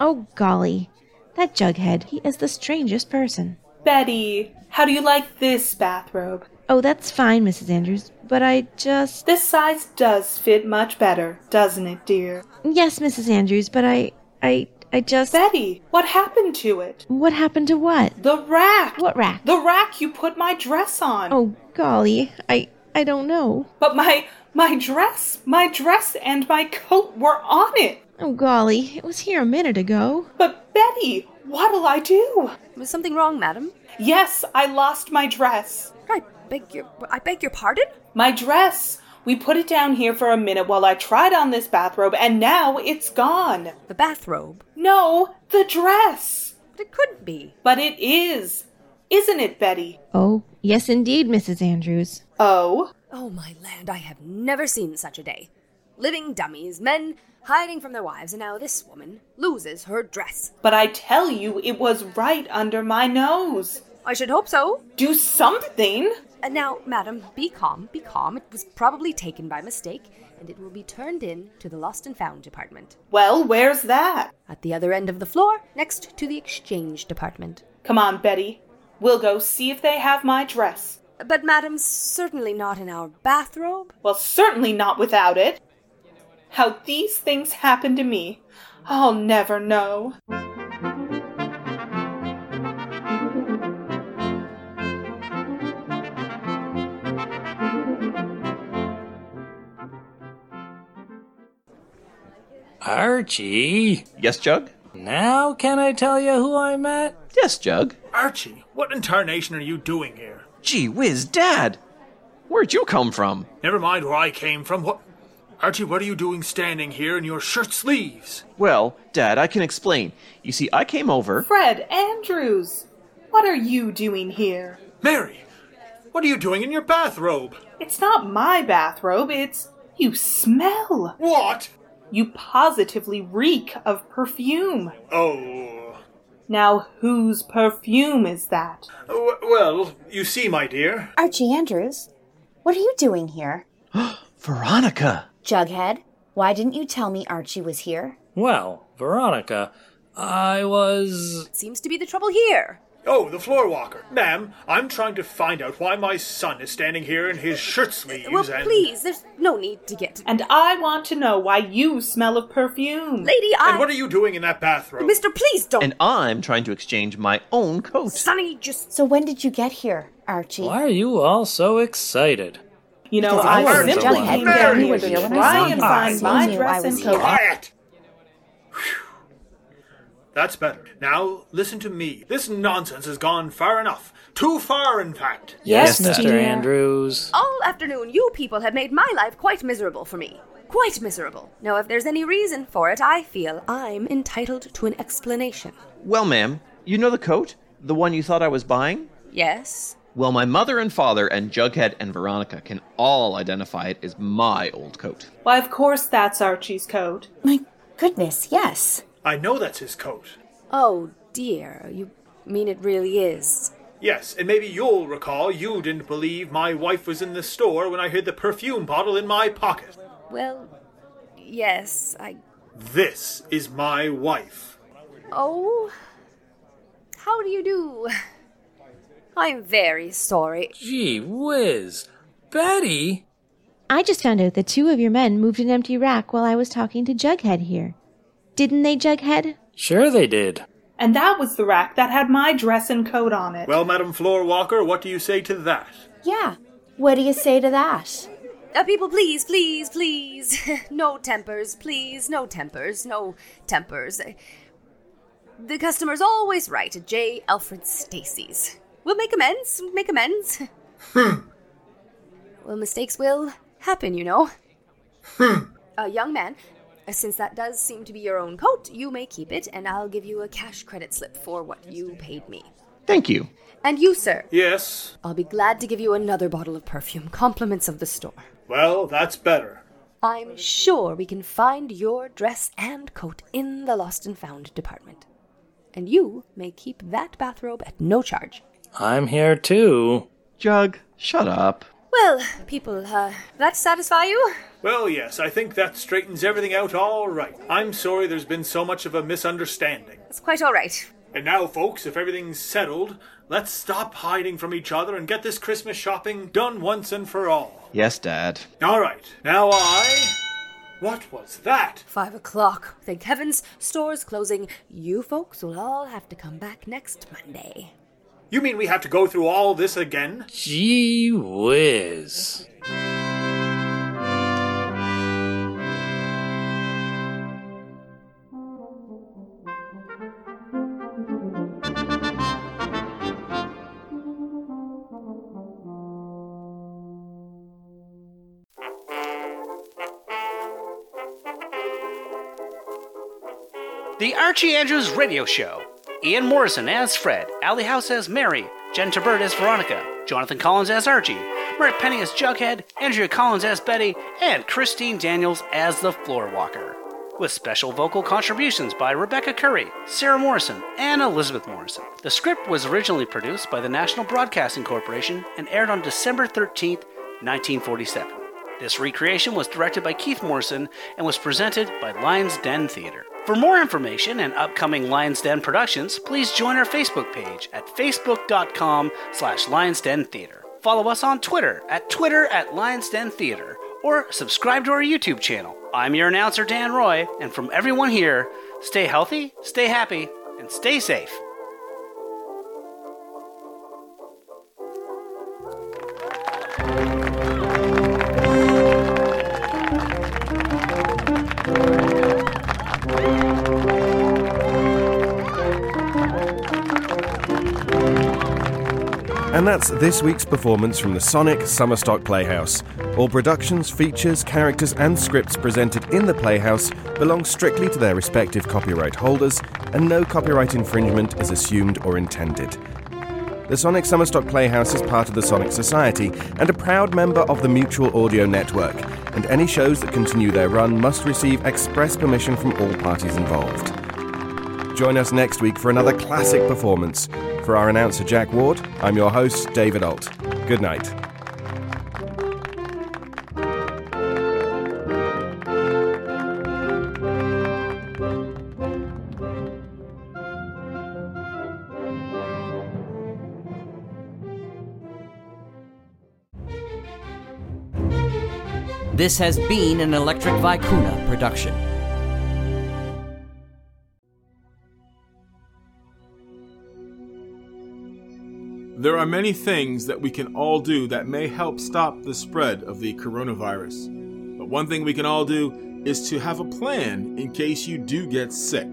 Oh, golly. That Jughead, he is the strangest person. Betty, how do you like this bathrobe? Oh, that's fine, Mrs. Andrews, but I just. This size does fit much better, doesn't it, dear? Yes, Mrs. Andrews, but I. I. I just. Betty, what happened to it? What happened to what? The rack! What rack? The rack you put my dress on! Oh, golly. I. I don't know. But my. my dress! My dress and my coat were on it! Oh, golly. It was here a minute ago. But, Betty, what'll I do? Was something wrong, madam? Yes, I lost my dress. I beg your. I beg your pardon? My dress! We put it down here for a minute while I tried on this bathrobe, and now it's gone. The bathrobe? No, the dress! But it couldn't be. But it is. Isn't it, Betty? Oh, yes, indeed, Mrs. Andrews. Oh? Oh, my land, I have never seen such a day. Living dummies, men hiding from their wives, and now this woman loses her dress. But I tell you, it was right under my nose. I should hope so. Do something! And now, madam, be calm, be calm. It was probably taken by mistake, and it will be turned in to the lost and found department. Well, where's that? At the other end of the floor, next to the exchange department. Come on, Betty. We'll go see if they have my dress. But, madam, certainly not in our bathrobe. Well, certainly not without it. How these things happen to me, I'll never know. Archie? Yes, Jug? Now can I tell you who I met? Yes, Jug. Archie, what in tarnation are you doing here? Gee whiz, Dad! Where'd you come from? Never mind where I came from. What. Archie, what are you doing standing here in your shirt sleeves? Well, Dad, I can explain. You see, I came over. Fred Andrews, what are you doing here? Mary, what are you doing in your bathrobe? It's not my bathrobe, it's. You smell! What? You positively reek of perfume. Oh. Now, whose perfume is that? W- well, you see, my dear. Archie Andrews, what are you doing here? Veronica! Jughead, why didn't you tell me Archie was here? Well, Veronica, I was. Seems to be the trouble here. Oh, the floor walker. Ma'am, I'm trying to find out why my son is standing here in his shirt sleeves Well, and. please, there's no need to get. And I want to know why you smell of perfume. Lady, I. And what are you doing in that bathrobe? Mister, please don't. And I'm trying to exchange my own coat. Sonny, just. So when did you get here, Archie? Why are you all so excited? You know, I I was simply Jughead. came down you here were to I try and find my knew I dress was and coat. Quiet! That's better. Now, listen to me. This nonsense has gone far enough. Too far, in fact. Yes, Yes, Mr. dear. Andrews. All afternoon, you people have made my life quite miserable for me. Quite miserable. Now, if there's any reason for it, I feel I'm entitled to an explanation. Well, ma'am, You know the coat? The one you thought I was buying? Yes? Well, my mother and father and Jughead and Veronica can all identify it as my old coat. Why, of course that's Archie's coat. My goodness, yes. I know that's his coat. Oh, dear. You mean it really is? Yes, and maybe you'll recall you didn't believe my wife was in the store when I hid the perfume bottle in my pocket. Well, yes, I. This is my wife. Oh. How do you do? I'm very sorry. Gee whiz. Betty? I just found out that two of your men moved an empty rack while I was talking to Jughead here. Didn't they, Jughead? Sure they did. And that was the rack that had my dress and coat on it. Well, Madam Floorwalker, what do you say to that? Yeah. What do you say to that? Uh, people, please, please, please. no tempers, please. No tempers. No tempers. The customer's always right at J. Alfred Stacy's. We'll make amends. Make amends. Hmm. well, mistakes will happen, you know. Hmm. A young man, uh, since that does seem to be your own coat, you may keep it, and I'll give you a cash credit slip for what you paid me. Thank you. And you, sir. Yes. I'll be glad to give you another bottle of perfume, compliments of the store. Well, that's better. I'm sure we can find your dress and coat in the lost and found department. And you may keep that bathrobe at no charge. I'm here too. Jug, shut up. Well, people, uh, that satisfy you? Well, yes, I think that straightens everything out all right. I'm sorry there's been so much of a misunderstanding. That's quite all right. And now, folks, if everything's settled, let's stop hiding from each other and get this Christmas shopping done once and for all. Yes, Dad. All right, now I. What was that? Five o'clock. Thank heavens, stores closing. You folks will all have to come back next Monday. You mean we have to go through all this again? Gee whiz. The Archie Andrews Radio Show. Ian Morrison as Fred, Allie House as Mary, Jen Turbert as Veronica, Jonathan Collins as Archie, Merritt Penny as Jughead, Andrea Collins as Betty, and Christine Daniels as the Floor Walker. With special vocal contributions by Rebecca Curry, Sarah Morrison, and Elizabeth Morrison. The script was originally produced by the National Broadcasting Corporation and aired on December 13, 1947. This recreation was directed by Keith Morrison and was presented by Lions Den Theatre. For more information and upcoming Lions Den productions, please join our Facebook page at facebook.com slash Lions Den Theatre. Follow us on Twitter at Twitter at Lions Den Theatre or subscribe to our YouTube channel. I'm your announcer, Dan Roy, and from everyone here, stay healthy, stay happy, and stay safe. And that's this week's performance from the Sonic Summerstock Playhouse. All productions, features, characters, and scripts presented in the Playhouse belong strictly to their respective copyright holders, and no copyright infringement is assumed or intended. The Sonic Summerstock Playhouse is part of the Sonic Society and a proud member of the Mutual Audio Network, and any shows that continue their run must receive express permission from all parties involved. Join us next week for another classic performance. For our announcer Jack Ward, I'm your host, David Alt. Good night. This has been an Electric Vicuna production. There are many things that we can all do that may help stop the spread of the coronavirus. But one thing we can all do is to have a plan in case you do get sick.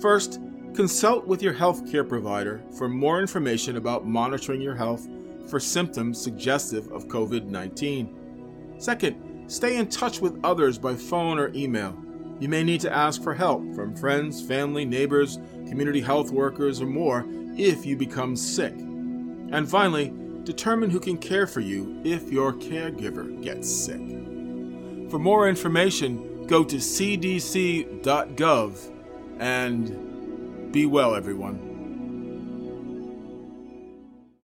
First, consult with your healthcare provider for more information about monitoring your health for symptoms suggestive of COVID 19. Second, stay in touch with others by phone or email. You may need to ask for help from friends, family, neighbors, community health workers, or more if you become sick. And finally, determine who can care for you if your caregiver gets sick. For more information, go to cdc.gov and be well, everyone.